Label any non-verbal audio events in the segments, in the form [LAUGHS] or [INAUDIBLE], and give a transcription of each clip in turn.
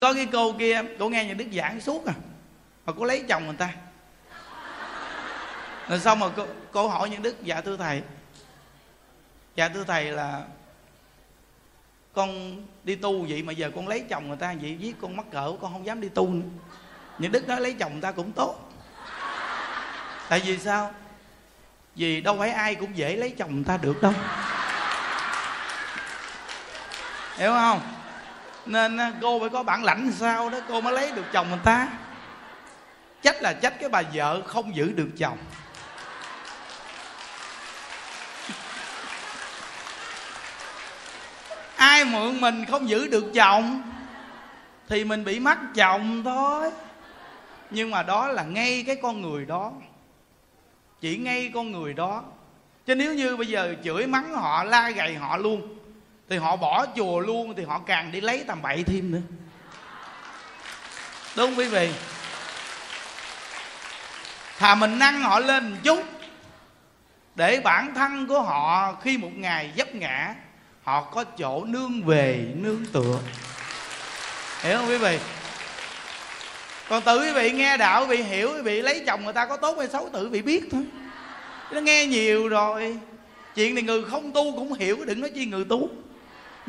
có cái cô kia cô nghe nhà đức giảng suốt à. Mà cô lấy chồng người ta. Rồi xong rồi cô, cô hỏi những đức dạ thưa thầy. Dạ thưa thầy là con đi tu vậy mà giờ con lấy chồng người ta vậy giết con mắc cỡ con không dám đi tu nữa. Những đức nói lấy chồng người ta cũng tốt. Tại vì sao? Vì đâu phải ai cũng dễ lấy chồng người ta được đâu. Hiểu không? Nên à, cô phải có bản lãnh sao đó, cô mới lấy được chồng người ta. Trách là trách cái bà vợ không giữ được chồng. Ai mượn mình không giữ được chồng thì mình bị mất chồng thôi. Nhưng mà đó là ngay cái con người đó. Chỉ ngay con người đó. Chứ nếu như bây giờ chửi mắng họ, la gầy họ luôn thì họ bỏ chùa luôn, thì họ càng đi lấy tầm bậy thêm nữa. Đúng không quý vị? Thà mình nâng họ lên một chút, để bản thân của họ khi một ngày vấp ngã, họ có chỗ nương về, nương tựa. Hiểu không quý vị? Còn tự quý vị nghe đạo quý vị hiểu quý vị lấy chồng người ta có tốt hay xấu, tự quý vị biết thôi. Nó nghe nhiều rồi. Chuyện này người không tu cũng hiểu, đừng nói chi người tu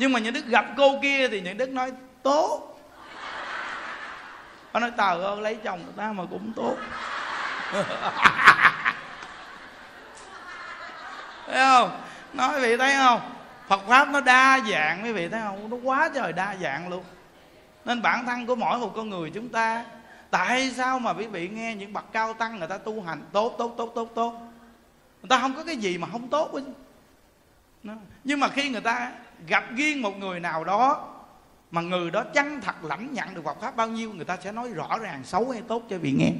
nhưng mà những đức gặp cô kia thì những đức nói, tốt. Nó nói, tờ ơi, lấy chồng người ta mà cũng tốt. [LAUGHS] Thấy không? Nói vị thấy không? Phật pháp nó đa dạng quý vị thấy không? Nó quá trời đa dạng luôn. Nên bản thân của mỗi một con người chúng ta, tại sao mà quý vị nghe những bậc cao tăng người ta tu hành tốt tốt tốt tốt tốt? Người ta không có cái gì mà không tốt hết nhưng mà khi người ta gặp riêng một người nào đó mà người đó chân thật lãnh nhận được Phật pháp bao nhiêu, người ta sẽ nói rõ ràng, xấu hay tốt cho vị nghe.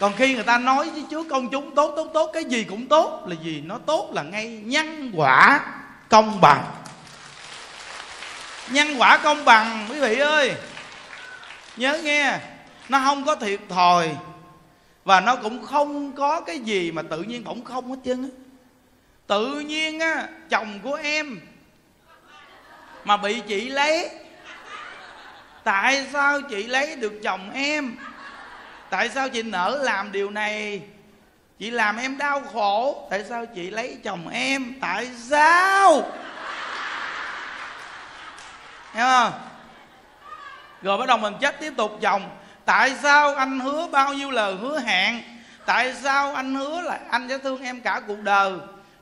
Còn khi người ta nói với trước công chúng tốt tốt tốt, cái gì cũng tốt, là gì? Nó tốt là ngay nhân quả công bằng. Nhân quả công bằng, quý vị ơi, nhớ nghe, nó không có thiệt thòi và nó cũng không có cái gì mà tự nhiên bỗng không hết trơn á. Tự nhiên á, chồng của em mà bị chị lấy. Tại sao chị lấy được chồng em? Tại sao chị nỡ làm điều này? Chị làm em đau khổ. Tại sao chị lấy chồng em? Tại sao? Hiểu không? Rồi bắt đầu mình chết tiếp tục, chồng tại sao anh hứa bao nhiêu lời hứa hẹn? Tại sao anh hứa là anh sẽ thương em cả cuộc đời?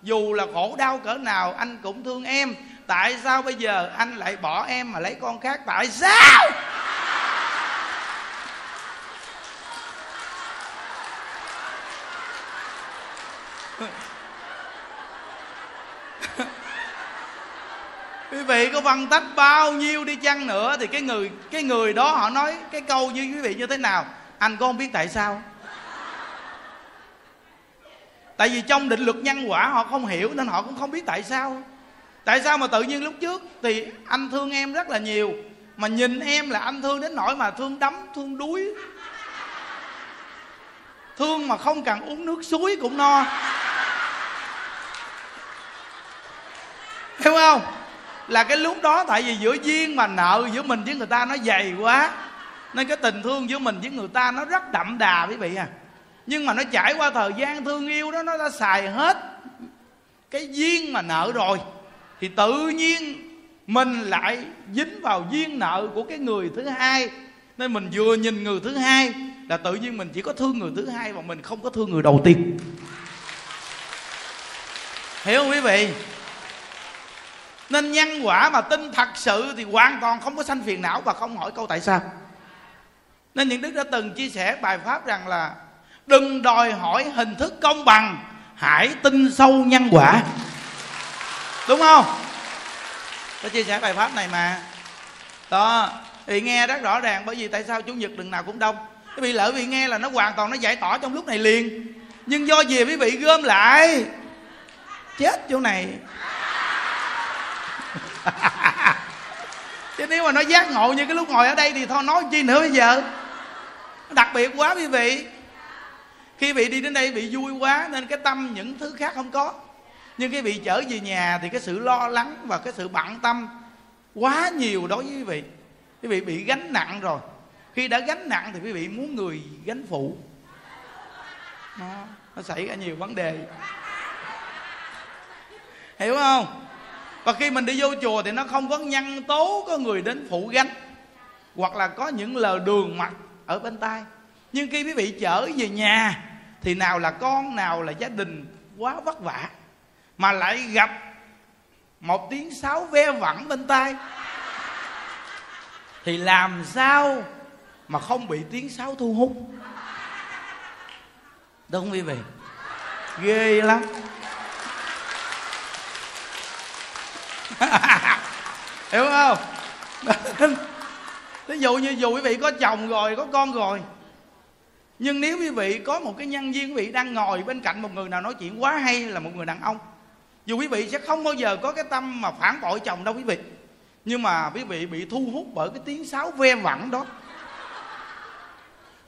Dù là khổ đau cỡ nào, anh cũng thương em. Tại sao bây giờ anh lại bỏ em mà lấy con khác? Tại sao? Quý vị có phân tích bao nhiêu đi chăng nữa thì cái người cái người đó họ nói cái câu như quý vị như thế nào? Anh có không biết tại sao? Tại vì trong định luật nhân quả họ không hiểu nên họ cũng không biết tại sao. Tại sao mà tự nhiên lúc trước thì anh thương em rất là nhiều, mà nhìn em là anh thương đến nỗi mà thương đấm, thương đuối. Thương mà không cần uống nước suối cũng no. Hiểu không? Là cái lúc đó tại vì giữa duyên mà nợ giữa mình với người ta nó dày quá. Nên cái tình thương giữa mình với người ta nó rất đậm đà quý vị à. Nhưng mà nó trải qua thời gian thương yêu đó, nó đã xài hết cái duyên mà nợ rồi. Thì tự nhiên mình lại dính vào duyên nợ của cái người thứ hai. Nên mình vừa nhìn người thứ hai là tự nhiên mình chỉ có thương người thứ hai và mình không có thương người đầu tiên. Hiểu không quý vị? Nên nhân quả mà tin thật sự thì hoàn toàn không có sanh phiền não và không hỏi câu tại sao. Nên những đức đã từng chia sẻ bài pháp rằng là đừng đòi hỏi hình thức công bằng, hãy tin sâu nhân quả. Đúng không? Tôi chia sẻ bài pháp này mà. Đó thì nghe rất rõ ràng bởi vì tại sao chủ nhật đừng nào cũng đông. Cái bị lỡ vì nghe là nó hoàn toàn nó giải tỏa trong lúc này liền. Nhưng do gì quý vị gom lại. Chết chỗ này. [LAUGHS] chứ nếu mà nó giác ngộ như cái lúc ngồi ở đây thì thôi nói chi nữa bây giờ? Đặc biệt quá quý vị. Khi vị đi đến đây bị vui quá nên cái tâm những thứ khác không có. Nhưng cái vị trở về nhà thì cái sự lo lắng và cái sự bận tâm quá nhiều đối với quý vị. Quý vị bị gánh nặng rồi. Khi đã gánh nặng thì quý vị muốn người gánh phụ. Nó, nó xảy ra nhiều vấn đề. Hiểu không? Và khi mình đi vô chùa thì nó không có nhân tố có người đến phụ gánh, hoặc là có những lời đường mặt ở bên tai. Nhưng khi quý vị trở về nhà thì nào là con, nào là gia đình quá vất vả, mà lại gặp một tiếng sáo ve vẳng bên tai, thì làm sao mà không bị tiếng sáo thu hút? Đúng không quý vị? Ghê lắm. [LAUGHS] hiểu không? Ví dụ như dù quý vị có chồng rồi, có con rồi, nhưng nếu quý vị có một cái nhân viên quý vị đang ngồi bên cạnh một người nào nói chuyện quá hay là một người đàn ông, dù quý vị sẽ không bao giờ có cái tâm mà phản bội chồng đâu quý vị. Nhưng mà quý vị bị thu hút bởi cái tiếng sáo ve vẳng đó.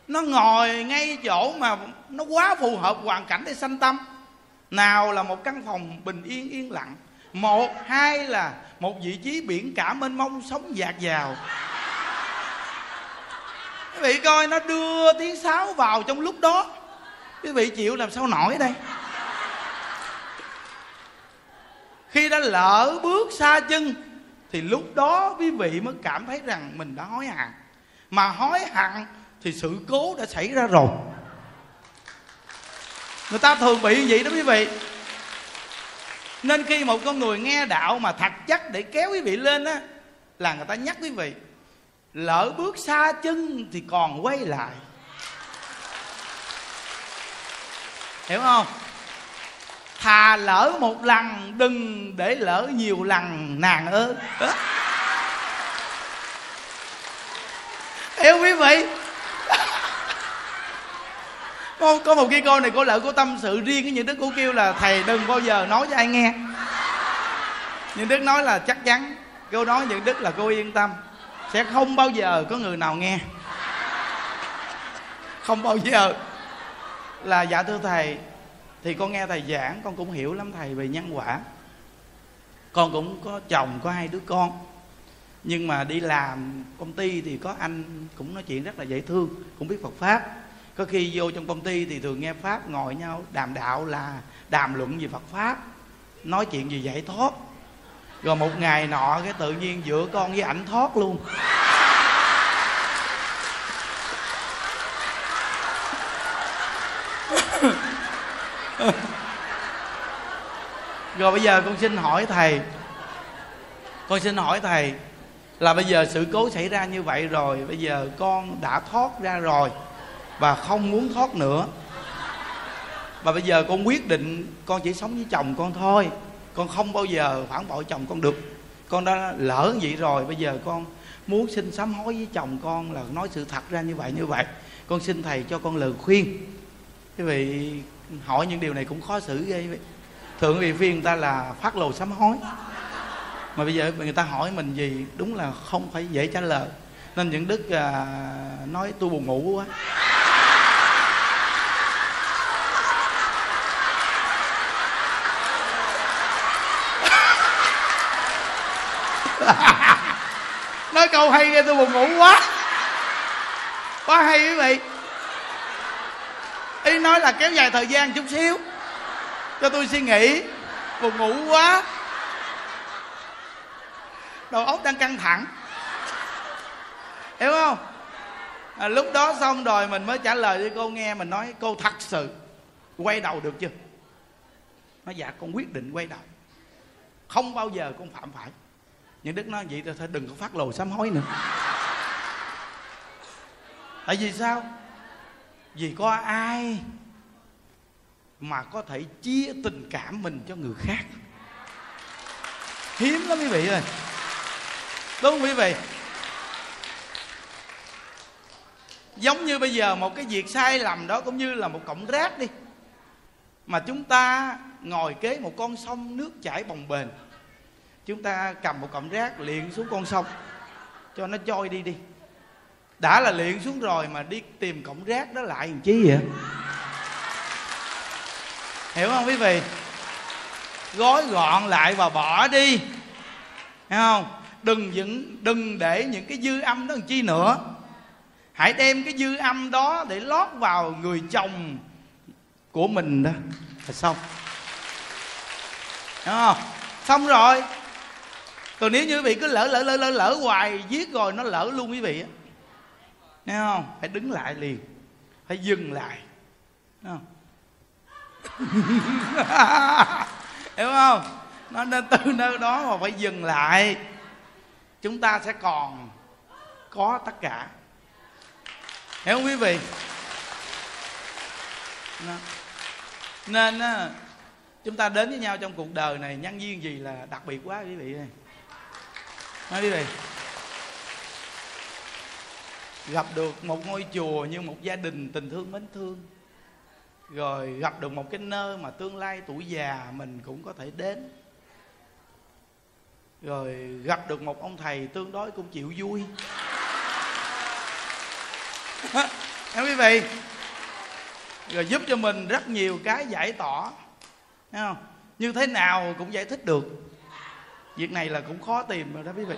Nó ngồi ngay chỗ mà nó quá phù hợp hoàn cảnh để sanh tâm. Nào là một căn phòng bình yên yên lặng một, hai là một vị trí biển cả mênh mông sống dạt dào. Quý vị coi, nó đưa tiếng sáo vào trong lúc đó. Quý vị chịu làm sao nổi đây? Khi đã lỡ bước xa chân, thì lúc đó quý vị mới cảm thấy rằng mình đã hối hận. Mà hối hận thì sự cố đã xảy ra rồi. Người ta thường bị như vậy đó quý vị nên khi một con người nghe đạo mà thật chắc để kéo quý vị lên á, là người ta nhắc quý vị, lỡ bước xa chân thì còn quay lại. Hiểu không? Thà lỡ một lần, đừng để lỡ nhiều lần, nàng ơi. Hiểu quý vị? Có, có một cái cô này cô lợi cô tâm sự riêng cái những đức cô kêu là thầy đừng bao giờ nói cho ai nghe. Những đức nói là chắc chắn. Cô nói những đức là cô yên tâm. Sẽ không bao giờ có người nào nghe. Không bao giờ. Là dạ thưa thầy thì con nghe thầy giảng con cũng hiểu lắm thầy về nhân quả. Con cũng có chồng có hai đứa con. Nhưng mà đi làm công ty thì có anh cũng nói chuyện rất là dễ thương cũng biết phật pháp có khi vô trong công ty thì thường nghe pháp ngồi nhau đàm đạo là đàm luận về phật pháp, nói chuyện về giải thoát. Rồi một ngày nọ cái tự nhiên giữa con với ảnh thoát luôn. Rồi bây giờ con xin hỏi thầy, con xin hỏi thầy là bây giờ sự cố xảy ra như vậy rồi, bây giờ con đã thoát ra rồi và không muốn thoát nữa. Và bây giờ con quyết định con chỉ sống với chồng con thôi. Con không bao giờ phản bội chồng con được. Con đã lỡ vậy rồi bây giờ con muốn xin sám hối với chồng con là nói sự thật ra như vậy như vậy. Con xin thầy cho con lời khuyên. Quý vị hỏi những điều này cũng khó xử ghê. Vậy thường quý vị khuyên người ta là phát lồ sám hối. Mà bây giờ người ta hỏi mình gì đúng là không phải dễ trả lời. Nên những đức à, nói tôi buồn ngủ quá. [LAUGHS] nói câu hay nghe tôi buồn ngủ quá. Quá hay quý vị. Ý nói là kéo dài thời gian chút xíu cho tôi suy nghĩ buồn ngủ quá. Đầu óc đang căng thẳng. Hiểu không? À, lúc đó xong rồi mình mới trả lời cho cô nghe mình nói cô thật sự quay đầu được chưa? Nó dạ con quyết định quay đầu. Không bao giờ con phạm phải nhưng đức nói vậy thôi đừng có phát lồ sám hối nữa. Tại vì sao? Vì có ai mà có thể chia tình cảm mình cho người khác? Hiếm lắm quý vị ơi. Đúng không quý vị? Giống như bây giờ một cái việc sai lầm đó cũng như là một cọng rác đi. Mà chúng ta ngồi kế một con sông nước chảy bồng bềnh chúng ta cầm một cọng rác liền xuống con sông. Cho nó trôi đi đi. Đã là liền xuống rồi mà đi tìm cọng rác đó lại làm chi vậy? Hiểu không quý vị? Gói gọn lại và bỏ đi. Hiểu không? Đừng những, đừng để những cái dư âm đó làm chi nữa. Hãy đem cái dư âm đó để lót vào người chồng của mình đó. Là xong. Đúng không? Xong rồi còn nếu như quý vị cứ lỡ lỡ lỡ lỡ lỡ hoài giết rồi nó lỡ luôn quý vị á. Nghe không? Phải đứng lại liền. Phải dừng lại. Nghe không? [LAUGHS] Hiểu không? Nó nên từ nơi đó mà phải dừng lại. Chúng ta sẽ còn có tất cả. Hiểu không quý vị? Đó. nên chúng ta đến với nhau trong cuộc đời này, nhân duyên gì là đặc biệt quá quý vị ơi nói quý vị gặp được một ngôi chùa như một gia đình tình thương mến thương. Rồi gặp được một cái nơi mà tương lai tuổi già mình cũng có thể đến. Rồi gặp được một ông thầy tương đối cũng chịu vui. Em quý vị, rồi giúp cho mình rất nhiều cái giải tỏa. Thấy không? Như thế nào cũng giải thích được việc này là cũng khó tìm rồi đó quý vị.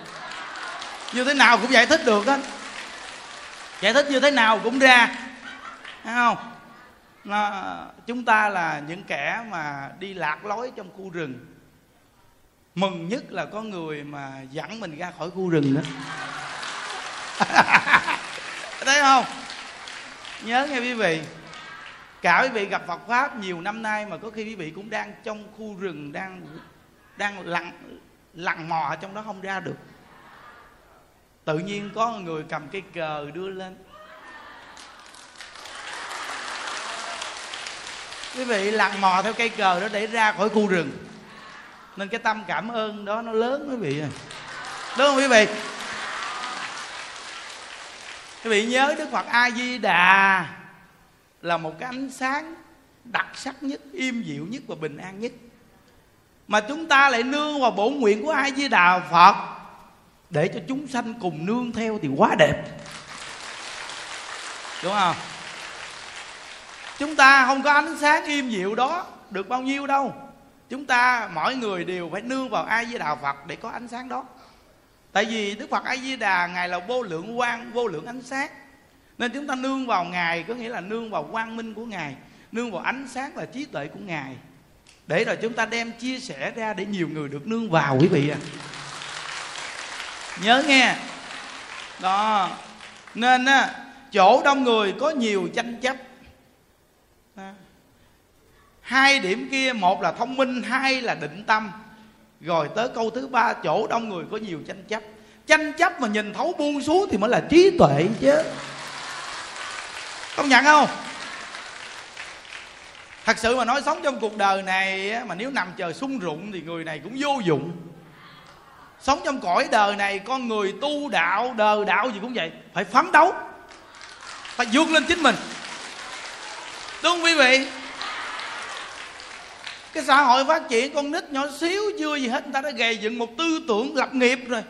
Như thế nào cũng giải thích được á. Giải thích như thế nào cũng ra. Thấy không? Nó, chúng ta là những kẻ mà đi lạc lối trong khu rừng. Mừng nhất là có người mà dẫn mình ra khỏi khu rừng đó. [LAUGHS] Thấy không? Nhớ nghe quý vị. Cả quý vị gặp Phật pháp nhiều năm nay mà có khi quý vị cũng đang trong khu rừng đang đang lặng lặn mò trong đó không ra được. Tự nhiên có người cầm cây cờ đưa lên. Quý vị lặn mò theo cây cờ đó để ra khỏi khu rừng. Nên cái tâm cảm ơn đó nó lớn, quý vị đúng không, quý vị? Quý vị nhớ đức phật a di đà là một cái ánh sáng đặc sắc nhất, im dịu nhất và bình an nhất mà chúng ta lại nương vào bổn nguyện của a di đà phật. Để cho chúng sanh cùng nương theo thì quá đẹp. Đúng không? Chúng ta không có ánh sáng im dịu đó được bao nhiêu đâu. Chúng ta, mỗi người đều phải nương vào ai với đà phật để có ánh sáng đó. Tại vì đức phật a di đà, ngài là vô lượng quang, vô lượng ánh sáng. Nên chúng ta nương vào ngài có nghĩa là nương vào quang minh của ngài, nương vào ánh sáng và trí tuệ của ngài để rồi chúng ta đem chia sẻ ra để nhiều người được nương vào quý vị à nhớ nghe. Đó. Nên á, chỗ đông người có nhiều tranh chấp. Hai điểm kia, một là thông minh, hai là định tâm. Rồi tới câu thứ ba, chỗ đông người có nhiều tranh chấp. Tranh chấp mà nhìn thấu buông xuống thì mới là trí tuệ chứ. Công nhận không? Thật sự mà nói sống trong cuộc đời này mà nếu nằm chờ sung rụng thì người này cũng vô dụng. Sống trong cõi đời này, con người tu đạo đời đạo gì cũng vậy, phải phấn đấu, phải vượt lên chính mình. Đúng không quý vị, cái xã hội phát triển con nít nhỏ xíu chưa gì hết, người ta đã gầy dựng một tư tưởng lập nghiệp rồi.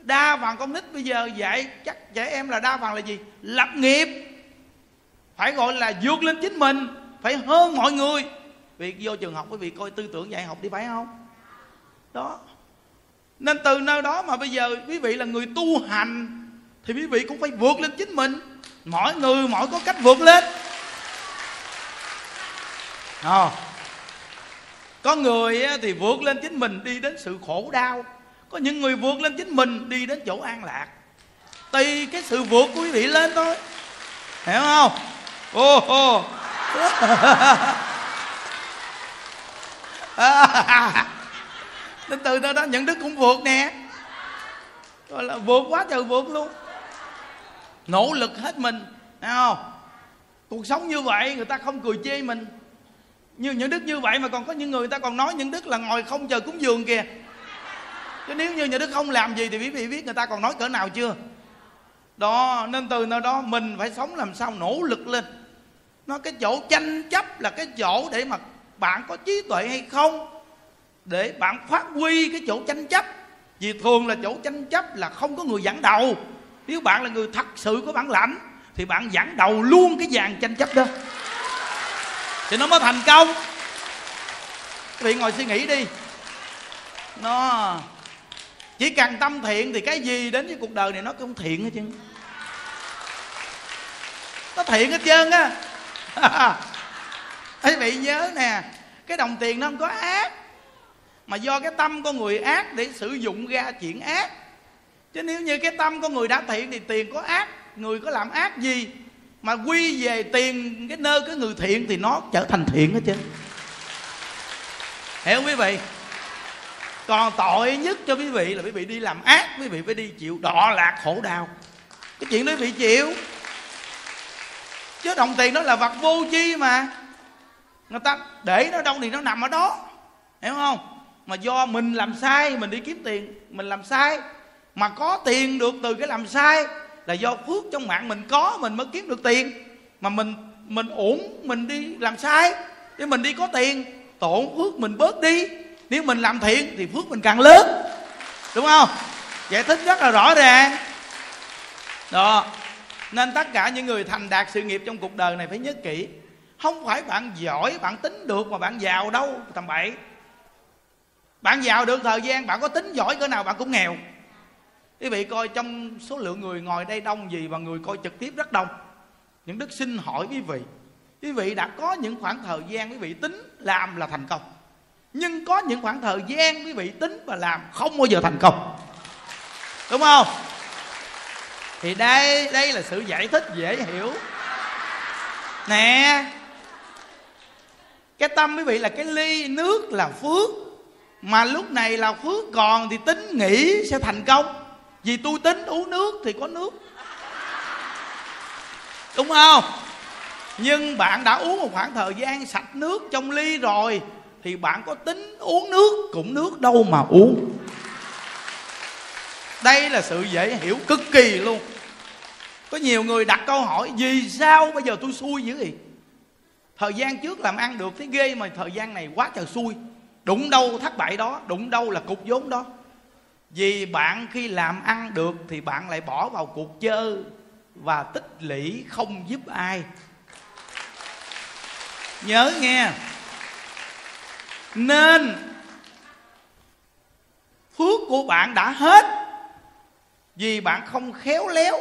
Đa phần con nít bây giờ dạy, chắc trẻ em là đa phần là gì? Lập nghiệp, phải gọi là vượt lên chính mình phải hơn mọi người. Vì vô trường học quý vị coi tư tưởng dạy học đi phải không? Đó. Nên từ nơi đó mà bây giờ quý vị là người tu hành thì quý vị cũng phải vượt lên chính mình. Mỗi người mỗi có cách vượt lên. À, có người thì vượt lên chính mình đi đến sự khổ đau. Có những người vượt lên chính mình đi đến chỗ an lạc. Tùy cái sự vượt của quý vị lên thôi. Hiểu không? Ô ô [LAUGHS] nên từ đó, đó nhận đức cũng vượt nè. Gọi là vượt quá trời vượt luôn. Nỗ lực hết mình thấy không? Cuộc sống như vậy người ta không cười chê mình. Như những đức như vậy mà còn có những người, người ta còn nói những đức là ngồi không chờ cúng dường kìa. Chứ nếu như những đức không làm gì thì quý vị biết người ta còn nói cỡ nào chưa? Đó nên từ nơi đó mình phải sống làm sao nỗ lực lên nó cái chỗ tranh chấp là cái chỗ để mà bạn có trí tuệ hay không? Để bạn phát huy cái chỗ tranh chấp. Vì thường là chỗ tranh chấp là không có người dẫn đầu. Nếu bạn là người thật sự có bản lãnh, thì bạn dẫn đầu luôn cái dàn tranh chấp đó. Thì nó mới thành công. Các vị ngồi suy nghĩ đi. Nó, chỉ cần tâm thiện thì cái gì đến với cuộc đời này nó cũng thiện hết chứ. Nó thiện hết trơn á quý vị nhớ nè, cái đồng tiền nó không có ác, mà do cái tâm con người ác để sử dụng ra chuyện ác. Chứ nếu như cái tâm con người đã thiện thì tiền có ác, người có làm ác gì? Mà quy về tiền cái nơi cái người thiện thì nó trở thành thiện hết chứ hiểu quý vị? Còn tội nhất cho quý vị là quý vị đi làm ác, quý vị phải đi chịu đọa lạc khổ đau. Cái chuyện đó quý vị chịu chứ đồng tiền nó là vật vô chi mà. Người ta để nó đâu thì nó nằm ở đó. Hiểu không? Mà do mình làm sai, mình đi kiếm tiền, mình làm sai. Mà có tiền được từ cái làm sai là do phước trong mạng mình có, mình mới kiếm được tiền. Mà mình mình uổng, mình đi làm sai. Để mình đi có tiền, tổn phước mình bớt đi. Nếu mình làm thiện thì phước mình càng lớn. Đúng không? Giải thích rất là rõ ràng. Đó nên tất cả những người thành đạt sự nghiệp trong cuộc đời này phải nhớ kỹ. Không phải bạn giỏi, bạn tính được mà bạn giàu đâu tầm bậy bạn giàu được thời gian, bạn có tính giỏi cỡ nào bạn cũng nghèo. Quý vị coi trong số lượng người ngồi đây đông gì và người coi trực tiếp rất đông. Những đức xin hỏi quý vị quý vị đã có những khoảng thời gian quý vị tính làm là thành công. Nhưng có những khoảng thời gian quý vị tính và làm không bao giờ thành công. Đúng không? Thì đây đây là sự giải thích dễ hiểu. Nè, cái tâm quý vị là cái ly nước là phước. Mà lúc này là phước còn thì tính nghĩ sẽ thành công. Vì tôi tính uống nước thì có nước. Đúng không? Nhưng bạn đã uống một khoảng thời gian sạch nước trong ly rồi thì bạn có tính uống nước, cũng nước đâu mà uống đây là sự dễ hiểu cực kỳ luôn. Có nhiều người đặt câu hỏi, vì sao bây giờ tôi xui dữ gì thời gian trước làm ăn được thấy ghê mà thời gian này quá trời xui. Đụng đâu thất bại đó, đụng đâu là cục vốn đó. Vì bạn khi làm ăn được thì bạn lại bỏ vào cuộc chơi và tích lũy không giúp ai. Nhớ nghe. Nên phước của bạn đã hết vì bạn không khéo léo.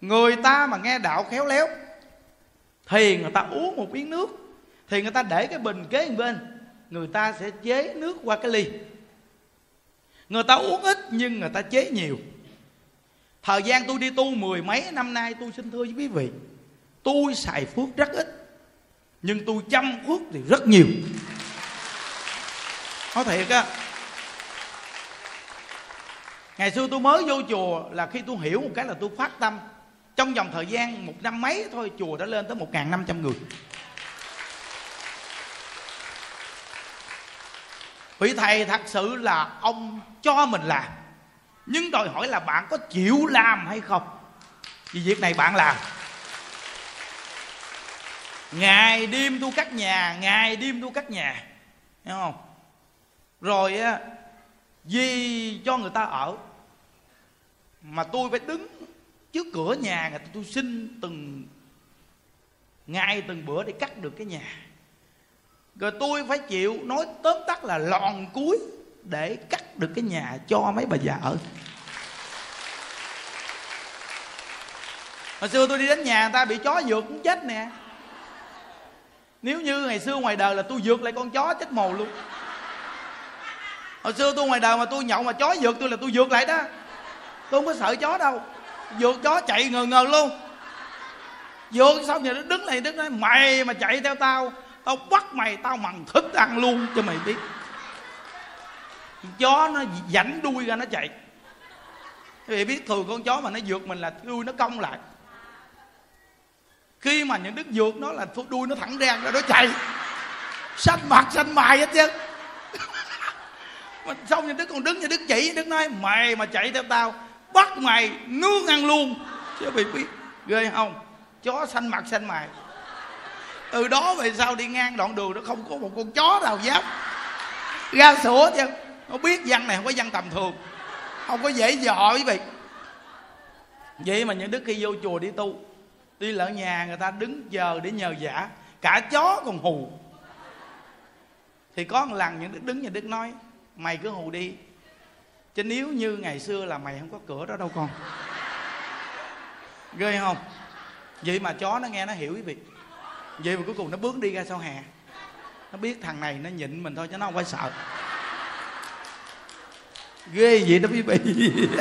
Người ta mà nghe đạo khéo léo, thì người ta uống một miếng nước, thì người ta để cái bình kế bên, người ta sẽ chế nước qua cái ly. Người ta uống ít nhưng người ta chế nhiều. Thời gian tôi đi tu mười mấy năm nay, tôi xin thưa với quý vị, tôi xài phước rất ít, nhưng tôi chăm phước thì rất nhiều. Nói thiệt á ngày xưa tôi mới vô chùa là khi tôi hiểu một cái là tôi phát tâm. Trong vòng thời gian một năm mấy thôi, chùa đã lên tới một năm trăm người. Vị thầy thật sự là ông cho mình làm. Nhưng đòi hỏi là bạn có chịu làm hay không? Vì việc này bạn làm. Ngày đêm tôi cắt nhà, ngày đêm tôi cắt nhà. Hiểu không? Rồi á vì cho người ta ở. Mà tôi phải đứng trước cửa nhà người ta, tôi xin từng ngày từng bữa để cắt được cái nhà. Rồi tôi phải chịu nói tóm tắt là lòn cuối để cắt được cái nhà cho mấy bà già ở. Hồi xưa tôi đi đến nhà người ta bị chó vượt cũng chết nè. Nếu như ngày xưa ngoài đời là tôi vượt lại con chó chết mồ luôn hồi xưa tôi ngoài đời mà tôi nhậu mà chó vượt tôi là tôi vượt lại đó. Tôi không có sợ chó đâu. Vượt chó chạy ngờ ngờ luôn. Vượt xong rồi nó đứng lại đứng nói mày mà chạy theo tao tao bắt mày, tao mằng thức ăn luôn cho mày biết. Chó nó dảnh đuôi ra nó chạy. Thì biết thường con chó mà nó vượt mình là đuôi nó cong lại. Khi mà những đức vượt nó là đuôi nó thẳng ra nó chạy. Xanh mặt, xanh mày hết chứ mà xong những đức còn đứng như đức chỉ, đức nói, mày mà chạy theo tao, bắt mày nướng ăn luôn. Chứ bị biết, ghê không? Chó xanh mặt xanh mày. Từ đó về sau đi ngang đoạn đường nó không có một con chó nào dám ra sủa chứ nó biết văn này không có văn tầm thường, không có dễ dọ quý vị. Vậy mà những đức khi vô chùa đi tu, đi lỡ nhà người ta đứng chờ để nhờ giả, cả chó còn hù. Thì có một lần những đức đứng nhà đức nói mày cứ hù đi. Chứ nếu như ngày xưa là mày không có cửa đó đâu con. Ghê không? Vậy mà chó nó nghe nó hiểu quý vị vậy mà cuối cùng nó bước đi ra sau hè. Nó biết thằng này nó nhịn mình thôi, chứ nó không phải sợ. Ghê vậy đó quý vị. [LAUGHS]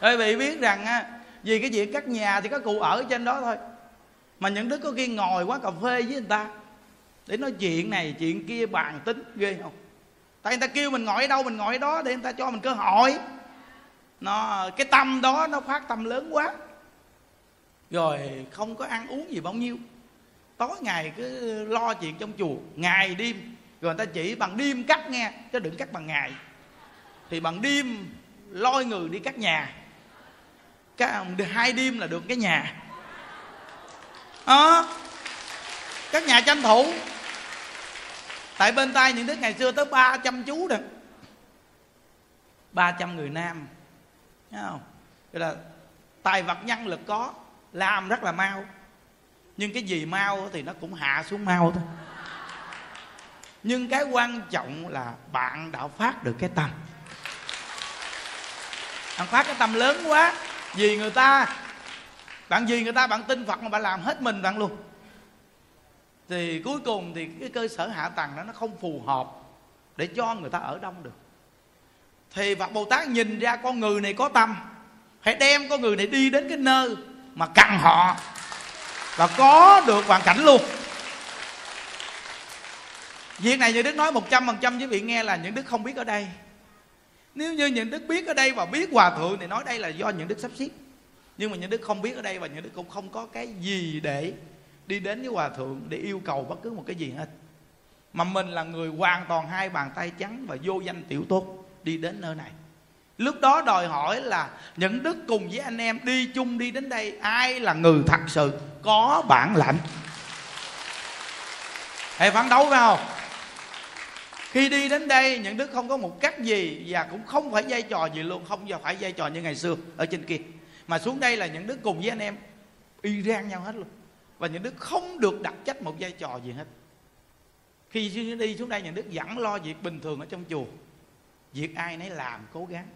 Quý vị biết rằng á, vì cái chuyện cắt nhà thì có cụ ở trên đó thôi mà những đứa có khi ngồi quán cà phê với người ta, để nói chuyện này, chuyện kia, bàn tính, ghê không? Tại người ta kêu mình ngồi ở đâu, mình ngồi ở đó, để người ta cho mình cơ hội. Nó, cái tâm đó nó phát tâm lớn quá. Rồi không có ăn uống gì bao nhiêu. Tối ngày cứ lo chuyện trong chùa, ngày đêm. Rồi người ta chỉ bằng đêm cắt nghe, chứ đừng cắt bằng ngày. Thì bằng đêm lôi người đi cắt nhà. Cái, hai đêm là được cái nhà à, các nhà tranh thủ. Tại bên tay những đức ngày xưa tới 300 chú rồi 300 người nam. Thấy không? Vậy là tài vật nhân lực có làm rất là mau. Nhưng cái gì mau thì nó cũng hạ xuống mau thôi. Nhưng cái quan trọng là bạn đã phát được cái tâm. Bạn phát cái tâm lớn quá vì người ta bạn gì người ta, bạn tin phật mà bạn làm hết mình bạn luôn. Thì cuối cùng thì cái cơ sở hạ tầng đó nó không phù hợp để cho người ta ở đông được. Thì phật bồ tát nhìn ra con người này có tâm, hãy đem con người này đi đến cái nơi mà cần họ và có được hoàn cảnh luôn. Việc này như Đức nói một trăm phần trăm với vị nghe là những Đức không biết ở đây. Nếu như những Đức biết ở đây và biết Hòa Thượng thì nói đây là do những Đức sắp xếp. Nhưng mà những Đức không biết ở đây và những Đức cũng không có cái gì để đi đến với Hòa Thượng để yêu cầu bất cứ một cái gì hết. Mà mình là người hoàn toàn hai bàn tay trắng và vô danh tiểu tốt đi đến nơi này. Lúc đó đòi hỏi là những đức cùng với anh em đi chung đi đến đây, Ai là người thật sự, có bản lãnh. Hãy phản đấu phải không? Khi đi đến đây, những đức không có một cách gì Và cũng không phải vai trò gì luôn, Không phải vai trò như ngày xưa ở trên kia. Mà xuống đây là những đứa cùng với anh em, Y rang nhau hết luôn. Và những đứa không được đặt trách một vai trò gì hết. Khi đi xuống đây, những đứa vẫn lo việc bình thường ở trong chùa. Việc ai nấy làm, cố gắng.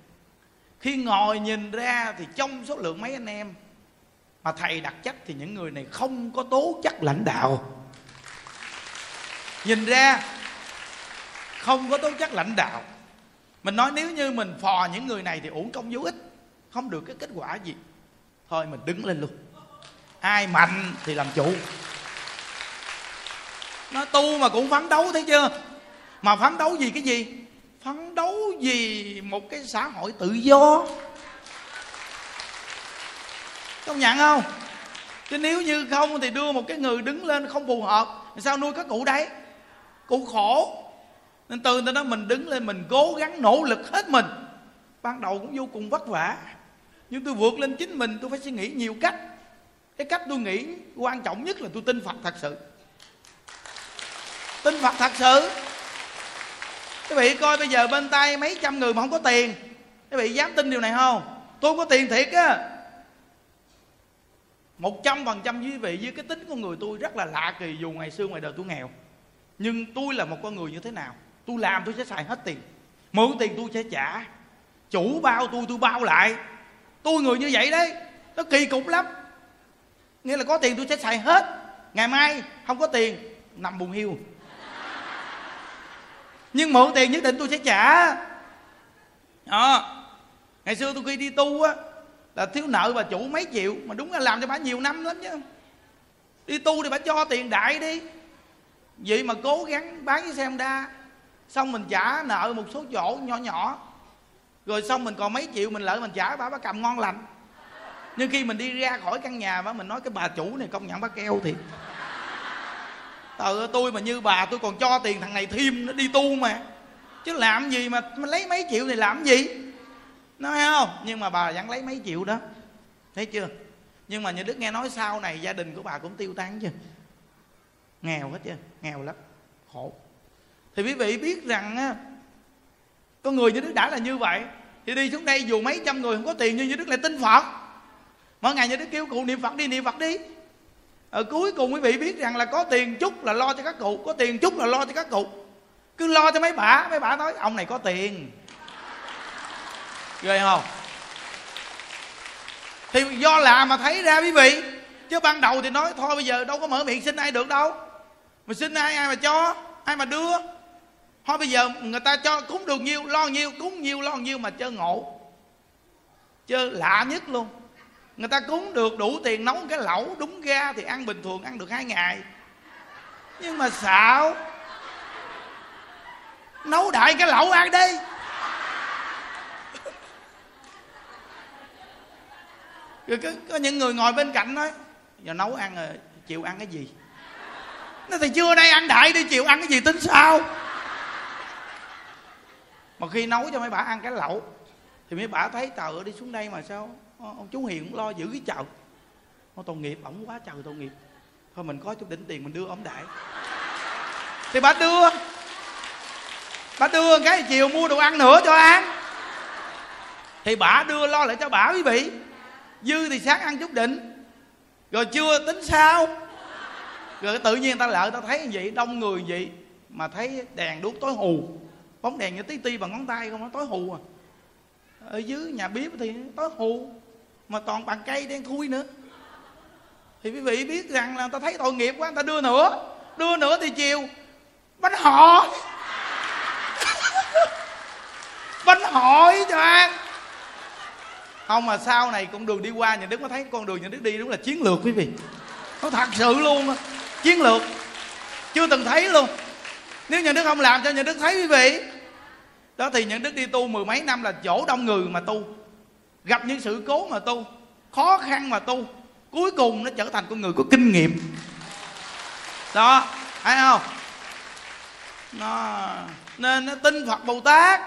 Khi ngồi nhìn ra thì trong số lượng mấy anh em mà thầy đặt trách thì những người này không có tố chất lãnh đạo. Nhìn ra, không có tố chất lãnh đạo. Mình nói nếu như mình phò những người này thì uổng công vô ích không được cái kết quả gì. Thôi mình đứng lên luôn. Ai mạnh thì làm chủ. Nó tu mà cũng phấn đấu thấy chưa? Mà phấn đấu gì cái gì? Phấn đấu vì một cái xã hội tự do. Công nhận không? Chứ nếu như không thì đưa một cái người đứng lên không phù hợp sao nuôi các cụ đấy? Cụ khổ. Nên từ đó mình đứng lên, mình cố gắng, nỗ lực hết mình. Ban đầu cũng vô cùng vất vả nhưng tôi vượt lên chính mình, tôi phải suy nghĩ nhiều cách. Cái cách tôi nghĩ quan trọng nhất là tôi tin phật thật sự. Tin phật thật sự. Quý vị coi bây giờ bên tay mấy trăm người mà không có tiền. Quý vị dám tin điều này không? Tôi không có tiền thiệt á. Một trăm phần trăm quý vị, với cái tính của người tôi rất là lạ kỳ, dù ngày xưa, ngoài đời tôi nghèo. Nhưng tôi là một con người như thế nào? Tôi làm tôi sẽ xài hết tiền. Mượn tiền tôi sẽ trả. Chủ bao tôi tôi bao lại tôi người như vậy đấy. Nó kỳ cục lắm. Nghĩa là có tiền tôi sẽ xài hết. Ngày mai không có tiền, nằm buồn hiu. Nhưng mượn tiền nhất định tôi sẽ trả. Đó. Ngày xưa tôi khi đi tu á, là thiếu nợ bà chủ mấy triệu, mà đúng là làm cho bà nhiều năm lắm chứ. Đi tu thì bà cho tiền đại đi. Vậy mà cố gắng bán cái xe honda xong mình trả nợ một số chỗ nhỏ nhỏ rồi xong mình còn mấy triệu mình lợi mình trả bà bà cầm ngon lành. Nhưng khi mình đi ra khỏi căn nhà bà mình nói cái bà chủ này công nhận bà keo thiệt. Tự tôi mà như bà tôi còn cho tiền thằng này thêm nó đi tu mà. Chứ làm gì mà, mà lấy mấy triệu thì làm gì? Nói không? Nhưng mà bà vẫn lấy mấy triệu đó. Thấy chưa? Nhưng mà như Đức nghe nói sau này gia đình của bà cũng tiêu tan chứ. Nghèo hết chưa Nghèo lắm Khổ. Thì quý vị biết rằng á Con người như Đức đã là như vậy. Thì đi xuống đây dù mấy trăm người không có tiền Nhưng như Đức lại tin Phật. Mỗi ngày như Đức kêu cụ niệm Phật đi, niệm Phật đi. Ở cuối cùng quý vị biết rằng là có tiền chút là lo cho các cụ, có tiền chút là lo cho các cụ. Cứ lo cho mấy bà mấy bà nói, ông này có tiền. Ghê không? Thì do làm mà thấy ra quý vị, chứ ban đầu thì nói, thôi bây giờ đâu có mở miệng xin ai được đâu. Mà xin ai ai mà cho, ai mà đưa thôi bây giờ người ta cho cúng được nhiêu lo nhiêu cúng nhiêu lo nhiêu mà chơi ngộ. Chơi lạ nhất luôn. Người ta cúng được đủ tiền nấu cái lẩu đúng ga thì ăn bình thường ăn được hai ngày. Nhưng mà xạo. Nấu đại cái lẩu ăn đi. Rồi có, có những người ngồi bên cạnh nói giờ nấu ăn rồi chịu ăn cái gì? Nó thì chưa đây ăn đại đi chịu ăn cái gì tính sao? Mà khi nấu cho mấy bà ăn cái lẩu thì mấy bà thấy trời ơi đi xuống đây mà sao? Ờ, ông chú hiền cũng lo giữ cái chợ ông tội nghiệp ổng quá trời tội nghiệp. Thôi mình có chút đỉnh tiền mình đưa ông đại thì bà đưa bà đưa cái chiều mua đồ ăn nữa cho ăn. Thì bà đưa lo lại cho bà quý vị. Dư thì sáng ăn chút đỉnh, rồi chưa tính sao? Rồi tự nhiên ta lợi ta thấy như vậy đông người vậy mà thấy đèn đuốc tối hù bóng đèn như tí ti bằng ngón tay không nó tối hù à. Ở dưới nhà bếp thì tối hù, mà toàn bằng cây đen thui nữa. Thì quý vị biết rằng là ta thấy tội nghiệp quá, người ta đưa nữa đưa nữa thì chiều. Bánh họ [LAUGHS] bánh hỏi cho ăn. Không mà sau này con đường đi qua nhà đức mới thấy con đường nhà đức đi đúng là chiến lược quý vị. Nó thật sự luôn chiến lược. Chưa từng thấy luôn. Nếu nhà đức không làm cho nhà đức thấy quý vị đó thì những đức đi tu mười mấy năm là chỗ đông người mà tu. Gặp những sự cố mà tu, khó khăn mà tu, cuối cùng nó trở thành con người có kinh nghiệm. Đó, thấy không? Nó, nên nó tin phật bồ tát.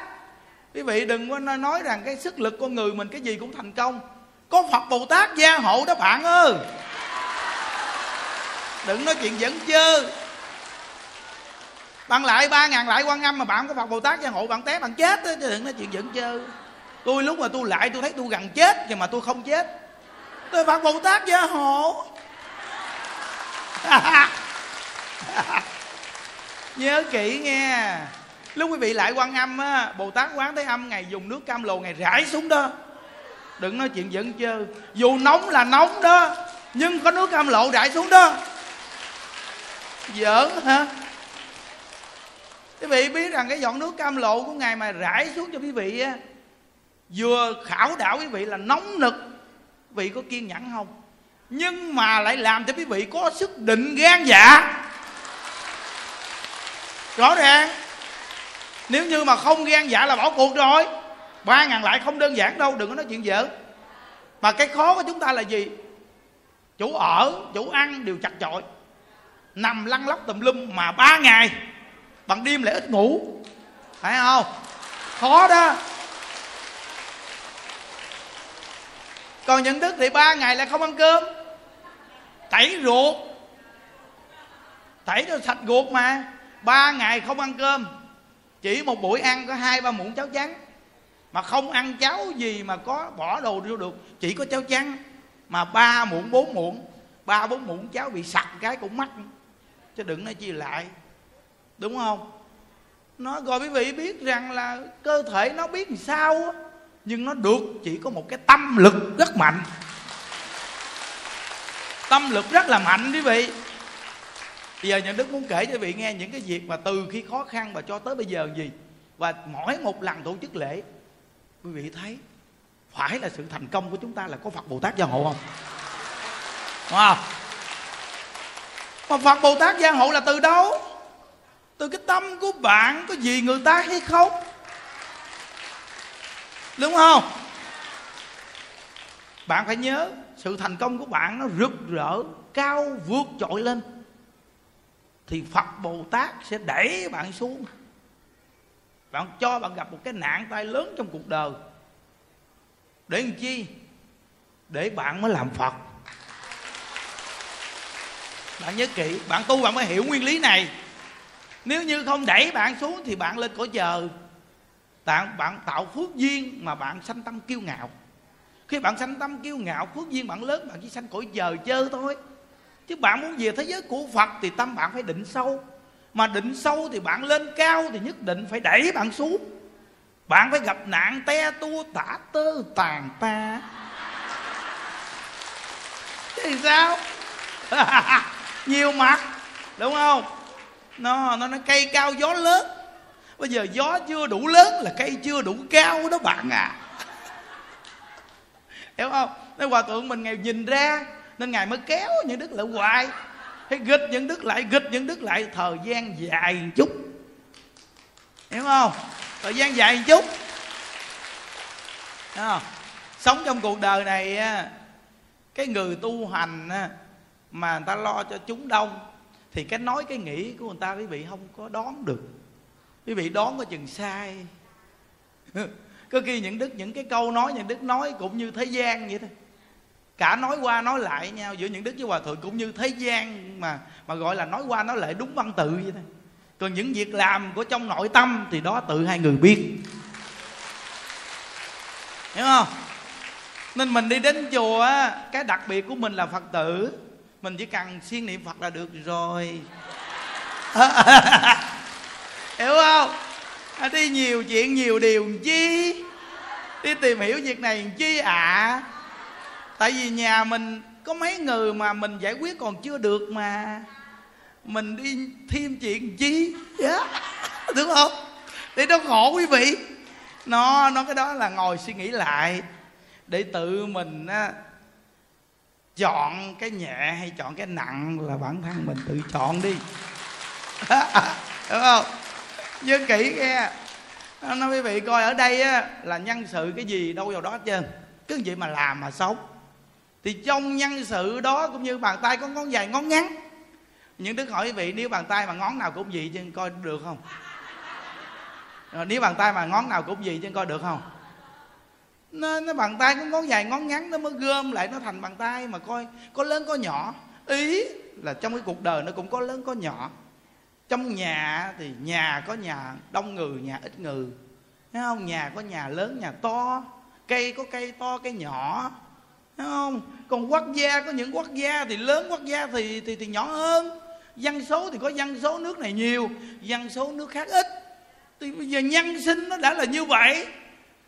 Quý vị đừng có nói rằng cái sức lực con người mình, cái gì cũng thành công. Có phật bồ tát gia hộ đó bạn ơi. Đừng nói chuyện dẫn chơ bạn lại ba ngàn lại quan âm mà bạn có phật bồ tát gia hộ bạn té bạn chết đó, chứ đừng nói chuyện dẫn chơi. Tôi lúc mà tôi lại tôi thấy tôi gần chết nhưng mà tôi không chết. Tôi phật bồ tát gia hộ. [LAUGHS] Nhớ kỹ nghe. Lúc quý vị lại quan âm á bồ tát quán thế âm ngày dùng nước cam lồ ngày rải xuống đó. Đừng nói chuyện giận chơi. Dù nóng là nóng đó nhưng có nước cam lộ rải xuống đó. Giỡn hả? Quý vị biết rằng cái giọt nước cam lộ của ngài mà rải xuống cho quý vị á, vừa khảo đảo quý vị là nóng nực. Quý vị có kiên nhẫn không? Nhưng mà lại làm cho quý vị có sức định gan dạ. Rõ ràng. Nếu như mà không gan dạ là bỏ cuộc rồi. Ba ngàn lại không đơn giản đâu, đừng có nói chuyện dở. Mà cái khó của chúng ta là gì? Chủ ở, chủ ăn đều chặt chội. Nằm lăn lóc tùm lum mà ba ngày bằng đêm lại ít ngủ. Phải không? Khó đó. Còn nhận thức thì ba ngày lại không ăn cơm. Tẩy ruột. Tẩy cho sạch ruột mà. Ba ngày không ăn cơm. Chỉ một buổi ăn có hai, ba muỗng cháo trắng. Mà không ăn cháo gì mà có bỏ đồ vô được. Chỉ có cháo trắng. Mà ba muỗng, bốn muỗng. Ba, bốn muỗng cháo bị sặc cái cũng mắc. Chứ đừng nói chi lại đúng không? Nó rồi quý vị biết rằng là cơ thể nó biết làm sao nhưng nó được chỉ có một cái tâm lực rất mạnh. Tâm lực rất là mạnh quý vị. Bây giờ nhà đức muốn kể cho quý vị nghe những cái việc mà từ khi khó khăn và cho tới bây giờ gì. Và mỗi một lần tổ chức lễ, quý vị thấy phải là sự thành công của chúng ta là có phật bồ tát gia hộ không? Đúng không? Mà phật bồ tát gia hộ là từ đâu? Từ cái tâm của bạn có gì người ta hay không? Đúng không? Bạn phải nhớ, sự thành công của bạn nó rực rỡ, cao vượt trội lên. Thì phật bồ tát sẽ đẩy bạn xuống. Bạn cho bạn gặp một cái nạn tai lớn trong cuộc đời. Để làm chi? Để bạn mới làm phật. Bạn nhớ kỹ, bạn tu bạn mới hiểu nguyên lý này nếu như không đẩy bạn xuống thì bạn lên cõi chờ bạn, bạn tạo phước duyên mà bạn sanh tâm kiêu ngạo. Khi bạn sanh tâm kiêu ngạo phước duyên bạn lớn bạn chỉ sanh cõi chờ chơi thôi. Chứ bạn muốn về thế giới của phật thì tâm bạn phải định sâu. Mà định sâu thì bạn lên cao thì nhất định phải đẩy bạn xuống. Bạn phải gặp nạn te tua tả tơ tàn ta. Thì sao? [LAUGHS] Nhiều mặt đúng không? Nó nó nó cây cao gió lớn. Bây giờ gió chưa đủ lớn là cây chưa đủ cao đó bạn à. [LAUGHS] Hiểu không? Nên hòa thượng mình ngày nhìn ra nên ngài mới kéo những đức lại hoài. Hay gịch những đức lại gịch những đức lại thời gian dài một chút. Hiểu không? Thời gian dài một chút. À, sống trong cuộc đời này cái người tu hành mà người ta lo cho chúng đông thì cái nói, cái nghĩ của người ta, quý vị không có đoán được. Quý vị đoán có chừng sai. [LAUGHS] Có khi những đức, những cái câu nói, những đức nói cũng như thế gian vậy thôi. Cả nói qua nói lại nhau, giữa những đức với hòa thượng cũng như thế gian mà mà gọi là nói qua nói lại đúng văn tự vậy thôi. Còn những việc làm của trong nội tâm thì đó tự hai người biết. Hiểu không? Nên mình đi đến chùa cái đặc biệt của mình là phật tử mình chỉ cần siêng niệm phật là được rồi. [LAUGHS] Hiểu không? À, đi nhiều chuyện nhiều điều chi? Đi tìm hiểu việc này chi ạ? À? tại vì nhà mình có mấy người mà mình giải quyết còn chưa được mà. Mình đi thêm chuyện chi? [LAUGHS] Yeah. đúng không? Để nó khổ quý vị. Nó nó cái đó là ngồi suy nghĩ lại. Để tự mình á, chọn cái nhẹ hay chọn cái nặng là bản thân mình tự chọn đi. [LAUGHS] Đúng không? Nhớ kỹ nghe. Nói quý vị coi ở đây á, là nhân sự cái gì đâu vào đó hết trơn. Cứ vậy mà làm mà sống thì trong nhân sự đó cũng như bàn tay có ngón dài ngón ngắn. Những đức hỏi quý vị nếu bàn tay mà ngón nào cũng gì chứ coi được không? Rồi nếu bàn tay mà ngón nào cũng gì chứ coi được không? Nó, nó bàn tay có ngón dài ngón ngắn nó mới gom lại nó thành bàn tay mà coi có lớn có nhỏ. Ý là trong cái cuộc đời nó cũng có lớn có nhỏ. Trong nhà thì nhà có nhà đông người nhà ít người. Thấy không? Nhà có nhà lớn nhà to. Cây có cây to cây nhỏ. Thấy không? Còn quốc gia có những quốc gia thì lớn quốc gia thì thì thì nhỏ hơn. Dân số thì có dân số nước này nhiều dân số nước khác ít. Thì bây giờ nhân sinh nó đã là như vậy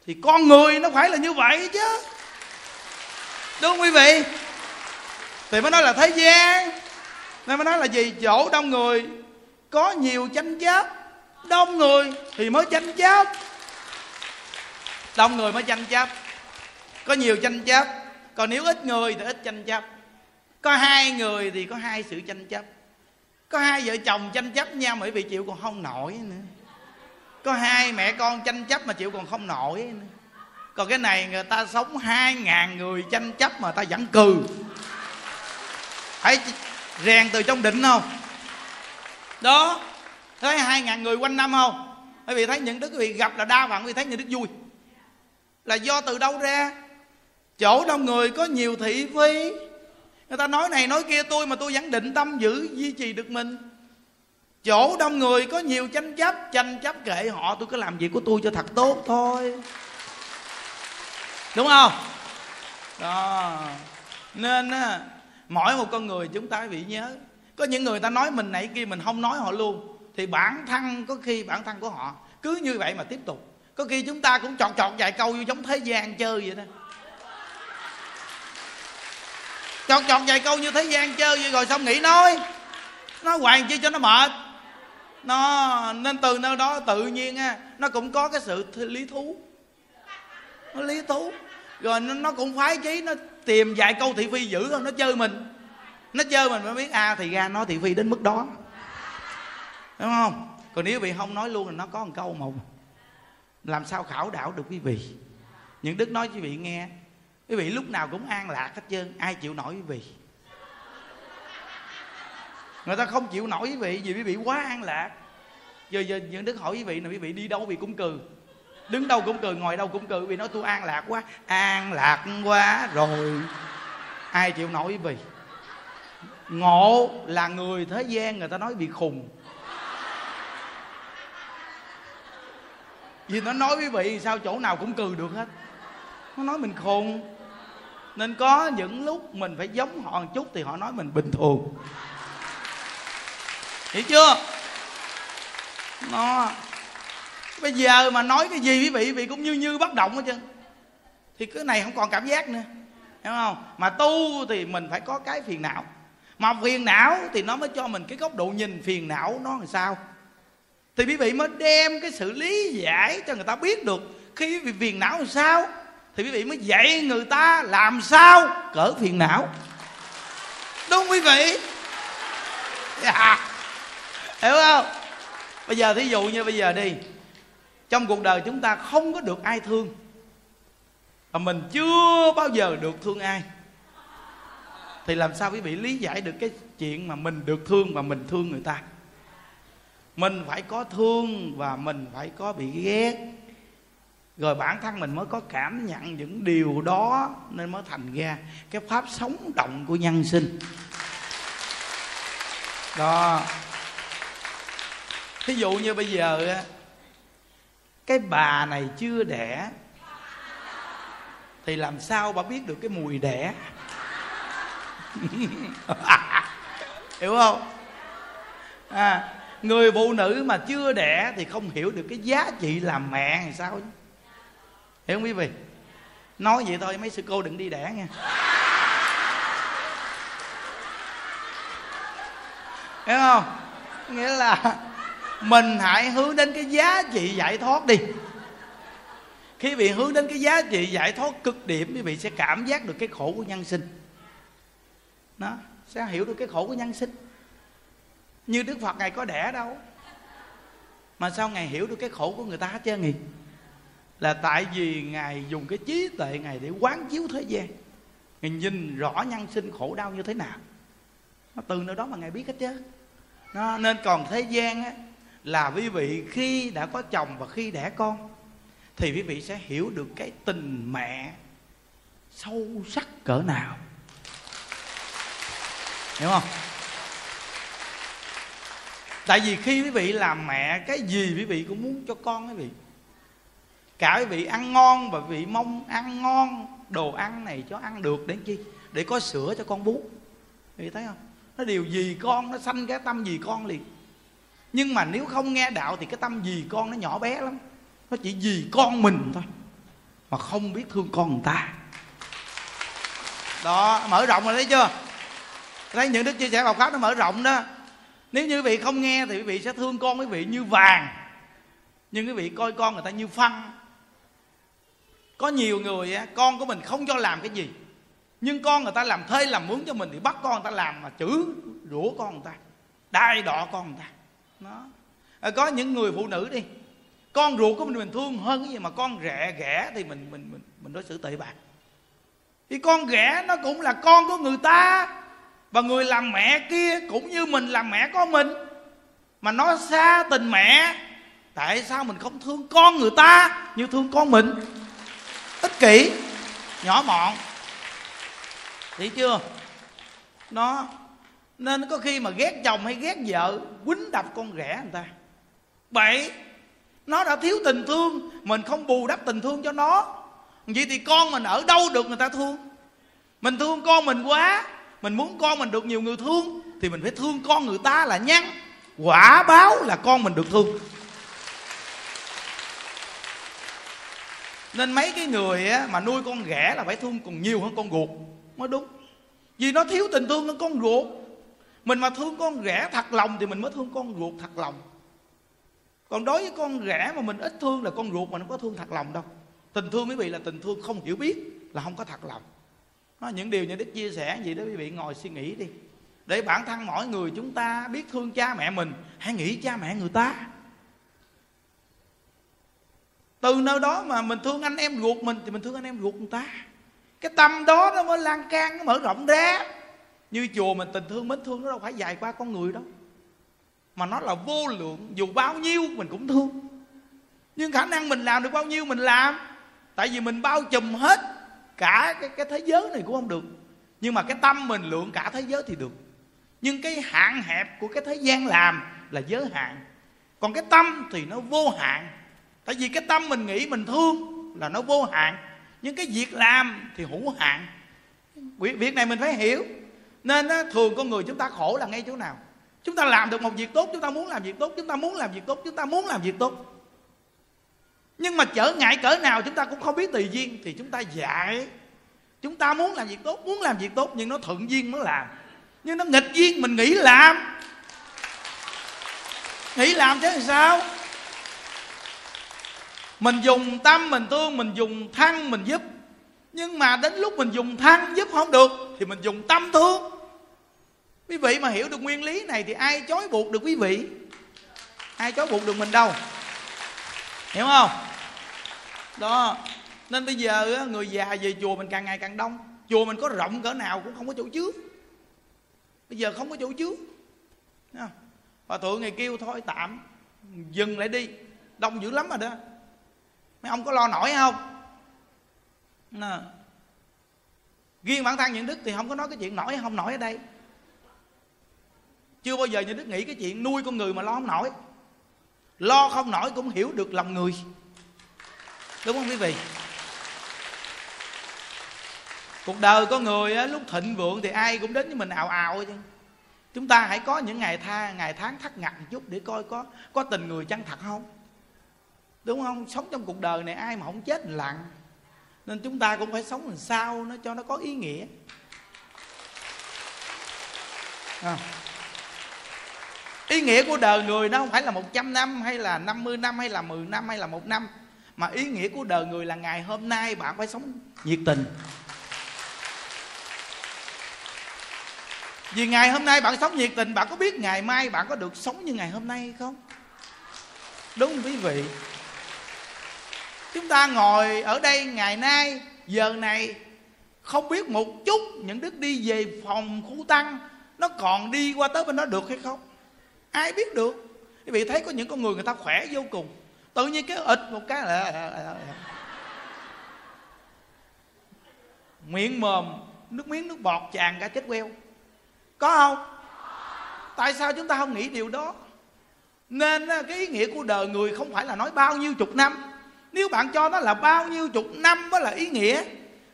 thì con người nó phải là như vậy chứ. Đúng không quý vị? Thì mới nói là thế gian, nên mới nói là gì chỗ đông người có nhiều tranh chấp đông người thì mới tranh chấp đông người mới tranh chấp có nhiều tranh chấp còn nếu ít người thì ít tranh chấp có hai người thì có hai sự tranh chấp có hai vợ chồng tranh chấp nhau mà bị chịu còn không nổi nữa có hai mẹ con tranh chấp mà chịu còn không nổi. Còn cái này người ta sống hai ngàn người tranh chấp mà ta vẫn cừ. Phải rèn từ trong định không? Đó. Thấy hai ngàn người quanh năm không? Bởi vì thấy những đức quý vị gặp là đa phần quý thấy những đức vui. Là do từ đâu ra? Chỗ đông người có nhiều thị phi. Người ta nói này nói kia, tôi mà tôi vẫn định tâm giữ, duy trì được mình chỗ đông người có nhiều tranh chấp tranh chấp kệ họ, tôi cứ làm việc của tôi cho thật tốt thôi. Đúng không? Đó. Nên á, mỗi một con người chúng ta bị nhớ. Có những người ta nói mình nãy kia, mình không nói họ luôn. Thì bản thân, có khi bản thân của họ cứ như vậy mà tiếp tục. Có khi chúng ta cũng chọn chọn vài câu như giống thế gian chơi vậy đó. Chọn chọn vài câu như thế gian chơi vậy rồi xong nghỉ nói? Nó hoàng chi cho nó mệt? Nó nên từ nơi đó tự nhiên á nó cũng có cái sự lý thú. Nó lý thú. Rồi nó, nó cũng phái chí nó tìm vài câu thị phi dữ hơn nó chơi mình. Nó chơi mình mới biết a à, thì ra nó thị phi đến mức đó. Đúng không? Còn nếu vị không nói luôn thì nó có một câu một làm sao khảo đảo được quý vị? Những đức nói quý vị nghe. Quý vị lúc nào cũng an lạc hết trơn ai chịu nổi quý vị? Người ta không chịu nổi quý vị vì quý vị quá an lạc. Giờ giờ những đức hỏi quý vị là quý vị đi đâu bị cũng cừ đứng đâu cũng cười, ngồi đâu cũng cười. Vì nói tôi an lạc quá. An lạc quá rồi. Ai chịu nổi quý vị ngộ là người thế gian người ta nói bị khùng. Vì nó nói quý vị sao chỗ nào cũng cười được hết. Nó nói mình khùng. Nên có những lúc mình phải giống họ một chút thì họ nói mình bình thường hiểu chưa? Nó, bây giờ mà nói cái gì quý vị quý vị cũng như như bất động hết trơn. Thì cái này không còn cảm giác nữa, hiểu không? Mà tu thì mình phải có cái phiền não. Mà phiền não thì nó mới cho mình cái góc độ nhìn phiền não nó làm sao. Thì quý vị mới đem cái sự lý giải cho người ta biết được khi quý vị phiền não làm sao, thì quý vị mới dạy người ta làm sao cỡ phiền não. Đúng không quý vị? Yeah. Hiểu không? Bây giờ thí dụ như bây giờ đi. Trong cuộc đời chúng ta không có được ai thương. Và mình chưa bao giờ được thương ai. Thì làm sao quý vị lý giải được cái chuyện mà mình được thương và mình thương người ta? Mình phải có thương và mình phải có bị ghét. Rồi bản thân mình mới có cảm nhận những điều đó nên mới thành ra cái pháp sống động của nhân sinh. Đó thí dụ như bây giờ cái bà này chưa đẻ thì làm sao bà biết được cái mùi đẻ? [LAUGHS] Hiểu không? À, người phụ nữ mà chưa đẻ thì không hiểu được cái giá trị làm mẹ thì sao hiểu không quý vị? Nói vậy thôi mấy sư cô đừng đi đẻ nha. Hiểu không? Nghĩa là mình hãy hướng đến cái giá trị giải thoát đi. Khi vị hướng đến cái giá trị giải thoát cực điểm, quý vị sẽ cảm giác được cái khổ của nhân sinh. Nó sẽ hiểu được cái khổ của nhân sinh. Như đức phật ngài có đẻ đâu. Mà sao ngài hiểu được cái khổ của người ta hết trơn nhỉ? Là tại vì ngài dùng cái trí tuệ ngài để quán chiếu thế gian. Ngài nhìn rõ nhân sinh khổ đau như thế nào. Nó từ nơi đó mà ngài biết hết chứ. Nó, nên còn thế gian á là quý vị khi đã có chồng và khi đẻ con, thì quý vị sẽ hiểu được cái tình mẹ sâu sắc cỡ nào. Hiểu không? Tại vì khi quý vị làm mẹ, cái gì quý vị cũng muốn cho con quý vị. Cả quý vị ăn ngon và quý vị mong ăn ngon, đồ ăn này cho ăn được để chi? Để có sữa cho con bú. Quý vị thấy không? Nó điều gì con, nó sanh cái tâm gì con liền nhưng mà nếu không nghe đạo thì cái tâm gì con nó nhỏ bé lắm. Nó chỉ vì con mình thôi, mà không biết thương con người ta. Đó, mở rộng rồi thấy chưa? Thấy những đức chia sẻ Phật pháp nó mở rộng đó. Nếu như quý vị không nghe thì quý vị sẽ thương con quý vị như vàng. Nhưng quý vị coi con người ta như phân có nhiều người con của mình không cho làm cái gì. Nhưng con người ta làm thuê làm mướn cho mình thì bắt con người ta làm mà chữ rủa con người ta, đai đọ con người ta nó à, có những người phụ nữ đi con ruột của mình mình thương hơn cái gì mà con rẻ ghẻ thì mình mình mình mình đối xử tệ bạc. Thì con ghẻ nó cũng là con của người ta và người làm mẹ kia cũng như mình làm mẹ con mình. Mà nó xa tình mẹ tại sao mình không thương con người ta như thương con mình? Ích kỷ nhỏ mọn. Thấy chưa? Nó nên có khi mà ghét chồng hay ghét vợ, quýnh đập con ghẻ người ta. Bảy nó đã thiếu tình thương, mình không bù đắp tình thương cho nó. Vậy thì con mình ở đâu được người ta thương? Mình thương con mình quá, mình muốn con mình được nhiều người thương, thì mình phải thương con người ta là nhăn. Quả báo là con mình được thương. Nên mấy cái người mà nuôi con ghẻ là phải thương còn nhiều hơn con ruột, mới đúng. Vì nó thiếu tình thương hơn con ruột mình mà thương con rẻ thật lòng thì mình mới thương con ruột thật lòng. Còn đối với con rẻ mà mình ít thương là con ruột mà nó có thương thật lòng đâu. Tình thương quý vị là tình thương không hiểu biết, là không có thật lòng. Nó những điều như đức chia sẻ gì đó, quý vị ngồi suy nghĩ đi. Để bản thân mỗi người chúng ta biết thương cha mẹ mình, hãy nghĩ cha mẹ người ta. Từ nơi đó mà mình thương anh em ruột mình thì mình thương anh em ruột người ta. Cái tâm đó nó mới lan can, nó mở rộng ra như chùa mình tình thương mến thương nó đâu phải dài qua con người đâu. Mà nó là vô lượng dù bao nhiêu mình cũng thương. Nhưng khả năng mình làm được bao nhiêu mình làm. Tại vì mình bao trùm hết cả cái, cái thế giới này cũng không được. Nhưng mà cái tâm mình lượng cả thế giới thì được. Nhưng cái hạn hẹp của cái thế gian làm là giới hạn. Còn cái tâm thì nó vô hạn. Tại vì cái tâm mình nghĩ mình thương là nó vô hạn. Nhưng cái việc làm thì hữu hạn. Việc này mình phải hiểu nên á, thường con người chúng ta khổ là ngay chỗ nào? Chúng ta làm được một việc tốt chúng ta muốn làm việc tốt chúng ta muốn làm việc tốt chúng ta muốn làm việc tốt. Nhưng mà trở ngại cỡ nào chúng ta cũng không biết tùy duyên thì chúng ta dạy. Chúng ta muốn làm việc tốt muốn làm việc tốt nhưng nó thuận duyên mới làm. Nhưng nó nghịch duyên mình nghĩ làm. Nghĩ làm chứ làm sao? Mình dùng tâm mình thương mình dùng thân mình giúp. Nhưng mà đến lúc mình dùng thân giúp không được thì mình dùng tâm thương quý vị mà hiểu được nguyên lý này thì ai chối buộc được quý vị? Ai chối buộc được mình đâu? Hiểu không? Đó. Nên bây giờ người già về chùa mình càng ngày càng đông. Chùa mình có rộng cỡ nào cũng không có chỗ chứa. Bây giờ không có chỗ chứa. Bà thượng ngày kêu thôi, tạm. Dừng lại đi. Đông dữ lắm rồi đó. Mấy ông có lo nổi không? Nè. Riêng bản thân những đức thì không có nói cái chuyện nổi hay không nổi ở đây chưa bao giờ nhà đức nghĩ cái chuyện nuôi con người mà lo không nổi. Lo không nổi cũng hiểu được lòng người. Đúng không quý vị? Cuộc đời có người á, lúc thịnh vượng thì ai cũng đến với mình ào ào chứ. Chúng ta hãy có những ngày tha ngày tháng thắt ngặt một chút để coi có có tình người chân thật không? Đúng không? Sống trong cuộc đời này ai mà không chết lặng. Nên chúng ta cũng phải sống làm sao nó cho nó có ý nghĩa. À ý nghĩa của đời người nó không phải là 100 năm, hay là 50 năm, hay là 10 năm, hay là một năm. Mà ý nghĩa của đời người là ngày hôm nay bạn phải sống nhiệt tình. Vì ngày hôm nay bạn sống nhiệt tình, bạn có biết ngày mai bạn có được sống như ngày hôm nay hay không? Đúng không quý vị. Chúng ta ngồi ở đây ngày nay, giờ này, không biết một chút những đức đi về phòng khu tăng nó còn đi qua tới bên đó được hay không? Ai biết được? Quý vị thấy có những con người người ta khỏe vô cùng. Tự nhiên cái ịt một cái là miệng mồm, nước miếng, nước bọt tràn cả chết queo. Có không? Tại sao chúng ta không nghĩ điều đó? Nên cái ý nghĩa của đời người không phải là nói bao nhiêu chục năm. Nếu bạn cho nó là bao nhiêu chục năm mới là ý nghĩa.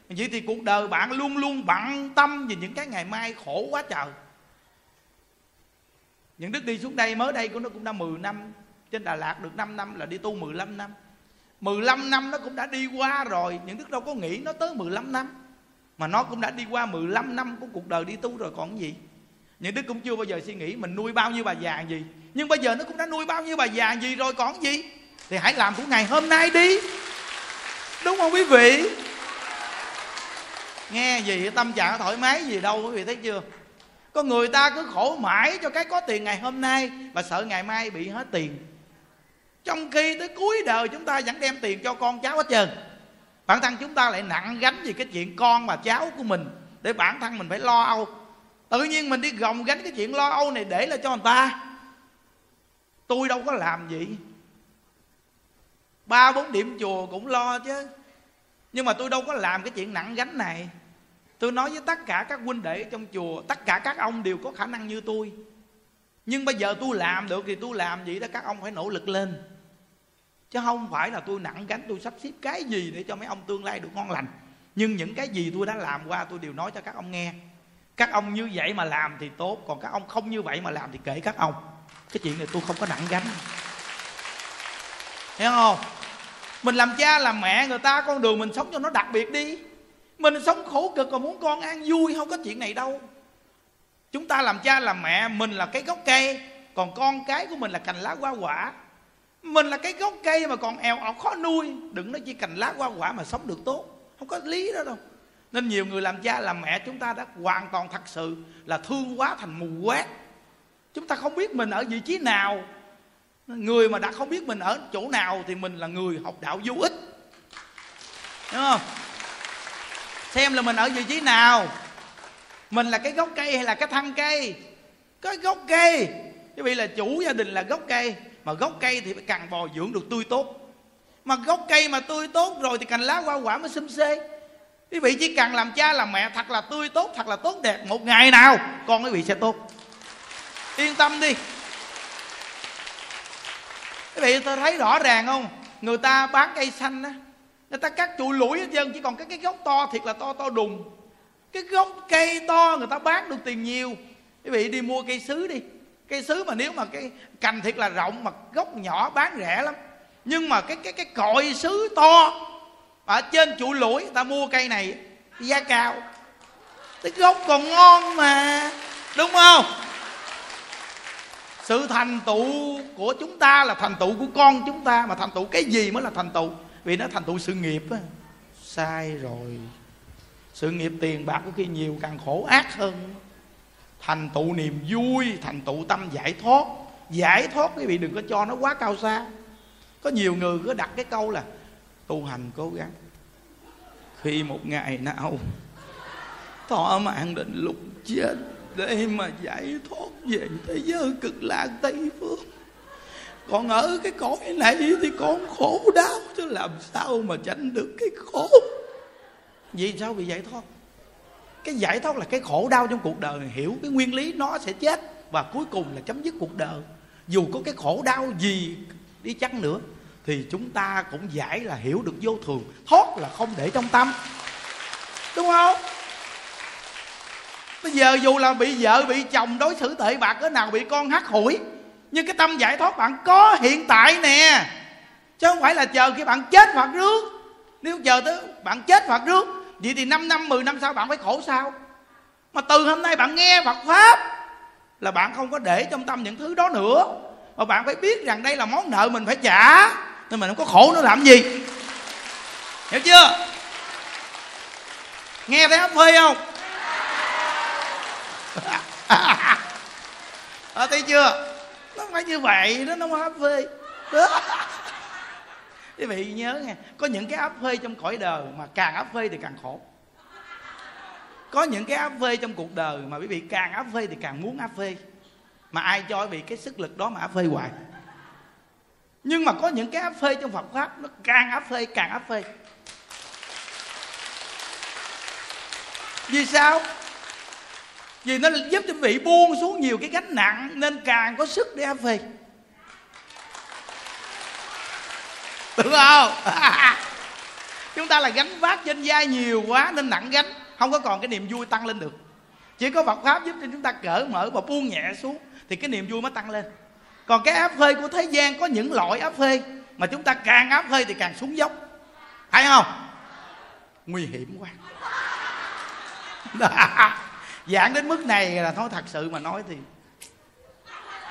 Vậy thì cuộc đời bạn luôn luôn bận tâm về những cái ngày mai khổ quá trời những đức đi xuống đây, mới đây của nó cũng đã 10 năm. Trên Đà Lạt được 5 năm, là đi tu 15 năm. 15 năm nó cũng đã đi qua rồi. Những đức đâu có nghĩ nó tới 15 năm. Mà nó cũng đã đi qua 15 năm của cuộc đời đi tu rồi, còn gì? Những đức cũng chưa bao giờ suy nghĩ Mình nuôi bao nhiêu bà già gì. Nhưng bây giờ nó cũng đã nuôi bao nhiêu bà già gì rồi, còn gì? Thì hãy làm của ngày hôm nay đi. Đúng không quý vị? Nghe gì, tâm trạng thoải mái gì đâu, quý vị thấy chưa? Có người ta cứ khổ mãi cho cái có tiền ngày hôm nay, mà sợ ngày mai bị hết tiền. Trong khi tới cuối đời chúng ta vẫn đem tiền cho con cháu hết trơn. Bản thân chúng ta lại nặng gánh vì cái chuyện con và cháu của mình, để bản thân mình phải lo âu. Tự nhiên mình đi gồng gánh cái chuyện lo âu này để là cho người ta. Tôi đâu có làm gì. Ba bốn điểm chùa cũng lo chứ. Nhưng mà tôi đâu có làm cái chuyện nặng gánh này tôi nói với tất cả các huynh đệ trong chùa, tất cả các ông đều có khả năng như tôi. Nhưng bây giờ tôi làm được thì tôi làm vậy đó, các ông phải nỗ lực lên. Chứ không phải là tôi nặng gánh, tôi sắp xếp cái gì để cho mấy ông tương lai được ngon lành. Nhưng những cái gì tôi đã làm qua, tôi đều nói cho các ông nghe. Các ông như vậy mà làm thì tốt, còn các ông không như vậy mà làm thì kể các ông. Cái chuyện này tôi không có nặng gánh. Hiểu không? Mình làm cha làm mẹ, người ta con đường mình sống cho nó đặc biệt đi mình sống khổ cực còn muốn con ăn vui, không có chuyện này đâu. Chúng ta làm cha làm mẹ, mình là cái gốc cây, còn con cái của mình là cành lá hoa quả. Mình là cái gốc cây mà còn eo ọt khó nuôi, đừng nói chỉ cành lá hoa quả mà sống được tốt, không có lý đó đâu. Nên nhiều người làm cha làm mẹ chúng ta đã hoàn toàn thật sự là thương quá thành mù quét chúng ta không biết mình ở vị trí nào. Người mà đã không biết mình ở chỗ nào thì mình là người học đạo vô ích. Đúng không? Xem là mình ở vị trí nào. Mình là cái gốc cây hay là cái thân cây? Cái gốc cây. Quý vị là chủ gia đình là gốc cây. Mà gốc cây thì phải càng bồi dưỡng được tươi tốt. Mà gốc cây mà tươi tốt rồi thì cành lá hoa quả mới xum xê. Quý vị chỉ cần làm cha làm mẹ thật là tươi tốt, thật là tốt đẹp, một ngày nào, con quý vị sẽ tốt. Yên tâm đi. Quý vị, tôi thấy rõ ràng không? Người ta bán cây xanh á người ta cắt chuỗi lũi hết trơn, chỉ còn cái cái gốc to thiệt là to to đùng. Cái gốc cây to người ta bán được tiền nhiều. Quý vị đi mua cây sứ đi. Cây sứ mà nếu mà cái cành thiệt là rộng mà gốc nhỏ bán rẻ lắm. Nhưng mà cái cái cái cội sứ to ở trên chuỗi lũi, người ta mua cây này, giá cao. Cái gốc còn ngon mà. Đúng không? Sự thành tựu của chúng ta là thành tựu của con chúng ta, mà thành tựu cái gì mới là thành tựu? Vì nó thành tựu sự nghiệp á. Sai rồi. Sự nghiệp tiền bạc có khi nhiều càng khổ ác hơn. Thành tựu niềm vui, thành tựu tâm giải thoát. Giải thoát quý vị đừng có cho nó quá cao xa. Có nhiều người cứ đặt cái câu là, tu hành cố gắng. Khi một ngày nào thọ mạng định lục chết để mà giải thoát về thế giới cực lạc tây phương còn ở cái cõi này thì con khổ đau, chứ làm sao mà tránh được cái khổ? Vì sao? Bị giải thoát. Cái giải thoát là cái khổ đau trong cuộc đời. Hiểu cái nguyên lý nó sẽ chết và cuối cùng là chấm dứt cuộc đời. Dù có cái khổ đau gì đi chăng nữa, thì chúng ta cũng giải là hiểu được vô thường. Thoát là không để trong tâm. Đúng không? Bây giờ dù là bị vợ, bị chồng đối xử tệ bạc, cỡ nào bị con hắt hủi nhưng cái tâm giải thoát bạn có hiện tại nè. Chứ không phải là chờ khi bạn chết hoặc rước. Nếu chờ tới bạn chết hoặc rước vậy thì 5 năm 10 năm sau bạn phải khổ sao? Mà từ hôm nay bạn nghe Phật pháp là bạn không có để trong tâm những thứ đó nữa. Mà bạn phải biết rằng đây là món nợ mình phải trả nên mình không có khổ nữa làm gì. Hiểu chưa? Nghe thấy hấp phê không? [LAUGHS] À, thấy chưa? Nó phải như vậy đó nó mới hấp phê. Đó. Quý vị nhớ nghe, có những cái áp phê trong cõi đời mà càng áp phê thì càng khổ. Có những cái áp phê trong cuộc đời mà quý vị càng áp phê thì càng muốn áp phê. Mà ai cho quý vị cái sức lực đó mà áp phê hoài? Nhưng mà có những cái áp phê trong Phật pháp, nó càng áp phê, càng áp phê. Vì sao? Vì nó giúp cho vị buông xuống nhiều cái gánh nặng, nên càng có sức để về đúng không? [LAUGHS] Chúng ta là gánh vác trên vai nhiều quá, nên nặng gánh, không có còn cái niềm vui tăng lên được. Chỉ có Phật pháp giúp cho chúng ta cởi mở và buông nhẹ xuống, thì cái niềm vui mới tăng lên. Còn cái áp phê của thế gian, có những loại áp phê mà chúng ta càng áp phê thì càng xuống dốc. Phải không? Nguy hiểm quá. [LAUGHS] giảng đến mức này là thôi thật sự mà nói thì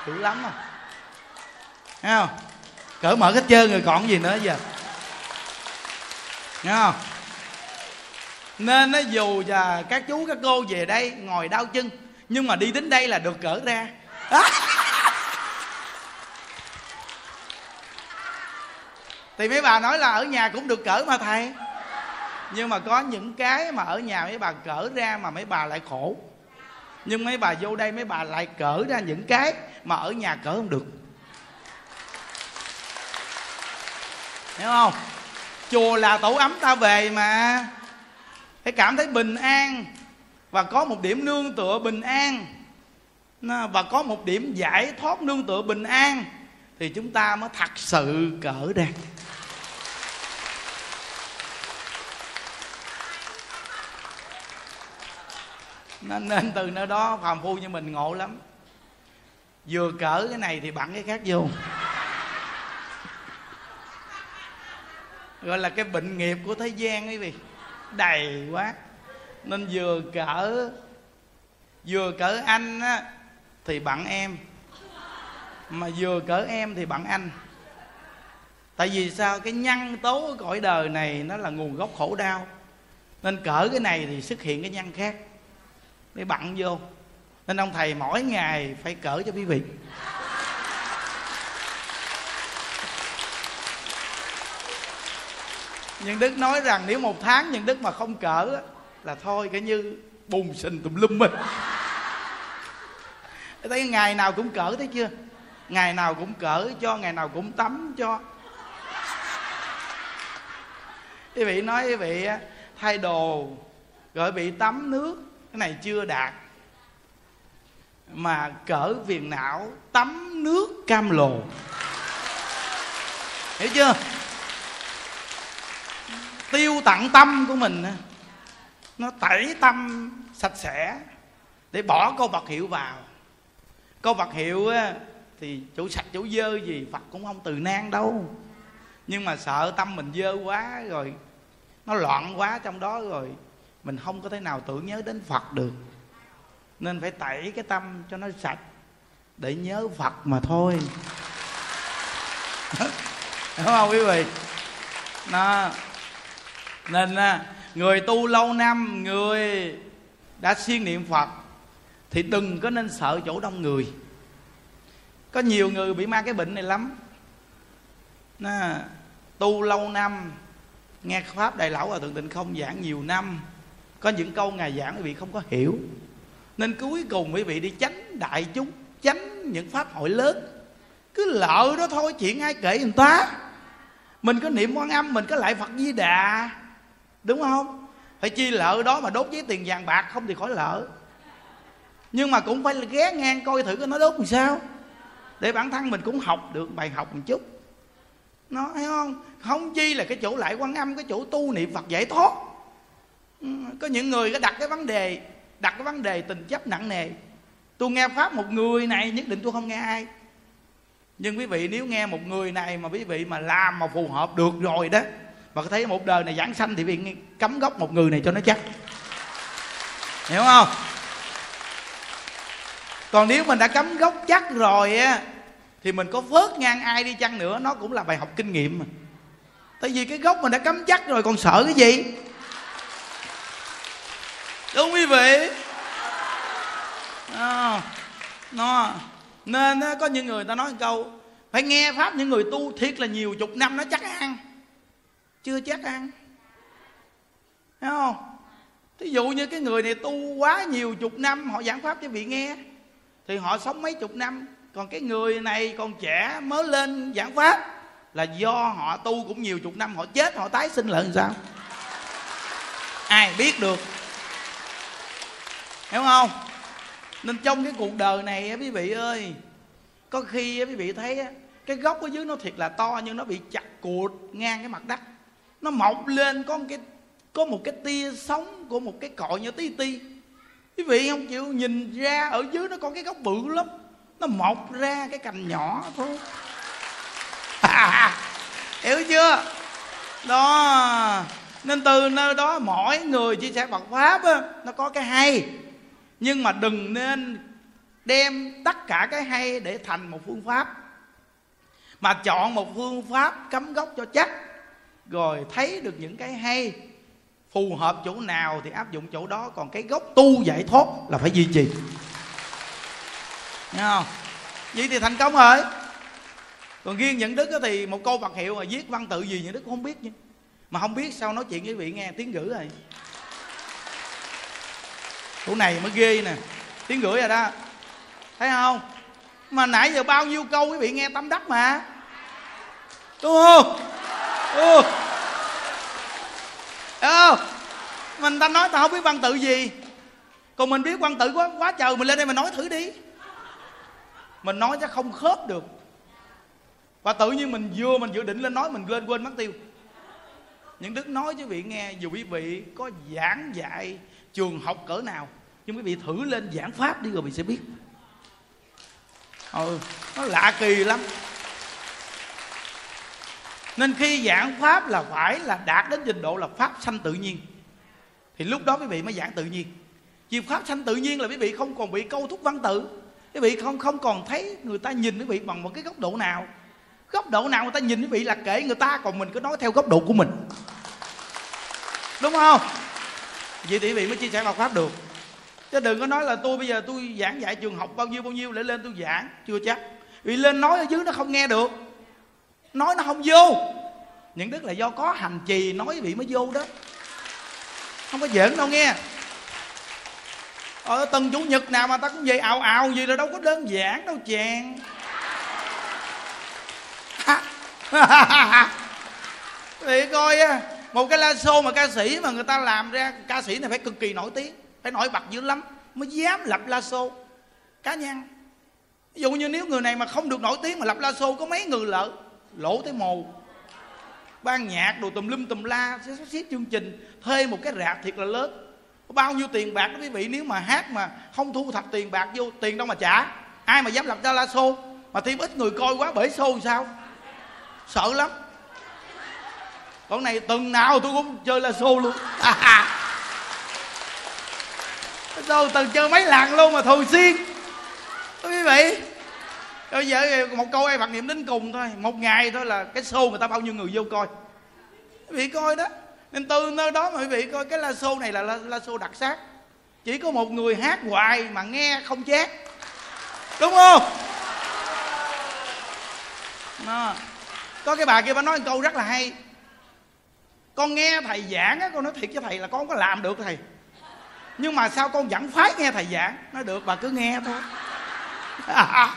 dữ lắm à. Thấy không? Cỡ mở hết trơn rồi còn gì nữa giờ. Nghe không? Nên nó dù là các chú, các cô về đây ngồi đau chân, nhưng mà đi đến đây là được cỡ ra. [LAUGHS] Thì mấy bà nói là ở nhà cũng được cỡ mà thầy. Nhưng mà có những cái mà ở nhà mấy bà cỡ ra mà mấy bà lại khổ nhưng mấy bà vô đây, mấy bà lại cỡ ra những cái mà ở nhà cỡ không được. Hiểu không? Chùa là tổ ấm ta về mà. Phải cảm thấy bình an và có một điểm nương tựa bình an. Và có một điểm giải thoát nương tựa bình an thì chúng ta mới thật sự cỡ ra. Nên, nên từ nơi đó phàm phu như mình ngộ lắm. Vừa cỡ cái này thì bặn cái khác vô. Gọi là cái bệnh nghiệp của thế gian quý vị. Đầy quá. Nên vừa cỡ vừa cỡ anh á thì bặn em. Mà vừa cỡ em thì bặn anh. Tại vì sao? Cái nhân tố của cõi đời này nó là nguồn gốc khổ đau. Nên cỡ cái này thì xuất hiện cái nhân khác mới bặn vô. Nên ông thầy mỗi ngày phải cỡ cho quý vị. Nhưng đức nói rằng nếu một tháng nhưng đức mà không cỡ là thôi, cái như bùn sình tùm lum mình thấy ngày nào cũng cỡ thấy chưa? Ngày nào cũng cỡ cho, ngày nào cũng tắm cho. Quý vị nói quý vị thay đồ, rồi bị tắm nước cái này chưa đạt. Mà cỡ viền não tắm nước cam lồ. Hiểu chưa? Tiêu tặng tâm của mình nó tẩy tâm sạch sẽ để bỏ câu vật hiệu vào. Câu vật hiệu thì chủ sạch chủ dơ gì, phật cũng không từ nan đâu. Nhưng mà sợ tâm mình dơ quá rồi, nó loạn quá trong đó rồi mình không có thể nào tưởng nhớ đến phật được. Nên phải tẩy cái tâm cho nó sạch, để nhớ phật mà thôi. [LAUGHS] Đúng không quý vị? Nó nên à, người tu lâu năm, người đã siêng niệm phật, thì đừng có nên sợ chỗ đông người. Có nhiều người bị mang cái bệnh này lắm. Nó, tu lâu năm, nghe pháp đại lão ở thượng tịnh không giảng nhiều năm có những câu ngài giảng quý vị không có hiểu. Nên cuối cùng quý vị đi tránh đại chúng tránh những pháp hội lớn. Cứ lợ đó thôi, chuyện ai kể người ta. Mình có niệm quan âm, mình có lại phật di đà. Đúng không? Phải chi lợ đó mà đốt với tiền vàng bạc không thì khỏi lợ nhưng mà cũng phải ghé ngang coi thử cái nó đốt làm sao. Để bản thân mình cũng học được bài học một chút. Nó thấy không? Không chi là cái chỗ lại quan âm, cái chỗ tu niệm phật giải thoát. Ừ, có những người có đặt cái vấn đề, đặt cái vấn đề tình chấp nặng nề. Tôi nghe pháp một người này nhất định tôi không nghe ai. Nhưng quý vị, nếu nghe một người này mà quý vị mà làm mà phù hợp được rồi đó, mà thấy một đời này giảng sanh thì bị cấm gốc một người này cho nó chắc. Hiểu không? Còn nếu mình đã cấm gốc chắc rồi á, thì mình có phớt ngang ai đi chăng nữa, nó cũng là bài học kinh nghiệm mà. Tại vì cái gốc mình đã cấm chắc rồi, còn sợ cái gì? Đúng quý vị à, nó nên có những người ta nói một câu phải nghe pháp những người tu thiệt là nhiều chục năm nó chắc ăn. Chưa chắc ăn. Thấy không? Thí dụ như cái người này tu quá nhiều chục năm họ giảng pháp cho vị nghe thì họ sống mấy chục năm. Còn cái người này còn trẻ mới lên giảng pháp là do họ tu cũng nhiều chục năm họ chết họ tái sinh lại làm sao? Ai biết được hiểu không? Nên trong cái cuộc đời này quý vị ơi có khi quý vị thấy cái gốc ở dưới nó thiệt là to nhưng nó bị chặt cụt ngang cái mặt đất. Nó mọc lên có một cái có một cái tia sống của một cái cội như tí ti. Quý vị không chịu nhìn ra ở dưới nó có cái gốc bự lắm. Nó mọc ra cái cành nhỏ thôi. [LAUGHS] Hiểu chưa? Đó. Nên từ nơi đó mỗi người chia sẻ Phật pháp á, nó có cái hay nhưng mà đừng nên đem tất cả cái hay để thành một phương pháp. Mà chọn một phương pháp cấm gốc cho chắc, rồi thấy được những cái hay, phù hợp chỗ nào thì áp dụng chỗ đó, còn cái gốc tu giải thoát là phải duy trì. Nghe không? Vậy thì thành công rồi. Còn riêng những đức thì một câu vật hiệu mà viết văn tự gì những đức cũng không biết chứ mà không biết sao nói chuyện với vị nghe tiếng ngữ rồi chỗ này mới ghê nè. Tiếng gửi rồi đó. Thấy không? Mà nãy giờ bao nhiêu câu quý vị nghe tâm đắc mà. Đúng không? Ừ. ừ. mình ta nói tao không biết văn tự gì. Còn mình biết văn tự quá quá trời, mình lên đây mình nói thử đi. Mình nói chắc không khớp được. Và tự nhiên mình vừa, mình dự định lên nói, mình quên quên mất tiêu. Những đức nói với vị nghe, dù quý vị có giảng dạy trường học cỡ nào, nhưng quý vị thử lên giảng pháp đi rồi vị sẽ biết. Ừ nó lạ kỳ lắm. Nên khi giảng pháp là phải là đạt đến trình độ là pháp sanh tự nhiên. Thì lúc đó quý vị mới giảng tự nhiên. Vì pháp sanh tự nhiên là quý vị không còn bị câu thúc văn tự. Quý vị không không còn thấy người ta nhìn quý vị bằng một cái góc độ nào. Góc độ nào người ta nhìn quý vị là kể người ta, còn mình cứ nói theo góc độ của mình. Đúng không? Vậy thì quý vị mới chia sẻ Phật pháp được. Chứ đừng có nói là tôi bây giờ tôi giảng dạy trường học bao nhiêu bao nhiêu để lên tôi giảng. Chưa chắc. Vì lên nói ở dưới nó không nghe được. Nói nó không vô. Những đức là do có hành trì, nói vị mới vô đó. Không có giỡn đâu nghe. Ờ, ở tuần chủ nhật nào mà ta cũng về ào ào gì là đâu có đơn giản đâu chàng. Thì coi một cái la show mà ca sĩ mà người ta làm ra, ca sĩ này phải cực kỳ nổi tiếng, phải nổi bật dữ lắm mới dám lập la show cá nhân. Ví dụ như nếu người này mà không được nổi tiếng mà lập la show có mấy người lỡ, lỗ tới mồ ban nhạc đồ tùm lum tùm la sẽ sắp xếp chương trình, thuê một cái rạp thiệt là lớn. Có bao nhiêu tiền bạc đó quý vị, nếu mà hát mà không thu thập tiền bạc vô, tiền đâu mà trả. Ai mà dám lập ra la, xô mà thêm ít người coi quá, bể xô sao? Sợ lắm con này tuần nào tôi cũng chơi la xô luôn. [LAUGHS] Tôi từng chơi mấy lần luôn mà thường xuyên. Quý vị bây giờ một câu ai phật niệm đến cùng thôi. Một ngày thôi là cái show người ta bao nhiêu người vô coi. Quý vị coi đó. Nên từ nơi đó mà quý vị coi cái la xô này là la, la xô đặc sắc. Chỉ có một người hát hoài mà nghe không chát. Đúng không? Nó có cái bà kia bà nói một câu rất là hay con nghe thầy giảng á, con nói thiệt cho thầy là con có làm được thầy. Nhưng mà sao con vẫn phái nghe thầy giảng? Nó được, bà cứ nghe thôi. [LAUGHS]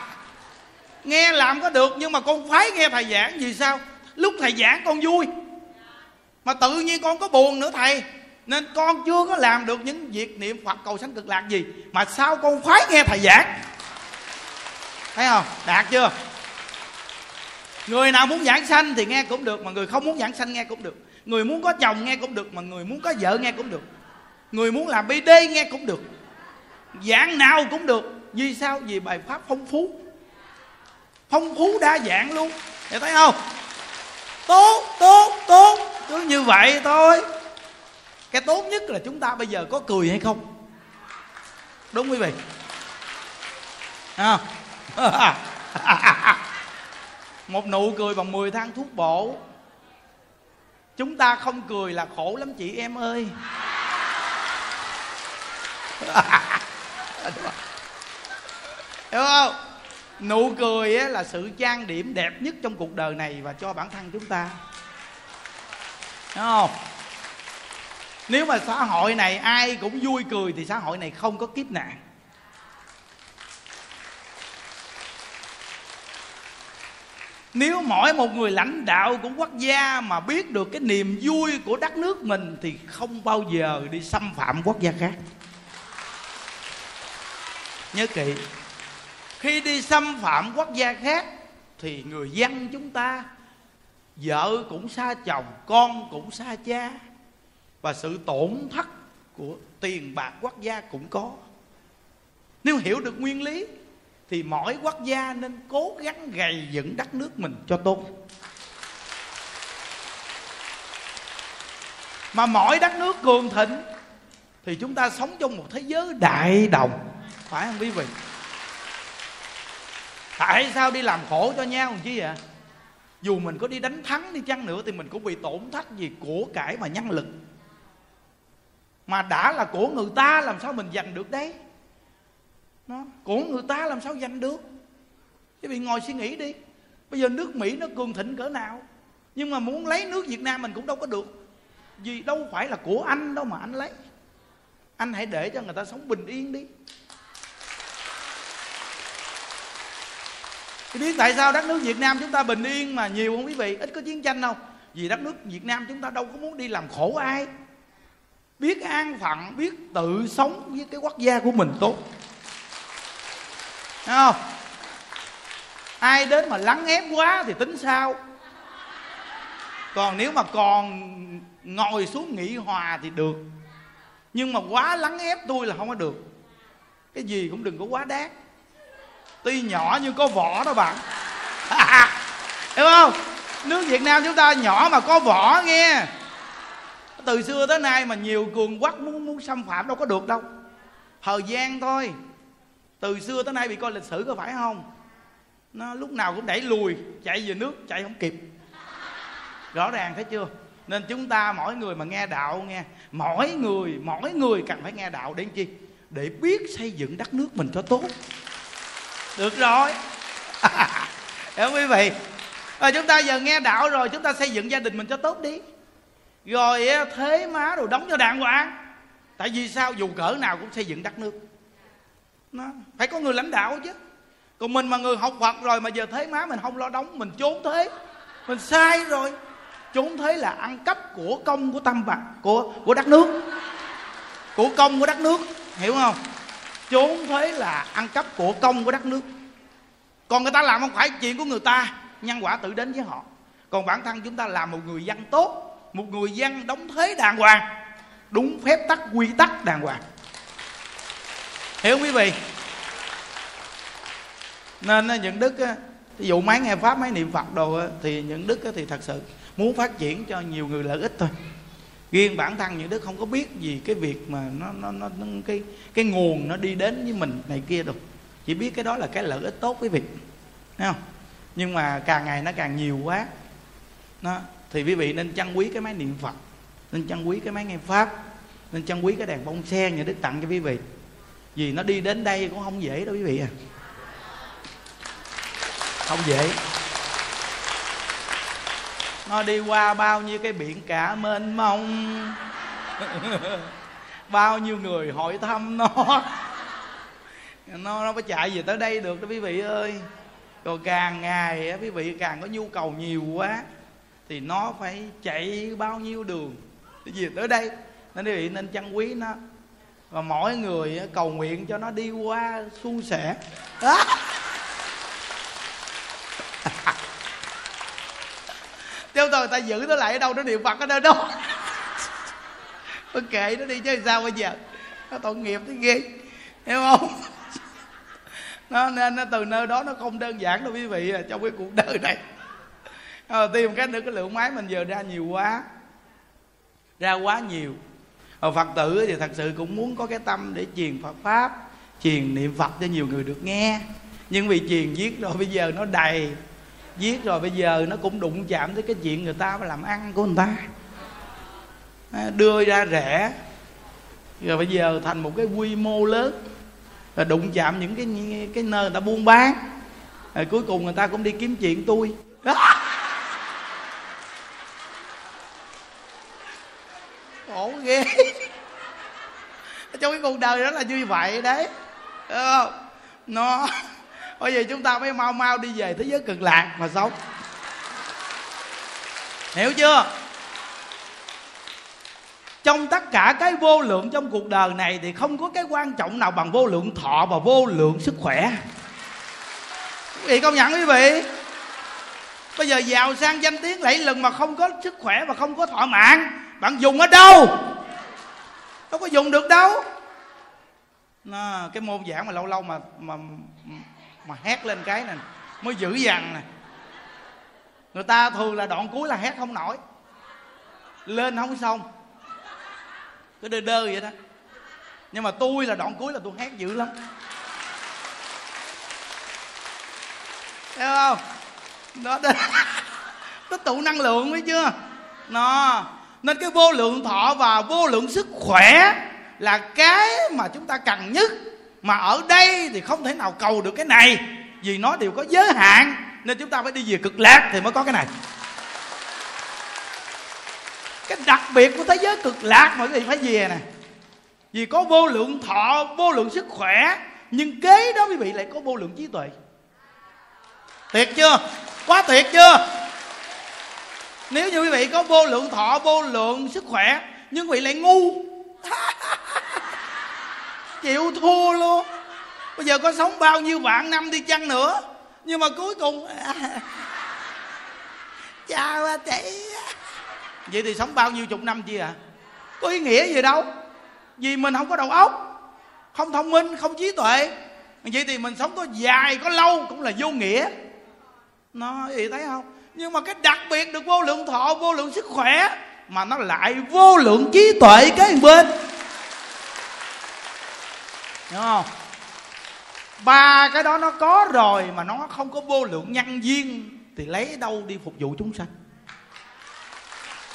Nghe làm có được, nhưng mà con phái nghe thầy giảng, vì sao? Lúc thầy giảng con vui. Mà tự nhiên con có buồn nữa thầy. Nên con chưa có làm được những việc niệm phật cầu sanh cực lạc gì, mà sao con phái nghe thầy giảng? Thấy không? Đạt chưa? Người nào muốn giảng sanh thì nghe cũng được, mà người không muốn giảng sanh nghe cũng được người muốn có chồng nghe cũng được, mà người muốn có vợ nghe cũng được. Người muốn làm bd nghe cũng được. Dạng nào cũng được. Vì sao? Vì bài pháp phong phú. Phong phú đa dạng luôn. Để thấy không? Tốt tốt tốt. Cứ như vậy thôi. Cái tốt nhất là chúng ta bây giờ có cười hay không? Đúng quý vị. À. [LAUGHS] một nụ cười bằng 10 thang thuốc bổ chúng ta không cười là khổ lắm chị em ơi. [LAUGHS] Hiểu không? Nụ cười á, là sự trang điểm đẹp nhất trong cuộc đời này và cho bản thân chúng ta. Hiểu không? Nếu mà xã hội này ai cũng vui cười thì xã hội này không có kiếp nạn. Nếu mỗi một người lãnh đạo của quốc gia mà biết được cái niềm vui của đất nước mình thì không bao giờ đi xâm phạm quốc gia khác. Nhớ kỹ, khi đi xâm phạm quốc gia khác thì người dân chúng ta, vợ cũng xa chồng, con cũng xa cha, và sự tổn thất của tiền bạc quốc gia cũng có. Nếu hiểu được nguyên lý thì mỗi quốc gia nên cố gắng gầy dựng đất nước mình cho tốt. Mà mỗi đất nước cường thịnh thì chúng ta sống trong một thế giới đại đồng. Phải không quý vị? Tại sao đi làm khổ cho nhau chứ vậy? Dù mình có đi đánh thắng đi chăng nữa thì mình cũng bị tổn thất gì của cải mà nhân lực. Mà đã là của người ta, làm sao mình giành được đấy? Nó của người ta làm sao giành được? Quý vị ngồi suy nghĩ đi. Bây giờ nước mỹ nó cường thịnh cỡ nào? Nhưng mà muốn lấy nước việt nam mình cũng đâu có được. Vì đâu phải là của anh đâu mà anh lấy. Anh hãy để cho người ta sống bình yên đi. Thì biết tại sao đất nước Việt Nam chúng ta bình yên mà nhiều không quý vị? Ít có chiến tranh đâu. Vì đất nước Việt Nam chúng ta đâu có muốn đi làm khổ ai. Biết an phận, Biết tự sống với cái quốc gia của mình tốt. Thấy không? Ai đến mà lắng ép quá thì tính sao? Còn nếu mà còn ngồi xuống nghị hòa thì được. Nhưng mà quá lắng ép tôi là không có được. Cái gì cũng đừng có quá đáng. Tuy nhỏ nhưng có vỏ đó bạn. [LAUGHS] Hiểu không? Nước việt nam chúng ta nhỏ mà có vỏ nghe. Từ xưa tới nay mà nhiều cường quốc muốn muốn xâm phạm đâu có được đâu. Thời gian thôi từ xưa tới nay bị coi lịch sử có phải không? Nó lúc nào cũng đẩy lùi, chạy về nước, chạy không kịp. Rõ ràng thấy chưa? Nên chúng ta mỗi người mà nghe đạo nghe, mỗi người mỗi người cần phải nghe đạo để chi? Để biết xây dựng đất nước mình cho tốt. Được rồi. [LAUGHS] Hiểu quý vị rồi chúng ta giờ nghe đạo rồi, chúng ta xây dựng gia đình mình cho tốt đi. Rồi thế má rồi đóng cho đàng hoàng. Tại vì sao? Dù cỡ nào cũng xây dựng đất nước nó, phải có người lãnh đạo chứ. Còn mình mà người học phật rồi mà giờ thế má mình không lo đóng, mình trốn thế. Mình sai rồi. Trốn thế là ăn cắp của công của tâm bạc của của đất nước. Của công của đất nước, hiểu không? Trốn thế là ăn cắp của công của đất nước. Còn người ta làm không phải chuyện của người ta, nhân quả tự đến với họ. Còn bản thân chúng ta làm một người dân tốt, một người dân đóng thế đàng hoàng. Đúng phép tắc, quy tắc đàng hoàng hiểu không quý vị. Nên những đức á, ví dụ máy nghe pháp máy niệm phật đồ thì những đức thì thật sự muốn phát triển cho nhiều người lợi ích thôi. Riêng bản thân những đức không có biết gì cái việc mà nó nó nó, nó cái cái nguồn nó đi đến với mình này kia đâu. Chỉ biết cái đó là cái lợi ích tốt quý vị. Thấy không? Nhưng mà càng ngày nó càng nhiều quá nó thì quý vị nên trân quý cái máy niệm phật nên trân quý cái máy nghe pháp nên trân quý cái đèn bông sen nhà đức tặng cho quý vị vì nó đi đến đây cũng không dễ đâu quý vị à. Không dễ. Nó đi qua bao nhiêu cái biển cả mênh mông. Bao nhiêu người hỏi thăm nó. Nó nó phải chạy về tới đây được đó quý vị ơi. Rồi càng ngày á quý vị, càng có nhu cầu nhiều quá, thì nó phải chạy bao nhiêu đường để về tới đây. Nên quý vị nên trân quý nó và mỗi người cầu nguyện cho nó đi qua suôn sẻ. À. Tiêu rồi ta giữ nó lại ở đâu nó niệm Phật ở đâu đó Tôi kệ nó đi chứ sao bây giờ? Nó tội nghiệp thế ghê Hiểu không? Nó, Nên nó từ nơi đó nó không đơn giản đâu quý vị à, Trong cái cuộc đời này. Đầu tìm cái nữa cái lượng máy mình giờ ra nhiều quá. Ra quá nhiều và Phật tử thì thật sự cũng muốn có cái tâm để truyền Phật Pháp, Truyền niệm Phật cho nhiều người được nghe. Nhưng vì truyền viết rồi bây giờ nó đầy viết rồi bây giờ nó cũng đụng chạm tới cái chuyện người ta phải làm ăn của người ta. Ờ, đưa ra rẻ, rồi bây giờ thành một cái quy mô lớn rồi đụng chạm những cái cái nơi người ta buôn bán. Rồi cuối cùng người ta cũng đi kiếm chuyện tôi. Đó. [LAUGHS] khổ ghê trong cái cuộc đời đó là như vậy đấy. Đúng không? Nó, bây giờ chúng ta phải mau mau đi về thế giới cực lạc mà sống. Hiểu chưa? Trong tất cả cái vô lượng trong cuộc đời này thì không có cái quan trọng nào bằng vô lượng thọ và vô lượng sức khỏe. Quý vị công nhận quý vị? Bây giờ giàu sang danh tiếng lẫy lừng mà không có sức khỏe và không có thọ mạng, bạn dùng ở đâu? Đâu có dùng được đâu nó, cái môn giảng mà lâu lâu mà mà mà hét lên cái này mới dữ dằn nè. Người ta thường là đoạn cuối là hét không nổi. Lên không xong. Cứ đơ đơ vậy đó. Nhưng mà tôi là đoạn cuối là tôi hét dữ lắm. Thấy không? Đó, đó. nó tụ năng lượng biết chưa? Nó nên cái vô lượng thọ và vô lượng sức khỏe là cái mà chúng ta cần nhất. Mà ở đây thì không thể nào cầu được cái này, vì nó đều có giới hạn, nên chúng ta phải đi về cực lạc thì mới có cái này. Cái đặc biệt của thế giới cực lạc mọi người phải về nè. Vì có vô lượng thọ, vô lượng sức khỏe, nhưng kế đó quý vị lại có vô lượng trí tuệ. Tuyệt chưa? Quá tuyệt chưa? Nếu như quý vị có vô lượng thọ, vô lượng sức khỏe, nhưng quý vị lại ngu [LAUGHS] chịu thua luôn. Bây giờ có sống bao nhiêu vạn năm đi chăng nữa. Nhưng mà cuối cùng [LAUGHS] chào chị vậy thì sống bao nhiêu chục năm chi à có ý nghĩa gì đâu. Vì mình không có đầu óc, không thông minh, không trí tuệ. Vậy thì mình sống có dài, có lâu cũng là vô nghĩa. Nó gì thấy không? Nhưng mà cái đặc biệt được vô lượng thọ, vô lượng sức khỏe mà nó lại vô lượng trí tuệ cái bên. Hiểu không? Ba cái đó nó có rồi mà nó không có vô lượng nhân duyên, thì lấy đâu đi phục vụ chúng sanh?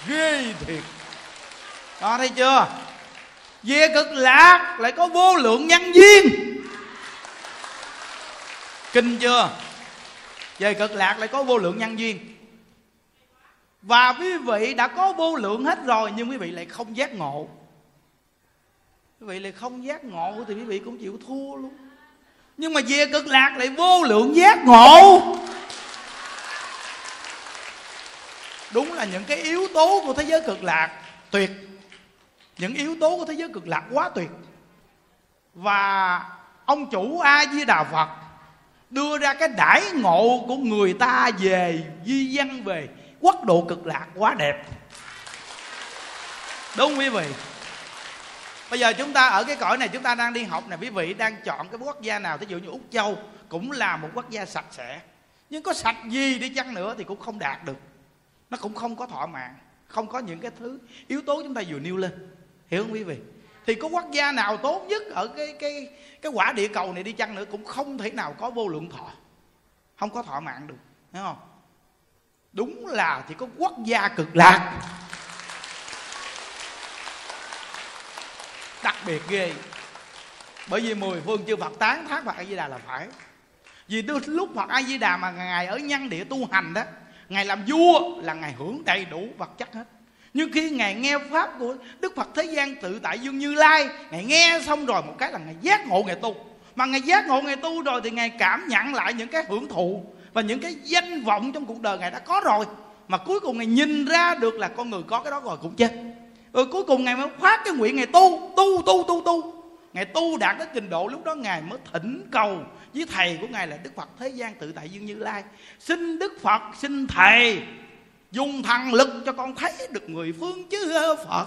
Ghê thiệt. Đó, thấy chưa? Về cực lạc lại có vô lượng nhân duyên. Kinh chưa? Về cực lạc lại có vô lượng nhân duyên và quý vị đã có vô lượng hết rồi, nhưng quý vị lại không giác ngộ. Quý vị lại không giác ngộ thì quý vị cũng chịu thua luôn. Nhưng mà về cực lạc lại vô lượng giác ngộ. Đúng là những cái yếu tố của thế giới cực lạc tuyệt. Những yếu tố của thế giới cực lạc quá tuyệt. Và ông chủ a di đà phật đưa ra cái đãi ngộ của người ta về di văn về quốc độ cực lạc quá đẹp. Đúng quý vị. Bây giờ chúng ta ở cái cõi này, chúng ta đang đi học này, quý vị đang chọn cái quốc gia nào? Thí dụ như úc châu cũng là một quốc gia sạch sẽ. Nhưng có sạch gì đi chăng nữa thì cũng không đạt được. Nó cũng không có thọ mạng không có những cái thứ yếu tố chúng ta vừa nêu lên. Hiểu không quý vị? Thì có quốc gia nào tốt nhất ở cái cái cái quả địa cầu này đi chăng nữa cũng không thể nào có vô lượng thọ. Không có thọ mạng được. Hiểu không? Đúng là chỉ có quốc gia cực lạc. Đặc biệt ghê. Bởi vì mười phương chư phật tán thác phật a di đà là phải. Vì đôi lúc phật a di đà mà ngài ở nhân địa tu hành đó, ngài làm vua là ngài hưởng đầy đủ vật chất hết. Nhưng khi ngài nghe pháp của đức phật thế gian tự tại dương như lai, ngài nghe xong rồi một cái là ngài giác ngộ ngài tu. Mà ngài giác ngộ ngài tu rồi thì ngài cảm nhận lại những cái hưởng thụ và những cái danh vọng trong cuộc đời ngài đã có rồi, mà cuối cùng ngài nhìn ra được là con người có cái đó rồi cũng chết. Rồi cuối cùng ngài mới phát cái nguyện ngài tu tu tu tu tu. Ngài tu đạt đến trình độ lúc đó ngài mới thỉnh cầu với thầy của ngài là đức phật thế gian tự tại dương như lai. Xin đức phật, xin thầy dùng thần lực cho con thấy được người phương chứ phật.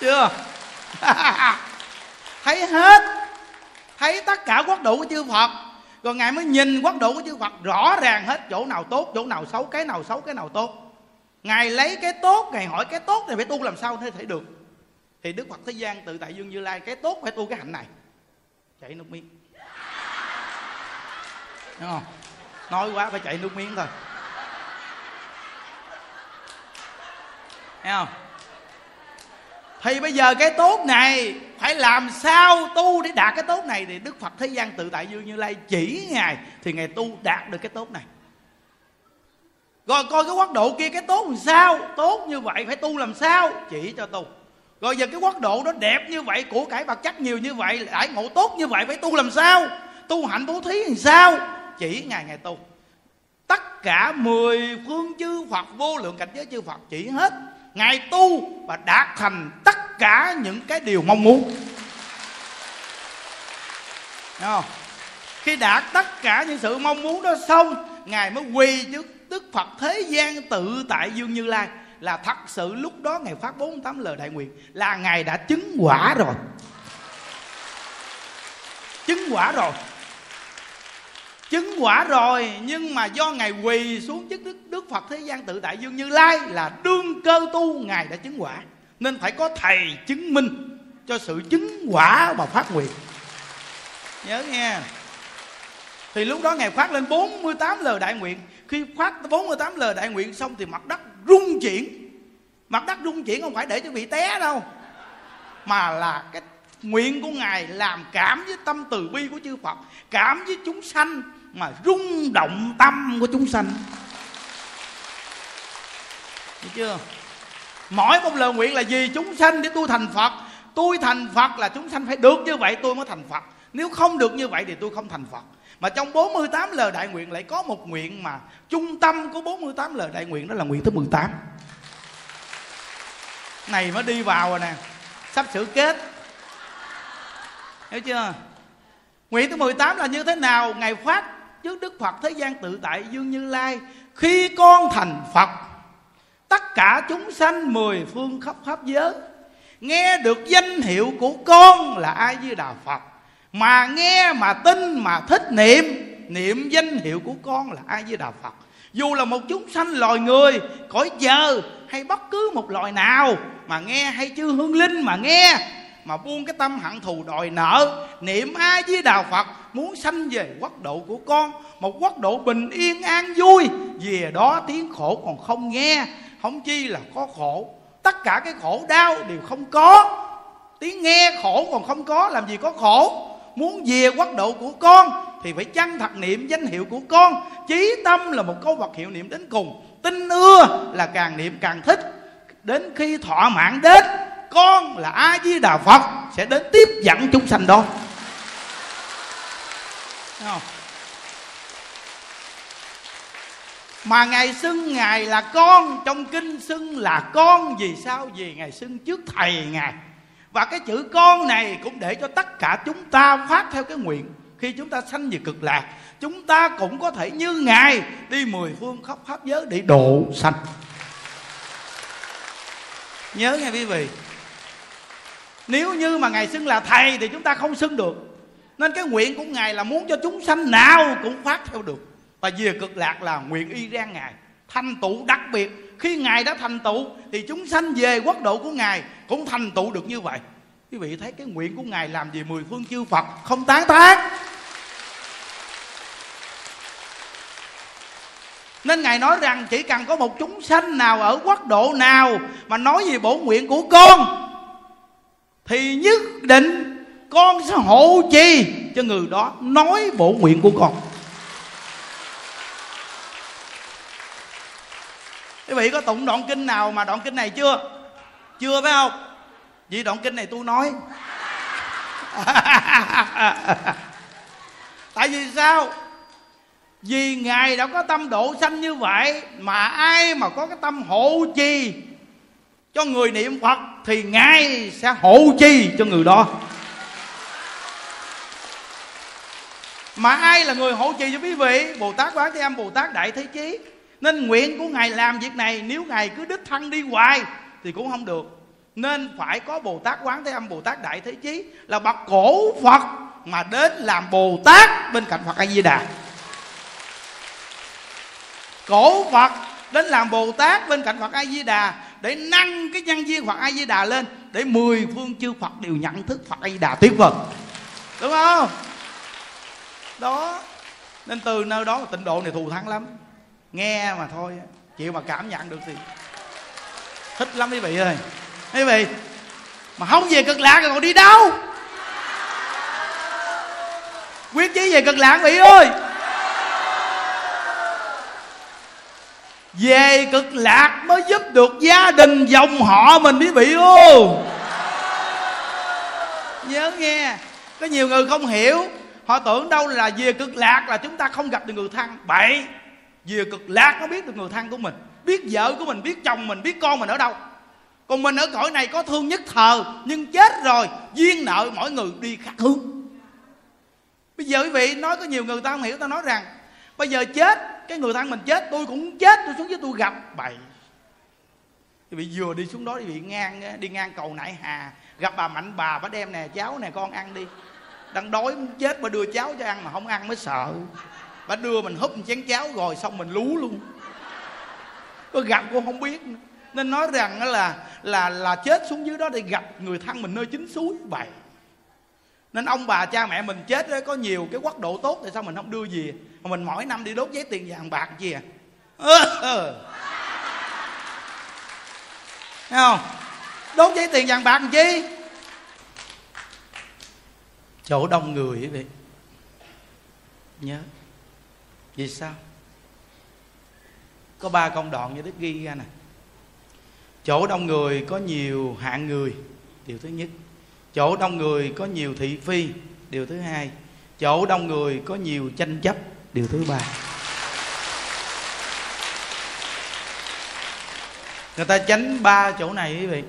Chưa? [LAUGHS] Thấy hết. Thấy tất cả quốc độ của chư phật rồi ngài mới nhìn quốc độ của chư phật rõ ràng hết chỗ nào tốt, chỗ nào xấu, cái nào xấu, cái nào tốt. Ngài lấy cái tốt, ngài hỏi cái tốt này phải tu làm sao thế thể được. Thì đức phật thế gian tự tại dương như lai, cái tốt phải tu cái hạnh này. Chảy nước miếng. Đúng không? Nói quá phải chạy nước miếng thôi. Thấy không? Thì bây giờ cái tốt này, phải làm sao tu để đạt cái tốt này? Thì đức phật thế gian tự tại dương như lai chỉ ngài, thì ngài tu đạt được cái tốt này. Rồi coi cái quốc độ kia, cái tốt làm sao? Tốt như vậy phải tu làm sao? Chỉ cho tu. Rồi giờ cái quốc độ đó đẹp như vậy, của cải vật chất nhiều như vậy đãi ngộ tốt như vậy, phải tu làm sao? Tu hạnh bố thí làm sao? Chỉ ngài ngài tu. Tất cả mười phương chư phật, vô lượng cảnh giới chư phật, chỉ hết ngài tu và đạt thành tất cả những cái điều mong muốn. Đúng không? khi đạt tất cả những sự mong muốn đó xong, ngài mới quỳ trước đức phật thế gian tự tại dương như lai. Là thật sự lúc đó ngài phát 48 lời đại nguyện, là ngài đã chứng quả rồi. Chứng quả rồi chứng quả rồi nhưng mà do ngài quỳ xuống chức đức, đức phật thế gian tự tại dương như lai là đương cơ tu ngài đã chứng quả. Nên phải có thầy chứng minh cho sự chứng quả và phát nguyện. Nhớ nghe. Thì lúc đó ngài phát lên 48 lời đại nguyện. Khi phát 48 lời đại nguyện xong thì mặt đất rung chuyển. Mặt đất rung chuyển không phải để cho bị té đâu mà là cái nguyện của ngài làm cảm với tâm từ bi của chư phật cảm với chúng sanh mà rung động tâm của chúng sanh. Hiểu chưa? Mỗi một lời nguyện là gì chúng sanh để tôi thành phật. Tôi thành phật là chúng sanh phải được như vậy, tôi mới thành phật. Nếu không được như vậy thì tôi không thành phật. Mà trong 48 lời đại nguyện lại có một nguyện mà trung tâm của 48 lời đại nguyện đó là nguyện thứ 18 này mới đi vào rồi nè, sắp sửa kết. Hiểu chưa? Nguyện thứ 18 là như thế nào? Ngày phát trước đức phật thế gian tự tại dương như lai, khi con thành phật, tất cả chúng sanh mười phương khắp pháp giới, nghe được danh hiệu của con là ai với đà phật, mà nghe mà tin mà thích niệm niệm danh hiệu của con là ai với đà phật. Dù là một chúng sanh loài người, cõi giờ hay bất cứ một loài nào mà nghe hay chư hương linh mà nghe mà buông cái tâm hận thù đòi nợ, niệm ai với đạo phật, muốn sanh về quốc độ của con. Một quốc độ bình yên, an vui, về đó tiếng khổ còn không nghe. Không chi là có khổ. Tất cả cái khổ đau đều không có. Tiếng nghe khổ còn không có, làm gì có khổ? Muốn về quốc độ của con thì phải chăng thật niệm danh hiệu của con? Chí tâm là một câu vật hiệu niệm đến cùng. Tin ưa là càng niệm càng thích. Đến khi thọ mạng đến con là a di đà phật sẽ đến tiếp dẫn chúng sanh đó. Không? mà ngài xưng ngài là con, trong kinh xưng là con, vì sao? Vì ngài xưng trước thầy ngài. Và cái chữ con này cũng để cho tất cả chúng ta phát theo cái nguyện. Khi chúng ta sanh về cực lạc, chúng ta cũng có thể như ngài, đi mười phương khắp pháp giới để độ sanh. Nhớ nghe quý vị nếu như mà ngài xưng là thầy thì chúng ta không xưng được. Nên cái nguyện của ngài là muốn cho chúng sanh nào cũng phát theo được. Và về cực lạc là nguyện y ra ngài, thành tựu đặc biệt. Khi ngài đã thành tựu thì chúng sanh về quốc độ của ngài cũng thành tựu được như vậy. Quý vị thấy cái nguyện của ngài làm gì mười phương chư phật không tán tán Nên Ngài nói rằng chỉ cần có một chúng sanh nào ở quốc độ nào Mà nói về bổ nguyện của con thì nhất định con sẽ hộ trì cho người đó nói bổ nguyện của con. Quý vị có tụng đoạn kinh nào mà đoạn kinh này chưa? Chưa phải không? Vì đoạn kinh này tôi nói. [LAUGHS] Tại vì sao? Vì ngài đã có tâm độ sanh như vậy mà ai mà có cái tâm hộ trì cho người niệm phật thì ngài sẽ hộ chi cho người đó. Mà ai là người hộ trì cho quý vị? Bồ tát quán thế âm, bồ tát đại thế chí. Nên nguyện của ngài làm việc này, nếu ngài cứ đích thân đi hoài thì cũng không được. Nên phải có bồ tát quán thế âm, bồ tát đại thế chí là bậc cổ phật mà đến làm bồ tát bên cạnh phật a di đà cổ phật đến làm bồ tát bên cạnh phật a di đà để nâng cái nhân viên phật a di đà lên, để mười phương chư phật đều nhận thức phật a di đà tiếp vời. Đúng không? Đó. Nên từ nơi đó tịnh độ này thù thắng lắm. Nghe mà thôi, chịu mà cảm nhận được thì thích lắm quý vị ơi. Quý vị, mà không về cực lạc rồi còn đi đâu? Quyết chí về cực lạc quý vị ơi. Về cực lạc mới giúp được gia đình dòng họ mình, quý vị ô nhớ nghe, có nhiều người không hiểu. Họ tưởng đâu là về cực lạc là chúng ta không gặp được người thân. Bậy, về cực lạc nó biết được người thân của mình. Biết vợ của mình, biết chồng mình, biết con mình ở đâu. Còn mình ở cõi này có thương nhất thờ, nhưng chết rồi, duyên nợ mỗi người đi khác hướng. Bây giờ quý vị, nói có nhiều người ta không hiểu, ta nói rằng, bây giờ chết cái người thân mình chết tôi cũng chết tôi xuống dưới tôi gặp bậy thì bị vừa đi xuống đó thì bị ngang đi ngang cầu nại hà. Gặp bà mạnh bà bà đem nè cháu nè con ăn đi. Đang đói muốn chết bà đưa cháu cho ăn mà không ăn mới sợ. Bà đưa mình húp một chén cháo rồi xong mình lú luôn. Có gặp cô không biết nữa. nên nói rằng là là là chết xuống dưới đó để gặp người thân mình nơi chính suối bậy nên ông bà cha mẹ mình chết đó, có nhiều cái quốc độ tốt thì sao mình không đưa về mình mỗi năm đi đốt giấy tiền vàng bạc gì à. Ờ. Thấy không? Đốt giấy tiền vàng bạc làm chi chỗ đông người quý vị. Nhớ. Vì sao? Có ba công đoạn như đức ghi ra nè. Chỗ đông người có nhiều hạng người, điều thứ nhất. Chỗ đông người có nhiều thị phi, điều thứ hai. Chỗ đông người có nhiều tranh chấp điều thứ ba. Người ta tránh ba chỗ này quý vị.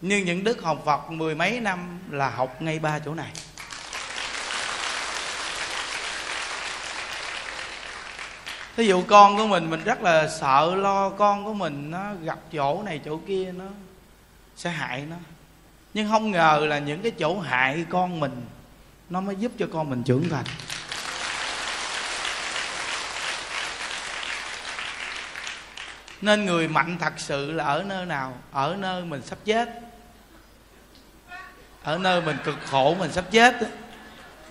Nhưng những đức học phật mười mấy năm là học ngay ba chỗ này. Thí dụ con của mình Mình rất là sợ lo con của mình Nó gặp chỗ này chỗ kia, Nó sẽ hại nó. Nhưng không ngờ là những cái chỗ hại con mình, Nó mới giúp cho con mình trưởng thành. Nên người mạnh thật sự là ở nơi nào? Ở nơi mình sắp chết. Ở nơi mình cực khổ mình sắp chết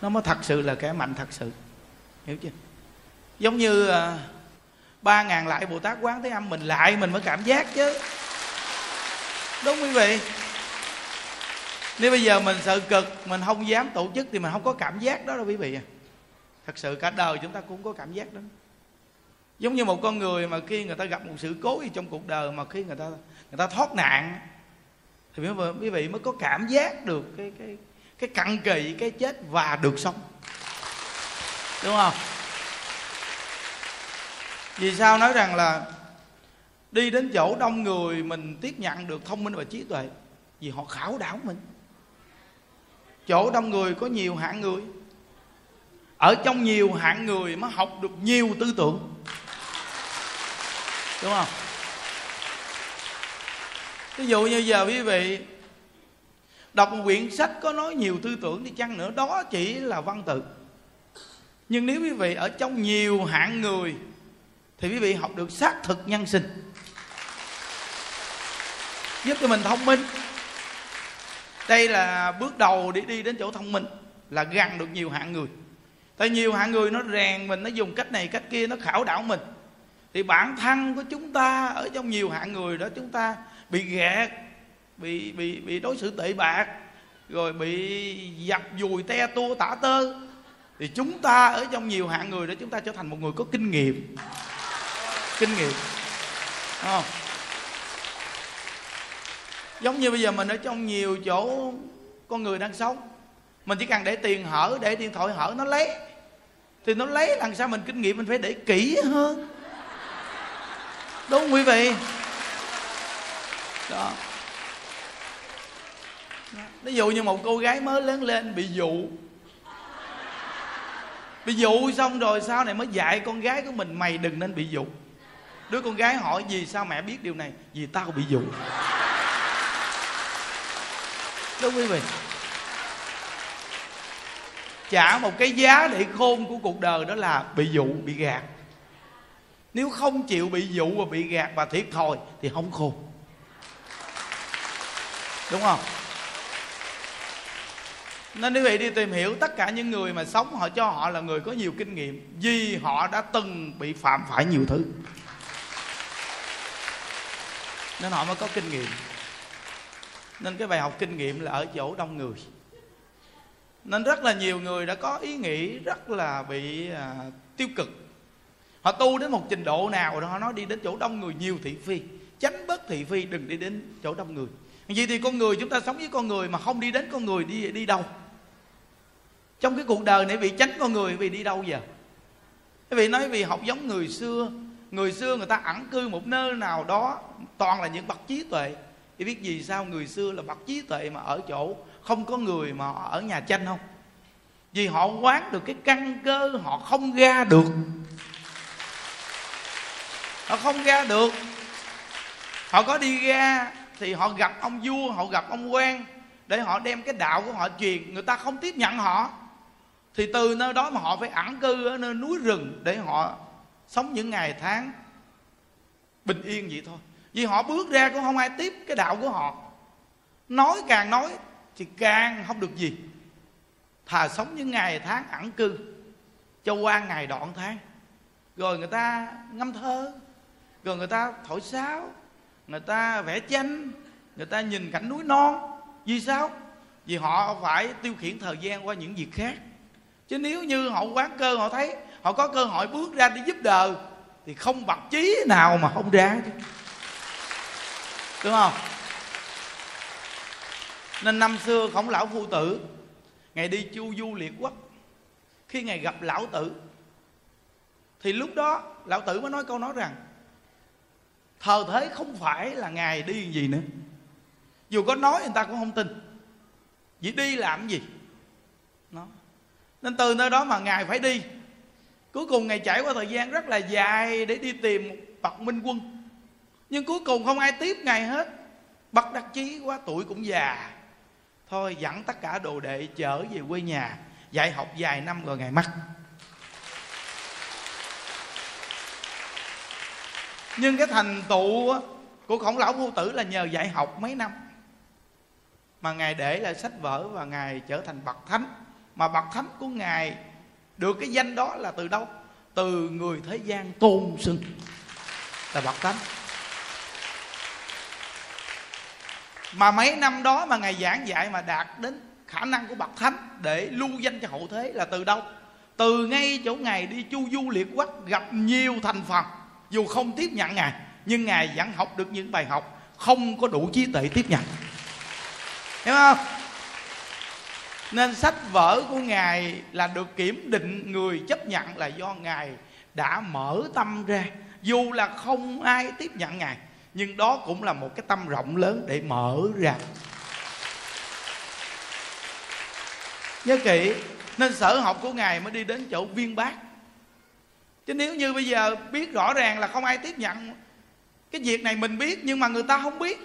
nó mới thật sự là kẻ mạnh thật sự. Hiểu chưa? Giống như à, ba ngàn lại bồ tát quán thế âm, mình lại mình mới cảm giác chứ. Đúng quý vị? Nếu bây giờ mình sợ cực, mình không dám tổ chức thì mình không có cảm giác đó đâu quý vị à. Thật sự cả đời chúng ta cũng có cảm giác đó giống như một con người mà khi người ta gặp một sự cố gì trong cuộc đời mà khi người ta người ta thoát nạn, thì quý vị mới có cảm giác được cái cái cái cặn kỳ cái chết và được sống. Đúng không? Vì sao nói rằng là đi đến chỗ đông người mình tiếp nhận được thông minh và trí tuệ? Vì họ khảo đảo mình. Chỗ đông người có nhiều hạng người. Ở trong nhiều hạng người mới học được nhiều tư tưởng đúng không? Ví dụ như giờ quý vị đọc một quyển sách có nói nhiều tư tưởng đi chăng nữa, đó chỉ là văn tự. Nhưng nếu quý vị ở trong nhiều hạng người, thì quý vị học được xác thực nhân sinh. Giúp cho mình thông minh. Đây là bước đầu để đi đến chỗ thông minh, là gần được nhiều hạng người. Tại nhiều hạng người nó rèn mình, nó dùng cách này, cách kia, nó khảo đảo mình thì bản thân của chúng ta ở trong nhiều hạng người đó, chúng ta bị ghẹt, bị bị bị đối xử tệ bạc, rồi bị dập dùi te tua tả tơ. Thì chúng ta ở trong nhiều hạng người đó, chúng ta trở thành một người có kinh nghiệm. Kinh nghiệm. Không? giống như bây giờ mình ở trong nhiều chỗ con người đang sống, mình chỉ cần để tiền hở, để điện thoại hở, nó lấy. Thì nó lấy, làm sao mình kinh nghiệm mình phải để kỹ hơn? Đúng không quý vị? Đó. Ví dụ như một cô gái mới lớn lên bị dụ. Bị dụ xong rồi sau này mới dạy con gái của mình, mày đừng nên bị dụ. Đứa con gái hỏi gì sao mẹ biết điều này? Vì tao bị dụ. Đúng quý vị? Trả một cái giá để khôn của cuộc đời đó là bị dụ, bị gạt nếu không chịu bị dụ và bị gạt và thiệt thòi thì không khôn. Đúng không? Nên quý vị đi tìm hiểu tất cả những người mà sống họ cho họ là người có nhiều kinh nghiệm vì họ đã từng bị phạm phải nhiều thứ. Nên họ mới có kinh nghiệm. Nên cái bài học kinh nghiệm là ở chỗ đông người. Nên rất là nhiều người đã có ý nghĩ rất là bị à, tiêu cực họ tu đến một trình độ nào đó họ nói đi đến chỗ đông người nhiều thị phi. Tránh bớt thị phi, đừng đi đến chỗ đông người. Vậy thì con người chúng ta sống với con người mà không đi đến con người đi đi đâu? Trong cái cuộc đời này bị tránh con người vì đi đâu giờ? Quý vị nói vì học giống người xưa người xưa người ta ẩn cư một nơi nào đó, toàn là những bậc trí tuệ. Thì biết gì sao người xưa là bậc trí tuệ mà ở chỗ không có người mà ở nhà tranh không? Vì họ quán được cái căn cơ, họ không ra được họ không ra được. Họ có đi ra thì họ gặp ông vua, họ gặp ông quan để họ đem cái đạo của họ truyền. Người ta không tiếp nhận họ. Thì từ nơi đó mà họ phải ẩn cư ở nơi núi rừng để họ sống những ngày tháng bình yên vậy thôi. Vì họ bước ra cũng không ai tiếp cái đạo của họ. Nói càng nói thì càng không được gì. Thà sống những ngày tháng ẩn cư cho qua ngày đoạn tháng. Rồi người ta ngâm thơ còn người ta thổi sáo, người ta vẽ tranh, người ta nhìn cảnh núi non. Vì sao? Vì họ phải tiêu khiển thời gian qua những việc khác. Chứ nếu như họ quán cơ, họ thấy họ có cơ hội bước ra để giúp đời thì không bậc chí nào mà không ra. Chứ đúng không? Nên năm xưa khổng lão phu tử, ngày đi chu du liệt quốc, khi ngài gặp lão tử, thì lúc đó lão tử mới nói câu nói rằng thờ thế không phải là ngài đi gì nữa. Dù có nói người ta cũng không tin. Vì đi làm gì? Nó nên từ nơi đó mà ngài phải đi. Cuối cùng ngài trải qua thời gian rất là dài để đi tìm một bậc minh quân. Nhưng cuối cùng không ai tiếp ngài hết. Bậc đắc chí quá, tuổi cũng già. Thôi dẫn tất cả đồ đệ trở về quê nhà, dạy học vài năm rồi ngài mất. Nhưng cái thành tựu của khổng lão phu tử là nhờ dạy học mấy năm. Mà ngài để lại sách vở và ngài trở thành bậc thánh. Mà bậc thánh của ngài được cái danh đó là từ đâu? Từ người thế gian tôn xưng là bậc thánh. Mà mấy năm đó mà ngài giảng dạy mà đạt đến khả năng của bậc thánh để lưu danh cho hậu thế là từ đâu? Từ ngay chỗ ngài đi chu du liệt quốc gặp nhiều thành phần dù không tiếp nhận ngài, nhưng ngài vẫn học được những bài học không có đủ trí tuệ tiếp nhận. Hiểu không? Nên sách vở của ngài là được kiểm định người chấp nhận là do ngài đã mở tâm ra. Dù là không ai tiếp nhận ngài, nhưng đó cũng là một cái tâm rộng lớn để mở ra. Nhớ kỹ, nên sở học của ngài mới đi đến chỗ viên bác chứ nếu như bây giờ biết rõ ràng là không ai tiếp nhận, cái việc này mình biết nhưng mà người ta không biết,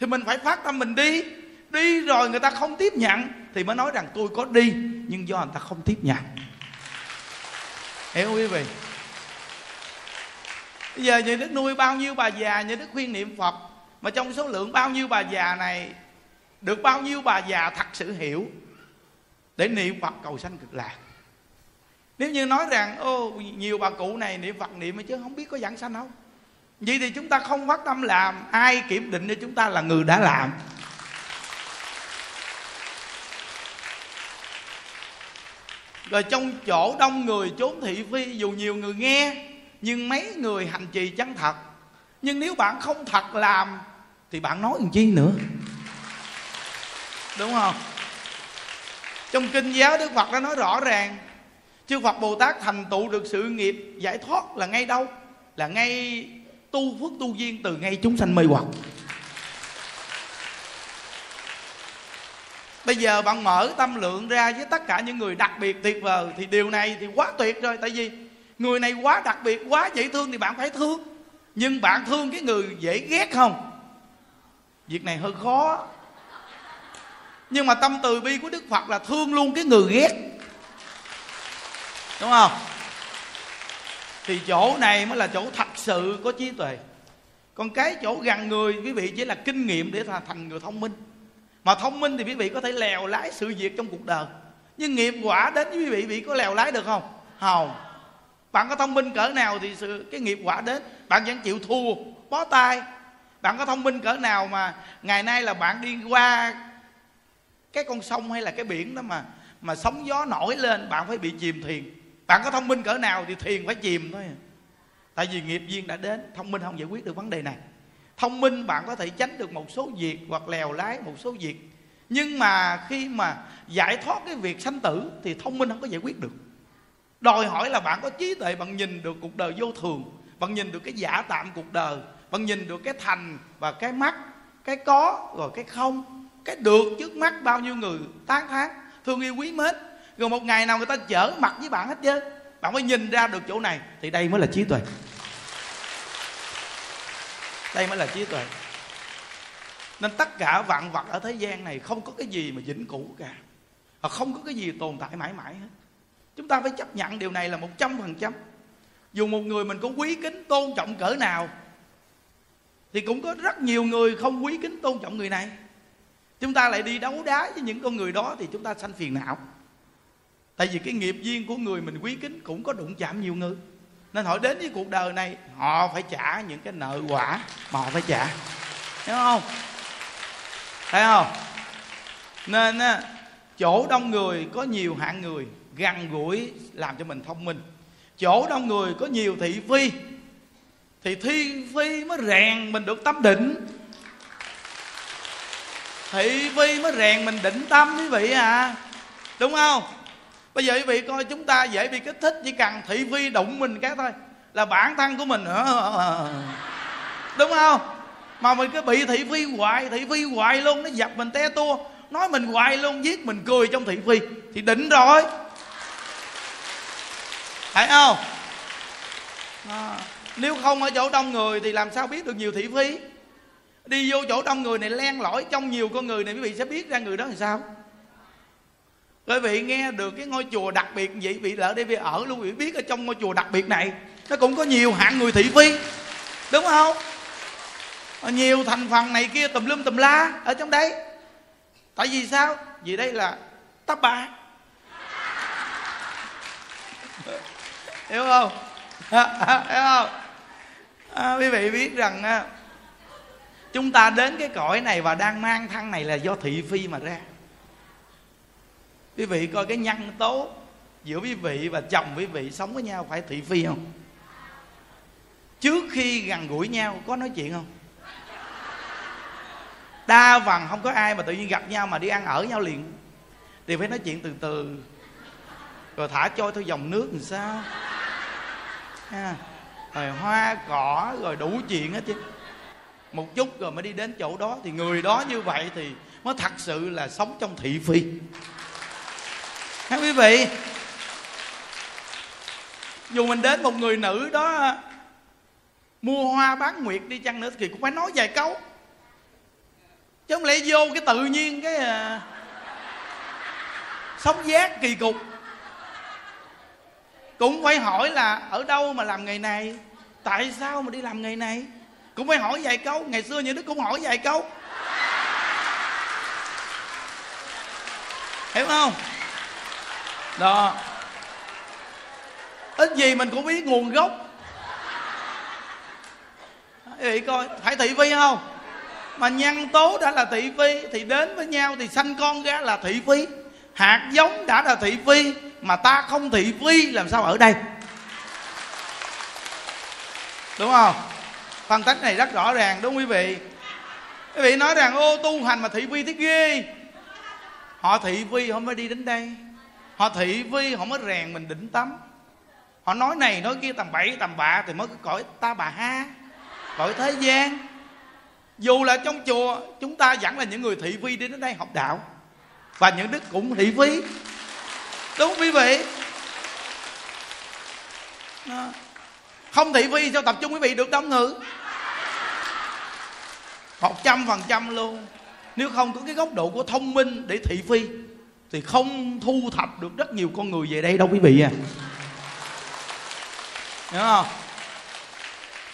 thì mình phải phát tâm mình đi. Đi rồi người ta không tiếp nhận thì mới nói rằng tôi có đi, nhưng do người ta không tiếp nhận. Hiểu quý vị? Bây giờ nhà đức nuôi bao nhiêu bà già, nhà đức khuyên niệm phật, mà trong số lượng bao nhiêu bà già này, được bao nhiêu bà già thật sự hiểu, để niệm phật cầu sanh cực lạc nếu như nói rằng, ô, nhiều bà cụ này niệm phật niệm mà chứ không biết có giảng sanh không vậy thì chúng ta không phát tâm làm, ai kiểm định cho chúng ta là người đã làm? Rồi trong chỗ đông người trốn thị phi, dù nhiều người nghe, nhưng mấy người hành trì chân thật. Nhưng nếu bạn không thật làm, thì bạn nói làm chi nữa? Đúng không? Trong kinh giáo đức phật đã nói rõ ràng chư phật bồ tát thành tựu được sự nghiệp giải thoát là ngay đâu? Là ngay tu phước tu duyên từ ngay chúng sanh mê hoặc. Bây giờ bạn mở tâm lượng ra với tất cả những người đặc biệt tuyệt vời, thì điều này thì quá tuyệt rồi. Tại vì người này quá đặc biệt, quá dễ thương thì bạn phải thương. Nhưng bạn thương cái người dễ ghét không? Việc này hơi khó. Nhưng mà tâm từ bi của đức phật là thương luôn cái người ghét đúng không? Thì chỗ này mới là chỗ thật sự có trí tuệ. Còn cái chỗ gần người, quý vị chỉ là kinh nghiệm để thành người thông minh. Mà thông minh thì quý vị có thể lèo lái sự việc trong cuộc đời. Nhưng nghiệp quả đến với quý vị vị có lèo lái được không? Không. Bạn có thông minh cỡ nào thì sự, cái nghiệp quả đến. Bạn vẫn chịu thua, bó tay. Bạn có thông minh cỡ nào mà ngày nay là bạn đi qua cái con sông hay là cái biển đó mà mà sóng gió nổi lên, bạn phải bị chìm thuyền? Bạn có thông minh cỡ nào thì thuyền phải chìm thôi. Tại vì nghiệp duyên đã đến, thông minh không giải quyết được vấn đề này. Thông minh bạn có thể tránh được một số việc hoặc lèo lái một số việc. Nhưng mà khi mà giải thoát cái việc sanh tử thì thông minh không có giải quyết được. Đòi hỏi là bạn có trí tuệ, bạn nhìn được cuộc đời vô thường, bạn nhìn được cái giả tạm cuộc đời, bạn nhìn được cái thành và cái mắt, cái có rồi cái không, cái được trước mắt bao nhiêu người tán thán, thương yêu quý mến rồi một ngày nào người ta chở mặt với bạn hết chứ, bạn mới nhìn ra được chỗ này thì đây mới là trí tuệ. Đây mới là trí tuệ. Nên tất cả vạn vật ở thế gian này không có cái gì mà vĩnh cửu cả. Và không có cái gì tồn tại mãi mãi hết. Chúng ta phải chấp nhận điều này là một trăm phần trăm. Dù một người mình có quý kính tôn trọng cỡ nào thì cũng có rất nhiều người không quý kính tôn trọng người này. Chúng ta lại đi đấu đá với những con người đó thì chúng ta sanh phiền não tại vì cái nghiệp duyên của người mình quý kính cũng có đụng chạm nhiều người. Nên họ đến với cuộc đời này, họ phải trả những cái nợ quả mà họ phải trả. Hiểu không? Thấy không? Nên chỗ đông người có nhiều hạng người gần gũi làm cho mình thông minh. Chỗ đông người có nhiều thị phi, thì thi phi mới rèn mình được tâm định. Thị phi mới rèn mình định tâm quý vị à. Đúng không? Bây giờ quý vị coi chúng ta dễ bị kích thích chỉ cần thị phi đụng mình cái thôi là bản thân của mình. [LAUGHS] Đúng không? Mà mình cứ bị thị phi hoài thị phi hoài luôn nó dập mình té tua. Nói mình hoài luôn giết mình cười trong thị phi thì định rồi. Phải không? À, nếu không ở chỗ đông người thì làm sao biết được nhiều thị phi? Đi vô chỗ đông người này len lỏi trong nhiều con người này quý vị sẽ biết ra người đó là sao? Quý vị nghe được cái ngôi chùa đặc biệt vậy vị lỡ đây vị ở luôn vị biết ở trong ngôi chùa đặc biệt này nó cũng có nhiều hạng người thị phi. Đúng không? Nhiều thành phần này kia tùm lum tùm la ở trong đấy. Tại vì sao? Vì đây là tắp ba. [LAUGHS] Hiểu không? À, à, hiểu không? À, quý vị biết rằng à, chúng ta đến cái cõi này và đang mang thân này là do thị phi mà ra quý vị coi cái nhân tố giữa quý vị và chồng quý vị sống với nhau phải thị phi không? Trước khi gần gũi nhau có nói chuyện không? Đa phần không có ai mà tự nhiên gặp nhau mà đi ăn ở nhau liền. Thì phải nói chuyện từ từ. Rồi thả trôi theo dòng nước làm sao? À, rồi hoa cỏ rồi đủ chuyện hết chứ. Một chút rồi mới đi đến chỗ đó. Thì người đó như vậy thì mới thật sự là sống trong thị phi ha quý vị dù mình đến một người nữ đó mua hoa bán nguyệt đi chăng nữa thì cũng phải nói vài câu. Chứ không lẽ vô cái tự nhiên cái à, sống giác kỳ cục. Cũng phải hỏi là ở đâu mà làm nghề này? Tại sao mà đi làm nghề này? Cũng phải hỏi vài câu. Ngày xưa những đức cũng hỏi vài câu. Hiểu không? Đó. Ít gì mình cũng biết nguồn gốc. Vậy coi, phải thị phi không? Mà nhân tố đã là thị phi, thì đến với nhau thì sanh con ra là thị phi. Hạt giống đã là thị phi, mà ta không thị phi, làm sao ở đây? Đúng không? Phân tích này rất rõ ràng, đúng không quý vị? Quý vị nói rằng, ô tu hành mà thị phi thế ghê. Họ thị phi, họ mới đi đến đây họ thị vi, họ mới rèn mình đỉnh tắm họ nói này, nói kia, tầm bậy, tầm bạ, thì mới cõi ta bà ha, cõi thế gian. Dù là trong chùa, chúng ta vẫn là những người thị vi đến đây học đạo. Và những đức cũng thị vi. Đúng quý vị? Không thị vi sao tập trung quý vị được đông ngữ một trăm phần trăm luôn. Nếu không, có cái góc độ của thông minh để thị phi thì không thu thập được rất nhiều con người về đây đâu quý vị à. Hiểu không?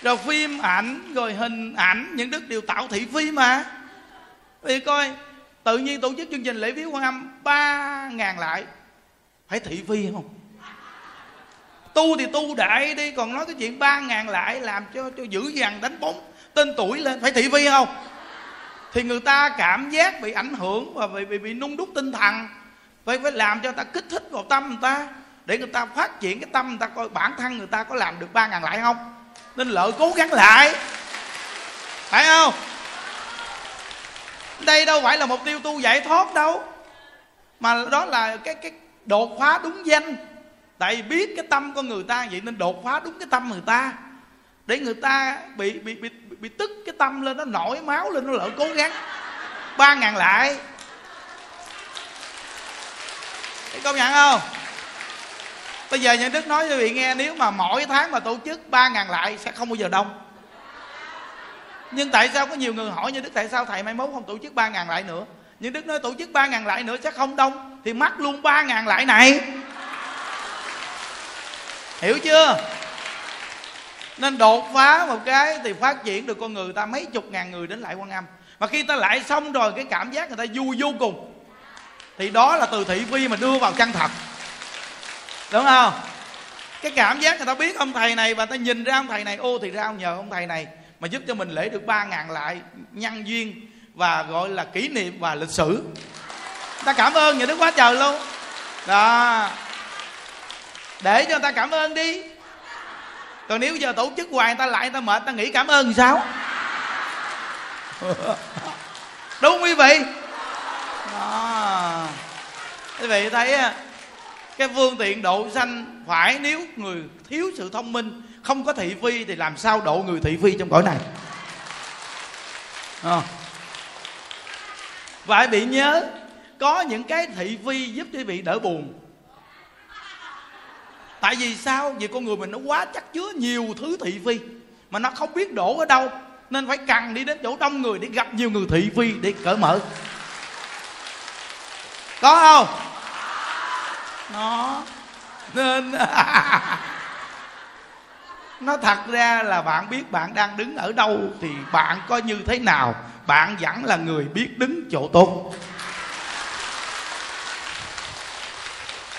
Rồi phim ảnh rồi hình ảnh những đức đều tạo thị phi mà. Vì coi tự nhiên tổ chức chương trình lễ viếng quan âm ba ngàn lại. Phải thị phi không? Tu thì tu đại đi còn nói cái chuyện ba ngàn lại làm cho cho dữ dằn đánh bóng tên tuổi lên. Phải thị phi không? Thì người ta cảm giác bị ảnh hưởng và bị bị, bị nung đúc tinh thần vậy phải làm cho người ta kích thích vào tâm người ta. Để người ta phát triển cái tâm người ta coi bản thân người ta có làm được ba ngàn lại không? Nên lợi cố gắng lại. Phải không? Đây đâu phải là mục tiêu tu giải thoát đâu. Mà đó là cái cái đột phá đúng danh. Tại biết cái tâm con người ta vậy nên đột phá đúng cái tâm người ta. Để người ta bị bị bị bị tức cái tâm lên, nó nổi máu lên, nó lỡ cố gắng. Ba ngàn lại. Thấy công nhận không? Bây giờ nhà đức nói cho vị nghe, nếu mà mỗi tháng mà tổ chức ba ngàn lại sẽ không bao giờ đông. Nhưng tại sao có nhiều người hỏi như đức tại sao thầy mai mốt không tổ chức ba ngàn lại nữa? Nhưng đức nói tổ chức ba ngàn lại nữa sẽ không đông, thì mắc luôn ba ngàn lại này. Hiểu chưa? Nên đột phá một cái thì phát triển được con người ta mấy chục ngàn người đến lại quan âm. Mà khi ta lại xong rồi, cái cảm giác người ta vui vô cùng thì đó là từ thị phi mà đưa vào chân thật. Đúng không? Cái cảm giác người ta biết ông thầy này và ta nhìn ra ông thầy này, ô, thì ra ông nhờ ông thầy này mà giúp cho mình lễ được ba ngàn lại nhân duyên và gọi là kỷ niệm và lịch sử. Ta cảm ơn nhà đức quá trời luôn. Đó. Để cho người ta cảm ơn đi. Còn nếu giờ tổ chức hoài, người ta lại, người ta mệt, người ta nghĩ cảm ơn sao? [LAUGHS] Đúng quý vị? Đó. Quý vị thấy cái phương tiện độ sanh phải nếu người thiếu sự thông minh, không có thị phi thì làm sao độ người thị phi trong cõi này? Ờ. À. phải bị nhớ, có những cái thị phi giúp quý vị đỡ buồn. Tại vì sao? Vì con người mình nó quá chắc chứa nhiều thứ thị phi mà nó không biết đổ ở đâu, nên phải cần đi đến chỗ đông người để gặp nhiều người thị phi để cởi mở có không? Nó. Nên [LAUGHS] nó thật ra là bạn biết bạn đang đứng ở đâu thì bạn coi như thế nào. Bạn vẫn là người biết đứng chỗ tốt.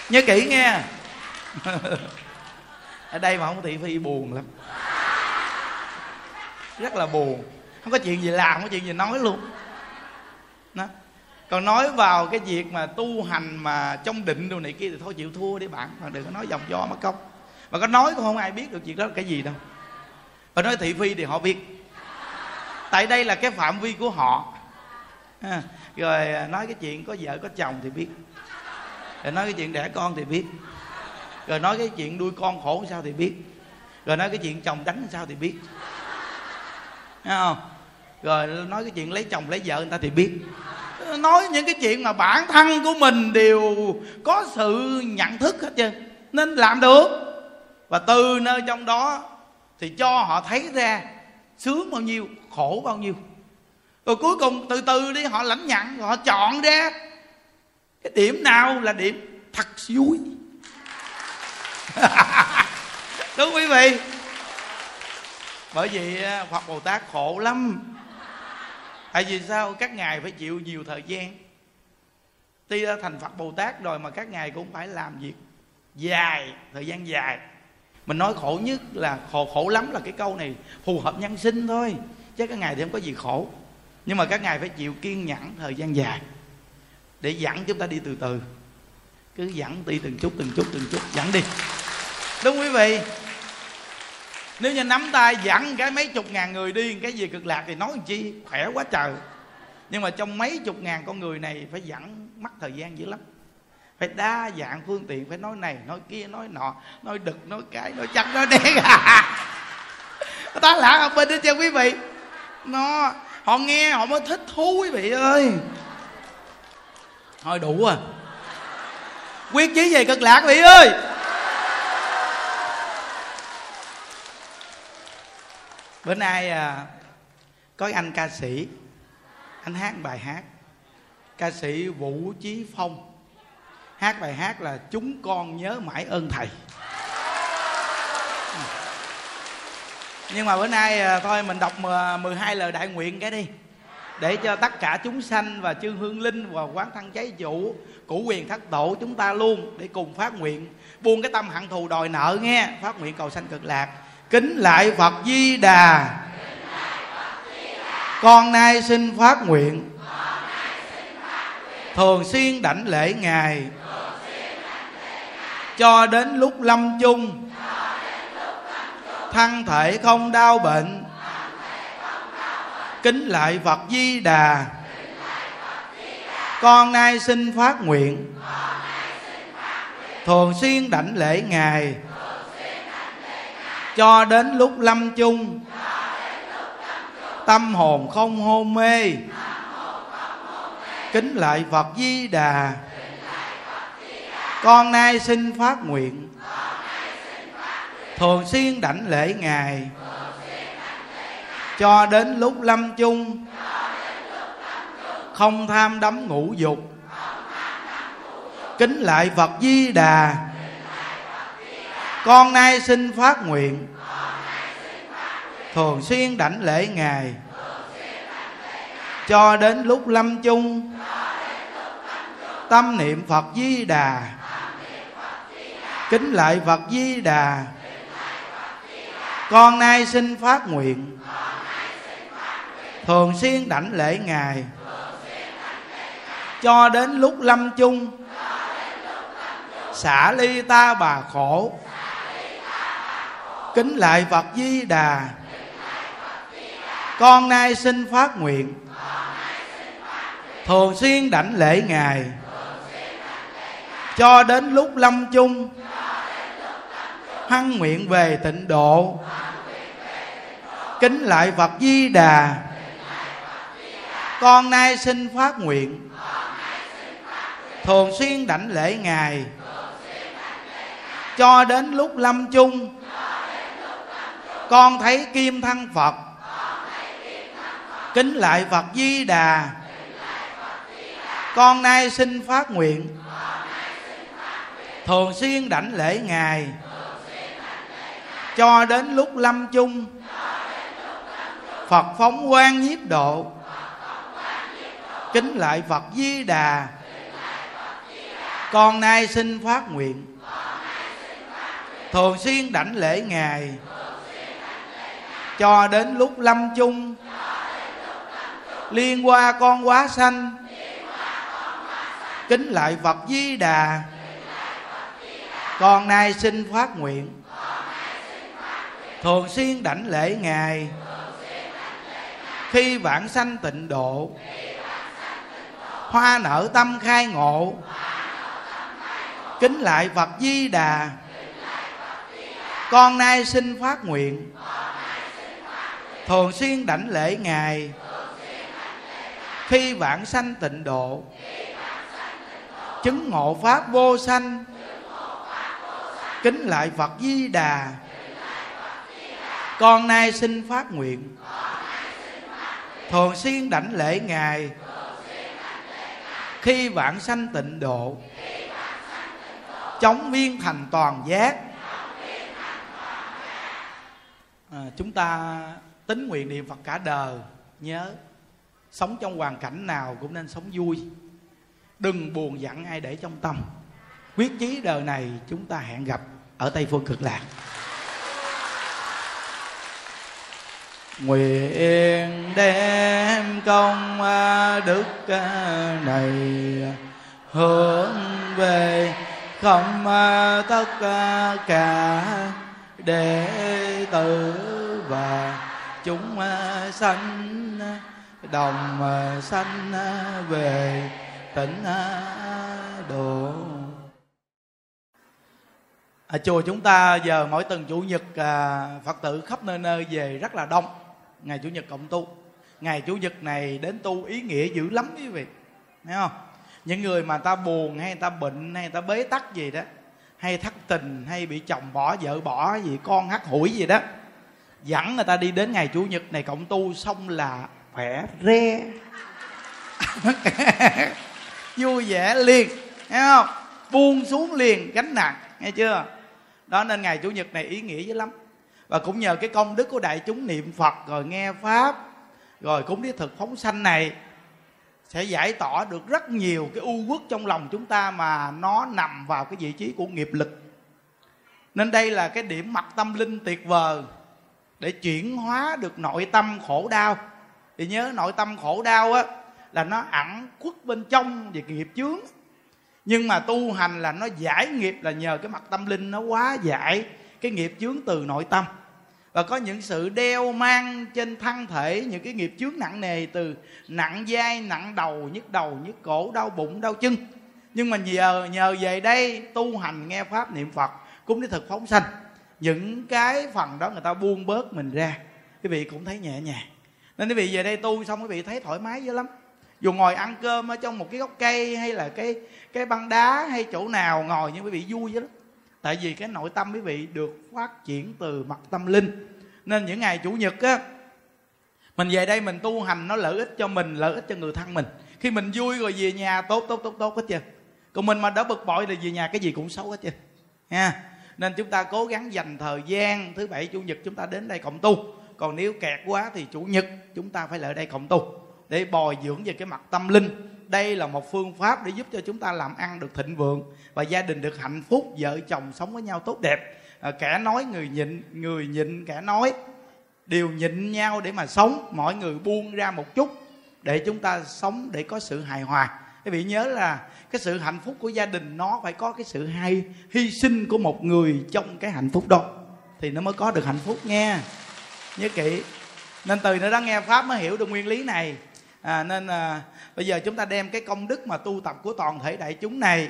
Nhớ kỹ nghe. [LAUGHS] Ở đây mà không thị phi buồn lắm. Rất là buồn. Không có chuyện gì làm không có chuyện gì nói luôn còn nói vào cái việc mà tu hành mà trong định đồ này kia thì thôi chịu thua đi bạn mà đừng có nói dòng do mất công. Mà có nói cũng không ai biết được chuyện đó là cái gì đâu. Và nói thị phi thì họ biết. Tại đây là cái phạm vi của họ. À, rồi à, nói cái chuyện có vợ có chồng thì biết. Rồi nói cái chuyện đẻ con thì biết. Rồi nói cái chuyện nuôi con khổ sao thì biết. Rồi nói cái chuyện chồng đánh sao thì biết. Thấy không? Rồi nói cái chuyện lấy chồng lấy vợ người ta thì biết nói những cái chuyện mà bản thân của mình đều có sự nhận thức hết trơn. Nên làm được. Và từ nơi trong đó thì cho họ thấy ra sướng bao nhiêu, khổ bao nhiêu. Rồi cuối cùng từ từ đi, họ lãnh nhận, họ chọn ra cái điểm nào là điểm thật vui. [LAUGHS] Đúng quý vị, bởi vì phật bồ tát khổ lắm tại vì sao? Các ngài phải chịu nhiều thời gian. Tuy đã thành phật bồ tát rồi mà các ngài cũng phải làm việc dài, thời gian dài. Mình nói khổ nhất là khổ khổ lắm là cái câu này phù hợp nhân sinh thôi, chứ các ngài thì không có gì khổ. Nhưng mà các ngài phải chịu kiên nhẫn thời gian dài để dẫn chúng ta đi từ từ. Cứ dẫn đi từng chút từng chút từng chút, dẫn đi. Đúng quý vị? Nếu như nắm tay dẫn cái mấy chục ngàn người đi, cái gì cực lạc thì nói chi? Khỏe quá trời. Nhưng mà trong mấy chục ngàn con người này phải dẫn mất thời gian dữ lắm. Phải đa dạng phương tiện, phải nói này, nói kia, nói nọ, nói đực, nói cái, nói chắc nói đen. [LAUGHS] Ta lạ ở bên đó cho quý vị. Nó, họ nghe, họ mới thích thú quý vị ơi. Thôi đủ à. Quyết chí về cực lạc quý vị ơi. Bữa nay à, có anh ca sĩ. Anh hát bài hát. Ca sĩ vũ chí phong. Hát bài hát là chúng con nhớ mãi ơn thầy. Nhưng mà bữa nay à, thôi mình đọc 12 lời đại nguyện cái đi. Để cho tất cả chúng sanh và chư hương linh và quán thân cháy chủ củ quyền thất tổ chúng ta luôn để cùng phát nguyện. Buông cái tâm hận thù đòi nợ nghe. Phát nguyện cầu sanh cực lạc kính lại phật di đà. Con nay xin phát nguyện. Thường xuyên đảnh lễ ngài. Cho đến lúc lâm chung. Thân thể không đau bệnh. Kính lại phật di đà. Con nay xin phát nguyện. Thường xuyên đảnh lễ ngài cho đến lúc lâm chung. Tâm hồn không hôn mê. Kính lại phật di đà. Con nay xin phát nguyện. Thường xuyên đảnh lễ ngài. Cho đến lúc lâm chung. Không tham đắm ngũ dục. Kính lại phật di đà con nay xin phát nguyện. Thường xuyên đảnh lễ ngài. Cho đến lúc lâm chung. Tâm niệm phật di đà. Kính lại phật di đà. Con nay xin phát nguyện. Thường xuyên đảnh lễ ngài. Cho đến lúc lâm chung. Xả ly ta bà khổ kính lại phật di đà. Con nay xin phát nguyện. Thường xuyên đảnh lễ ngài. Cho đến lúc lâm chung. Hăng nguyện về tịnh độ. Kính lại phật di đà. Con nay xin phát nguyện. Thường xuyên đảnh lễ ngài. Cho đến lúc lâm chung con thấy kim thân phật. Kính lại phật di đà. Con nay xin phát nguyện. Thường xuyên đảnh lễ ngài. Cho đến lúc lâm chung. Phật phóng quang nhiếp độ. Kính lại phật di đà. Con nay xin phát nguyện. Thường xuyên đảnh lễ ngài cho đến lúc lâm chung. Liên qua con quá sanh. Kính lại phật di đà. Con nay xin phát nguyện. Thường xuyên đảnh lễ ngài. Khi vãng sanh tịnh độ. Hoa nở tâm khai ngộ. Kính lại phật di đà. Con nay xin phát nguyện thường xuyên đảnh lễ ngài. Khi vãng sanh tịnh độ. Chứng ngộ pháp vô sanh. Kính lại phật di đà. Con nay xin phát nguyện. Thường xuyên đảnh lễ ngài. Khi vạn sanh tịnh độ. Chống viên thành toàn giác. À, chúng ta tính nguyện niệm phật cả đời, nhớ. Sống trong hoàn cảnh nào cũng nên sống vui. Đừng buồn giận ai để trong tâm. Quyết chí đời này chúng ta hẹn gặp ở tây phương cực lạc. Nguyện đem công đức này hướng về không tất cả đệ tử và chúng à, sanh à, đồng à, sanh về tịnh độ. Ở chùa chúng ta giờ mỗi tuần chủ nhật phật tử khắp nơi nơi về rất là đông. Ngày chủ nhật cộng tu. Ngày chủ nhật này đến tu ý nghĩa dữ lắm quý vị. Thấy không? Những người mà ta buồn hay ta bệnh hay ta bế tắc gì đó, hay thất tình, hay bị chồng bỏ, vợ bỏ gì, con hắt hủi gì đó dẫn người ta đi đến ngày chủ nhật này, cộng tu xong là khỏe re. [LAUGHS] Vui vẻ liền nghe không? Buông xuống liền, gánh nặng, nghe chưa? Đó nên ngày chủ nhật này ý nghĩa dữ lắm. Và cũng nhờ cái công đức của đại chúng niệm phật, rồi nghe pháp, rồi cúng đi thực phóng sanh này, sẽ giải tỏa được rất nhiều cái u uất trong lòng chúng ta mà nó nằm vào cái vị trí của nghiệp lực. Nên đây là cái điểm mặt tâm linh tuyệt vời để chuyển hóa được nội tâm khổ đau. Thì nhớ nội tâm khổ đau á, là nó ẩn khuất bên trong về nghiệp chướng. Nhưng mà tu hành là nó giải nghiệp là nhờ cái mặt tâm linh nó quá giải cái nghiệp chướng từ nội tâm. Và có những sự đeo mang trên thân thể những cái nghiệp chướng nặng nề từ nặng vai, nặng đầu, nhức đầu, nhức cổ, đau bụng, đau chân. Nhưng mà nhờ nhờ về đây tu hành nghe pháp niệm phật cũng đi thực phóng sanh những cái phần đó người ta buông bớt mình ra. Quý vị cũng thấy nhẹ nhàng. Nên quý vị về đây tu xong, quý vị thấy thoải mái dữ lắm. Dù ngồi ăn cơm ở trong một cái gốc cây hay là cái cái băng đá hay chỗ nào ngồi nhưng quý vị vui dữ lắm. Tại vì cái nội tâm quý vị được phát triển từ mặt tâm linh. Nên những ngày chủ nhật á, mình về đây mình tu hành nó lợi ích cho mình, lợi ích cho người thân mình. Khi mình vui rồi về nhà, tốt tốt tốt tốt hết chưa còn mình mà đỡ bực bội thì về nhà cái gì cũng xấu hết chưa ha? Nên chúng ta cố gắng dành thời gian thứ bảy chủ nhật chúng ta đến đây cộng tu. Còn nếu kẹt quá thì chủ nhật chúng ta phải lại đây cộng tu để bồi dưỡng về cái mặt tâm linh. Đây là một phương pháp để giúp cho chúng ta làm ăn được thịnh vượng và gia đình được hạnh phúc vợ chồng sống với nhau tốt đẹp. À, kẻ nói người nhịn người nhịn kẻ nói đều nhịn nhau để mà sống. Mọi người buông ra một chút để chúng ta sống để có sự hài hòa. Quý vị nhớ là cái sự hạnh phúc của gia đình nó phải có cái sự hay hy sinh của một người trong cái hạnh phúc đó. Thì nó mới có được hạnh phúc nghe nhớ kỹ. Nên từ nữa đó nghe pháp mới hiểu được nguyên lý này. À, nên à, bây giờ chúng ta đem cái công đức mà tu tập của toàn thể đại chúng này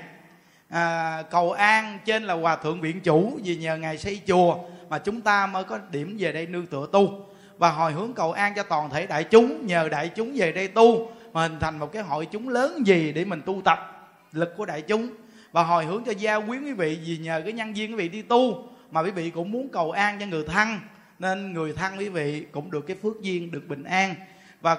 à, cầu an trên là hòa thượng viện chủ vì nhờ ngài xây chùa mà chúng ta mới có điểm về đây nương tựa tu. Và hồi hướng cầu an cho toàn thể đại chúng nhờ đại chúng về đây tu mà hình thành một cái hội chúng lớn gì để mình tu tập lực của đại chúng. Và hồi hướng cho gia quyến quý vị, vì nhờ cái nhân viên quý vị đi tu, mà quý vị cũng muốn cầu an cho người thân, nên người thân quý vị cũng được cái phước duyên, được bình an. Và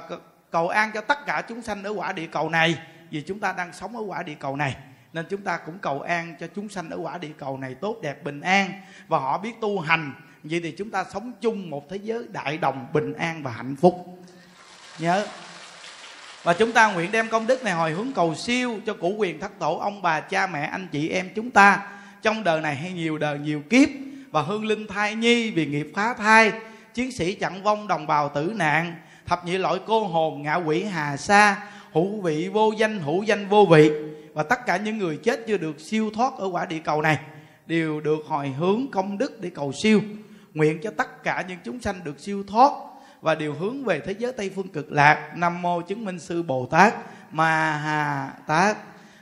cầu an cho tất cả chúng sanh ở quả địa cầu này, vì chúng ta đang sống ở quả địa cầu này, nên chúng ta cũng cầu an cho chúng sanh ở quả địa cầu này tốt đẹp, bình an. Và họ biết tu hành, vậy thì chúng ta sống chung một thế giới đại đồng, bình an và hạnh phúc. Nhớ và chúng ta nguyện đem công đức này hồi hướng cầu siêu cho cụ quyền thất tổ, ông bà, cha, mẹ, anh chị, em chúng ta. Trong đời này hay nhiều đời nhiều kiếp, và hương linh thai nhi vì nghiệp phá thai, chiến sĩ chặn vong đồng bào tử nạn, thập nhị loại cô hồn ngạ quỷ hà sa, hữu vị vô danh, hữu danh vô vị. Và tất cả những người chết chưa được siêu thoát ở quả địa cầu này đều được hồi hướng công đức để cầu siêu. Nguyện cho tất cả những chúng sanh được siêu thoát và điều hướng về thế giới tây phương cực lạc. Nam mô chứng minh sư bồ tát ma hà tát.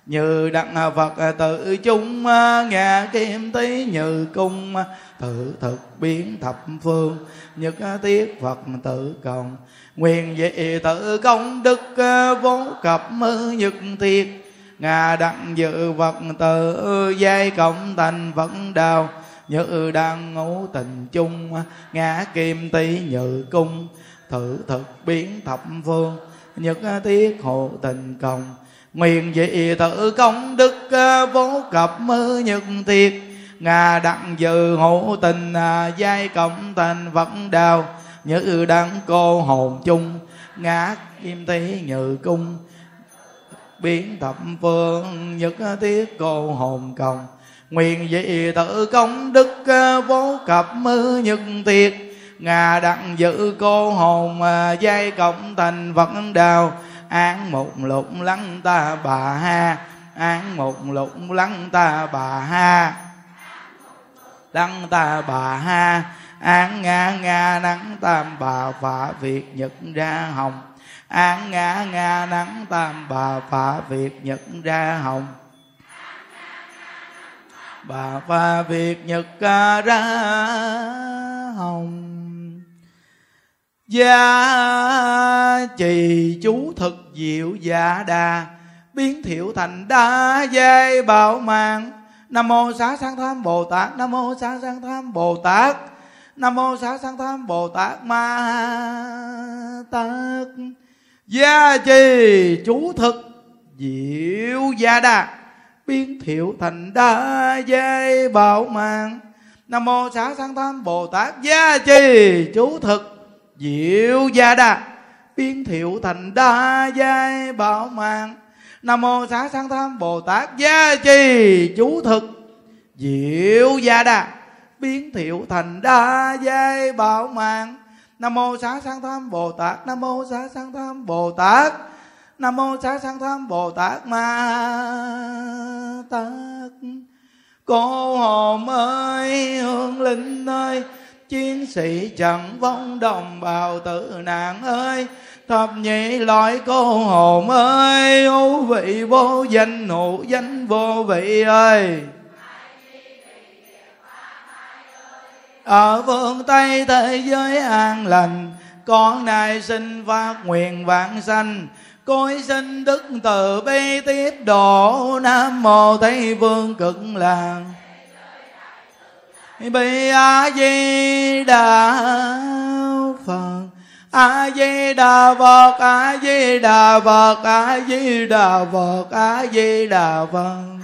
Như đặng phật, tự chung ngà kim tí, như cung, tự thực biến thập phương. Nhất tiết phật tự cộng nguyện dị tự công đức vô cập nhật tiết ngà đặng dự vật tự giai cộng thành vẫn đạo như đang ngủ tình chung, ngã kim tý nhự cung. Thử thực biến thập phương, nhất tiết hộ tình công nguyện dị tự công đức vô cập mơ nhật thiệt ngà đặng dự hộ tình, giai cộng thành vẫn đào. Như đăng cô hồn chung, ngã kim tý nhự cung. Biến thập phương, nhất tiết cô hồn công nguyện dị tự công đức à, vô cập mư nhật tiệt. Ngà đặng giữ cô hồn à, giai cộng thành vật đào. Án một lục lắng ta bà ha, án một lục lắng ta bà ha. Lắng ta bà ha, án nga nga nắng tam bà phạ việt nhật ra hồng. Án nga nga nắng tam bà phạ việt nhật ra hồng bà pha việt nhật ca ra hồng. Gia trì chú thực diệu dạ đà, Biến thiệu thành đa dây bảo mạng Nam mô xá sanh tham Bồ Tát, Nam mô xá sanh tham Bồ Tát. Nam mô xá sanh tham Bồ Tát Ma Tát. Gia trì chú thực diệu gia đà. Biến thiệu thành đa giai bảo mạng. Nam mô xá sanh tham Bồ Tát Gia trì, chú thực diệu gia đà biến thiệu thành đa giai bảo mạng. Nam mô xá sanh tham bồ tát gia trì, chú thực diệu gia đà biến thiệu thành đa giai bảo mạng. Nam mô xá sanh tham bồ tát, nam mô xá sanh tham bồ tát nam mô xá sanh tham bồ tát ma tát. Cô hồn ơi hương linh ơi, chiến sĩ chẳng vong đồng bào tử nạn ơi. Thập nhị loại cô hồn ơi ô vị vô danh hữu danh vô vị ơi. Ở phương tây, thế giới an lành con nay xin phát nguyện vạn sanh cối sinh đức từ bi tiếp độ, nam mô tây vương cực lạc bi a di đà phật a di đà phật a di đà phật a di đà phật a di đà phật.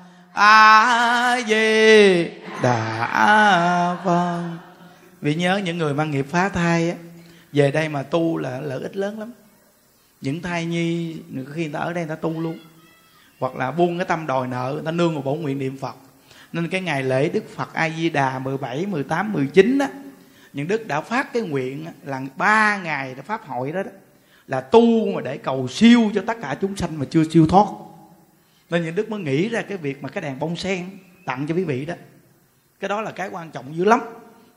a di đà phật. Vì nhớ những người mang nghiệp phá thai á về đây mà tu là lợi ích lớn lắm. Những thai nhi khi người ta ở đây người ta tu luôn. Hoặc là buông cái tâm đòi nợ người ta nương vào bổn nguyện niệm phật. Nên cái ngày lễ Đức Phật A Di Đà 17, 18, 19 á, những đức đã phát cái nguyện là ba ngày đã pháp hội đó, đó là tu mà để cầu siêu cho tất cả chúng sanh mà chưa siêu thoát nên những đức mới nghĩ ra cái việc mà cái đèn bông sen tặng cho quý vị đó. Cái đó là cái quan trọng dữ lắm.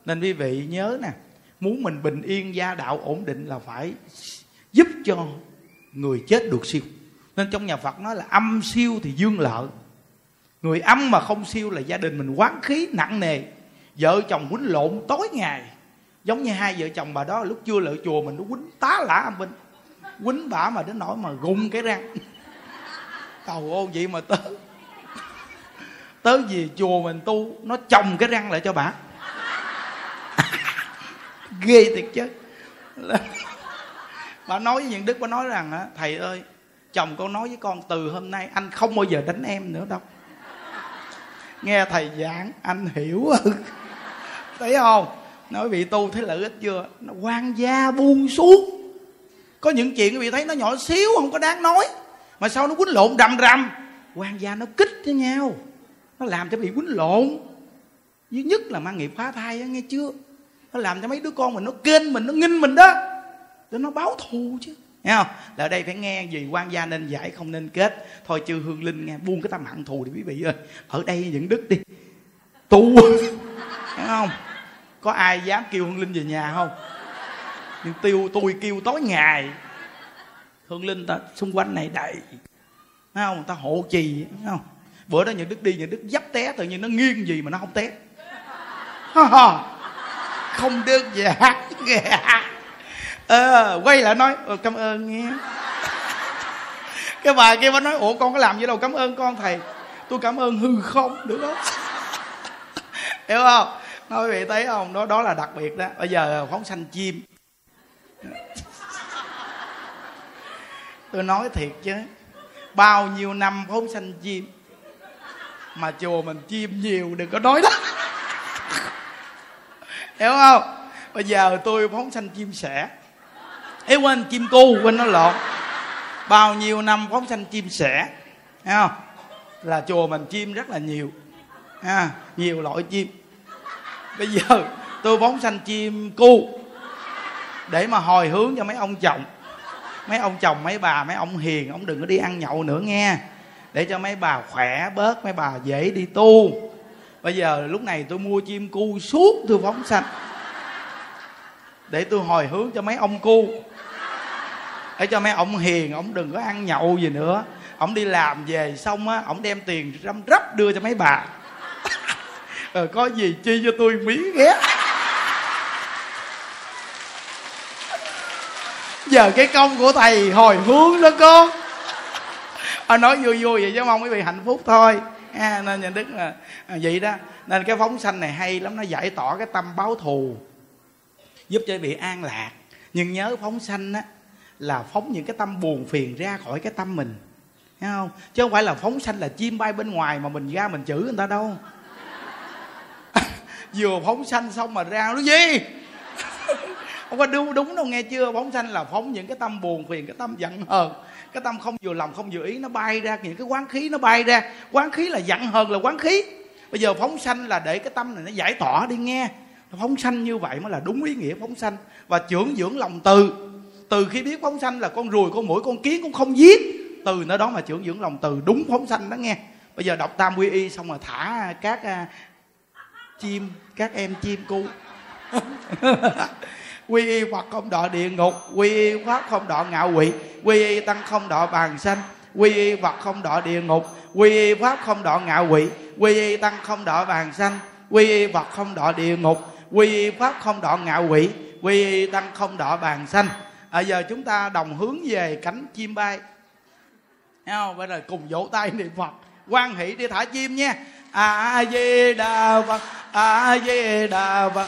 Nên quý vị nhớ nè, muốn mình bình yên, gia đạo, ổn định là phải giúp cho người chết được siêu. Nên trong nhà phật nói là âm siêu thì dương lợi. Người âm mà không siêu là gia đình mình quán khí, nặng nề. Vợ chồng quýnh lộn tối ngày. Giống như hai vợ chồng bà đó, lúc chưa lựa chùa mình nó quýnh tá lả âm binh quýnh bả mà đến nỗi mà gùng cái răng cầu ô, vậy mà tới. Tới về chùa mình tu, nó chồng cái răng lại cho bà. [LAUGHS] Ghê thiệt chứ. [LAUGHS] Bà nói với những đức, bà nói rằng thầy ơi, chồng con nói với con, từ hôm nay anh không bao giờ đánh em nữa đâu. Nghe thầy giảng, anh hiểu. [LAUGHS] Thấy không? Nói vị tu thấy lợi ích chưa? Nó quan gia buông xuống. Có những chuyện quý vị thấy nó nhỏ xíu, không có đáng nói mà sao nó quýnh lộn rầm rầm? Quan gia nó kích với nhau. Nó làm cho bị quýnh lộn. Duy nhất là mang nghiệp phá thai đó, nghe chưa? Nó làm cho mấy đứa con mình nó kênh mình nó nghinh mình đó. Để nó báo thù chứ. Nghe không? Là ở đây phải nghe gì quan gia nên giải không nên kết. Thôi chư hương linh nghe buông cái tâm hận thù đi quý vị ơi. Ở đây những đức đi. Tu. [LAUGHS] Nghe không? Có ai dám kêu hương linh về nhà không? Nhưng tiêu tôi kêu tối ngày hương linh ta xung quanh này đầy. Thấy không? Ta hộ trì thấy không? Bữa đó những đức đi những đức dấp té tự nhiên nó nghiêng gì mà nó không té. Không đơn giản [LAUGHS] ờ, quay lại nói ờ, cảm ơn nghe. Cái bà kia bà nói ủa con có làm gì đâu cảm ơn con thầy. Tôi cảm ơn hư không được đó. [LAUGHS] Hiểu không? Nói vị thấy không đó đó là đặc biệt đó. Bây giờ phóng sanh chim. Tôi nói thiệt chứ. Bao nhiêu năm phóng sanh chim, mà chùa mình chim nhiều đừng có nói đó. [LAUGHS] Hiểu không? Bây giờ tôi phóng sanh chim sẻ. Ấy quên chim cu, quên nó lộn. Bao nhiêu năm phóng sanh chim sẻ, hiểu không? Là chùa mình chim rất là nhiều, ha, nhiều loại chim. Bây giờ tôi phóng sanh chim cu để mà hồi hướng cho mấy ông chồng mấy ông chồng mấy bà mấy ông hiền ông đừng có đi ăn nhậu nữa nghe. Để cho mấy bà khỏe bớt mấy bà dễ đi tu. Bây giờ lúc này tôi mua chim cu suốt tôi phóng sanh. Để tôi hồi hướng cho mấy ông cu. Để cho mấy ông hiền ông đừng có ăn nhậu gì nữa. Ông đi làm về xong á ông đem tiền răm rắp đưa cho mấy bà. [LAUGHS] Ờ, có gì chi cho tôi miếng ghé giờ cái công của thầy hồi hướng đó con à, nói vui vui vậy chứ mong quý vị hạnh phúc thôi. À, nên nhà đức là à, vậy đó. Nên cái phóng sanh này hay lắm nó giải tỏa cái tâm báo thù giúp cho bị an lạc. Nhưng nhớ phóng sanh á là phóng những cái tâm buồn phiền ra khỏi cái tâm mình. Thấy không? Chứ không phải là phóng sanh là chim bay bên ngoài mà mình ra mình chửi người ta đâu. [LAUGHS] Vừa phóng sanh xong mà ra nó gì? [LAUGHS] không có đúng đúng đâu nghe chưa? Bóng xanh là phóng những cái tâm buồn phiền cái tâm giận hờn. Cái tâm không vừa lòng không vừa ý nó bay ra những cái quán khí nó bay ra. Quán khí là giận hờn là quán khí. Bây giờ phóng sanh là để cái tâm này nó giải tỏa đi nghe. Phóng sanh như vậy mới là đúng ý nghĩa phóng sanh và trưởng dưỡng lòng từ. Từ khi biết phóng sanh là con ruồi con mũi con kiến cũng không giết. Từ nơi đó mà trưởng dưỡng lòng từ đúng phóng sanh đó nghe. Bây giờ đọc tam quy y xong rồi thả các uh, chim các em chim cu. [LAUGHS] quy y phật không đọa địa ngục quy y pháp không đọa ngạo quỷ quy y tăng không đọa bàn sanh quy y phật không đọa địa ngục quy y pháp không đọa ngạo quỷ quy y tăng không đọa bàn sanh quy y phật không đọa địa ngục quy y pháp không đọa ngạo quỷ quy y tăng không đọa bàn sanh. À, giờ chúng ta đồng hướng về cánh chim bay. Thấy không? Bây giờ cùng vỗ tay niệm phật quan hỷ đi thả chim nha. A di đà phật a di đà phật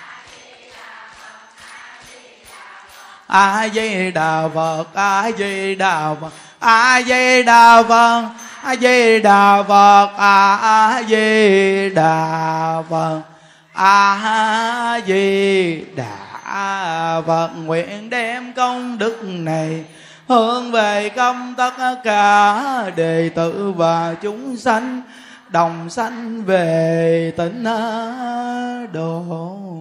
A di đà phật a di đà phật a di đà phật a di đà phật a di đà phật a di đà phật nguyện đem công đức này hướng về công tất cả đệ tử và chúng sanh, đồng sanh về tịnh độ.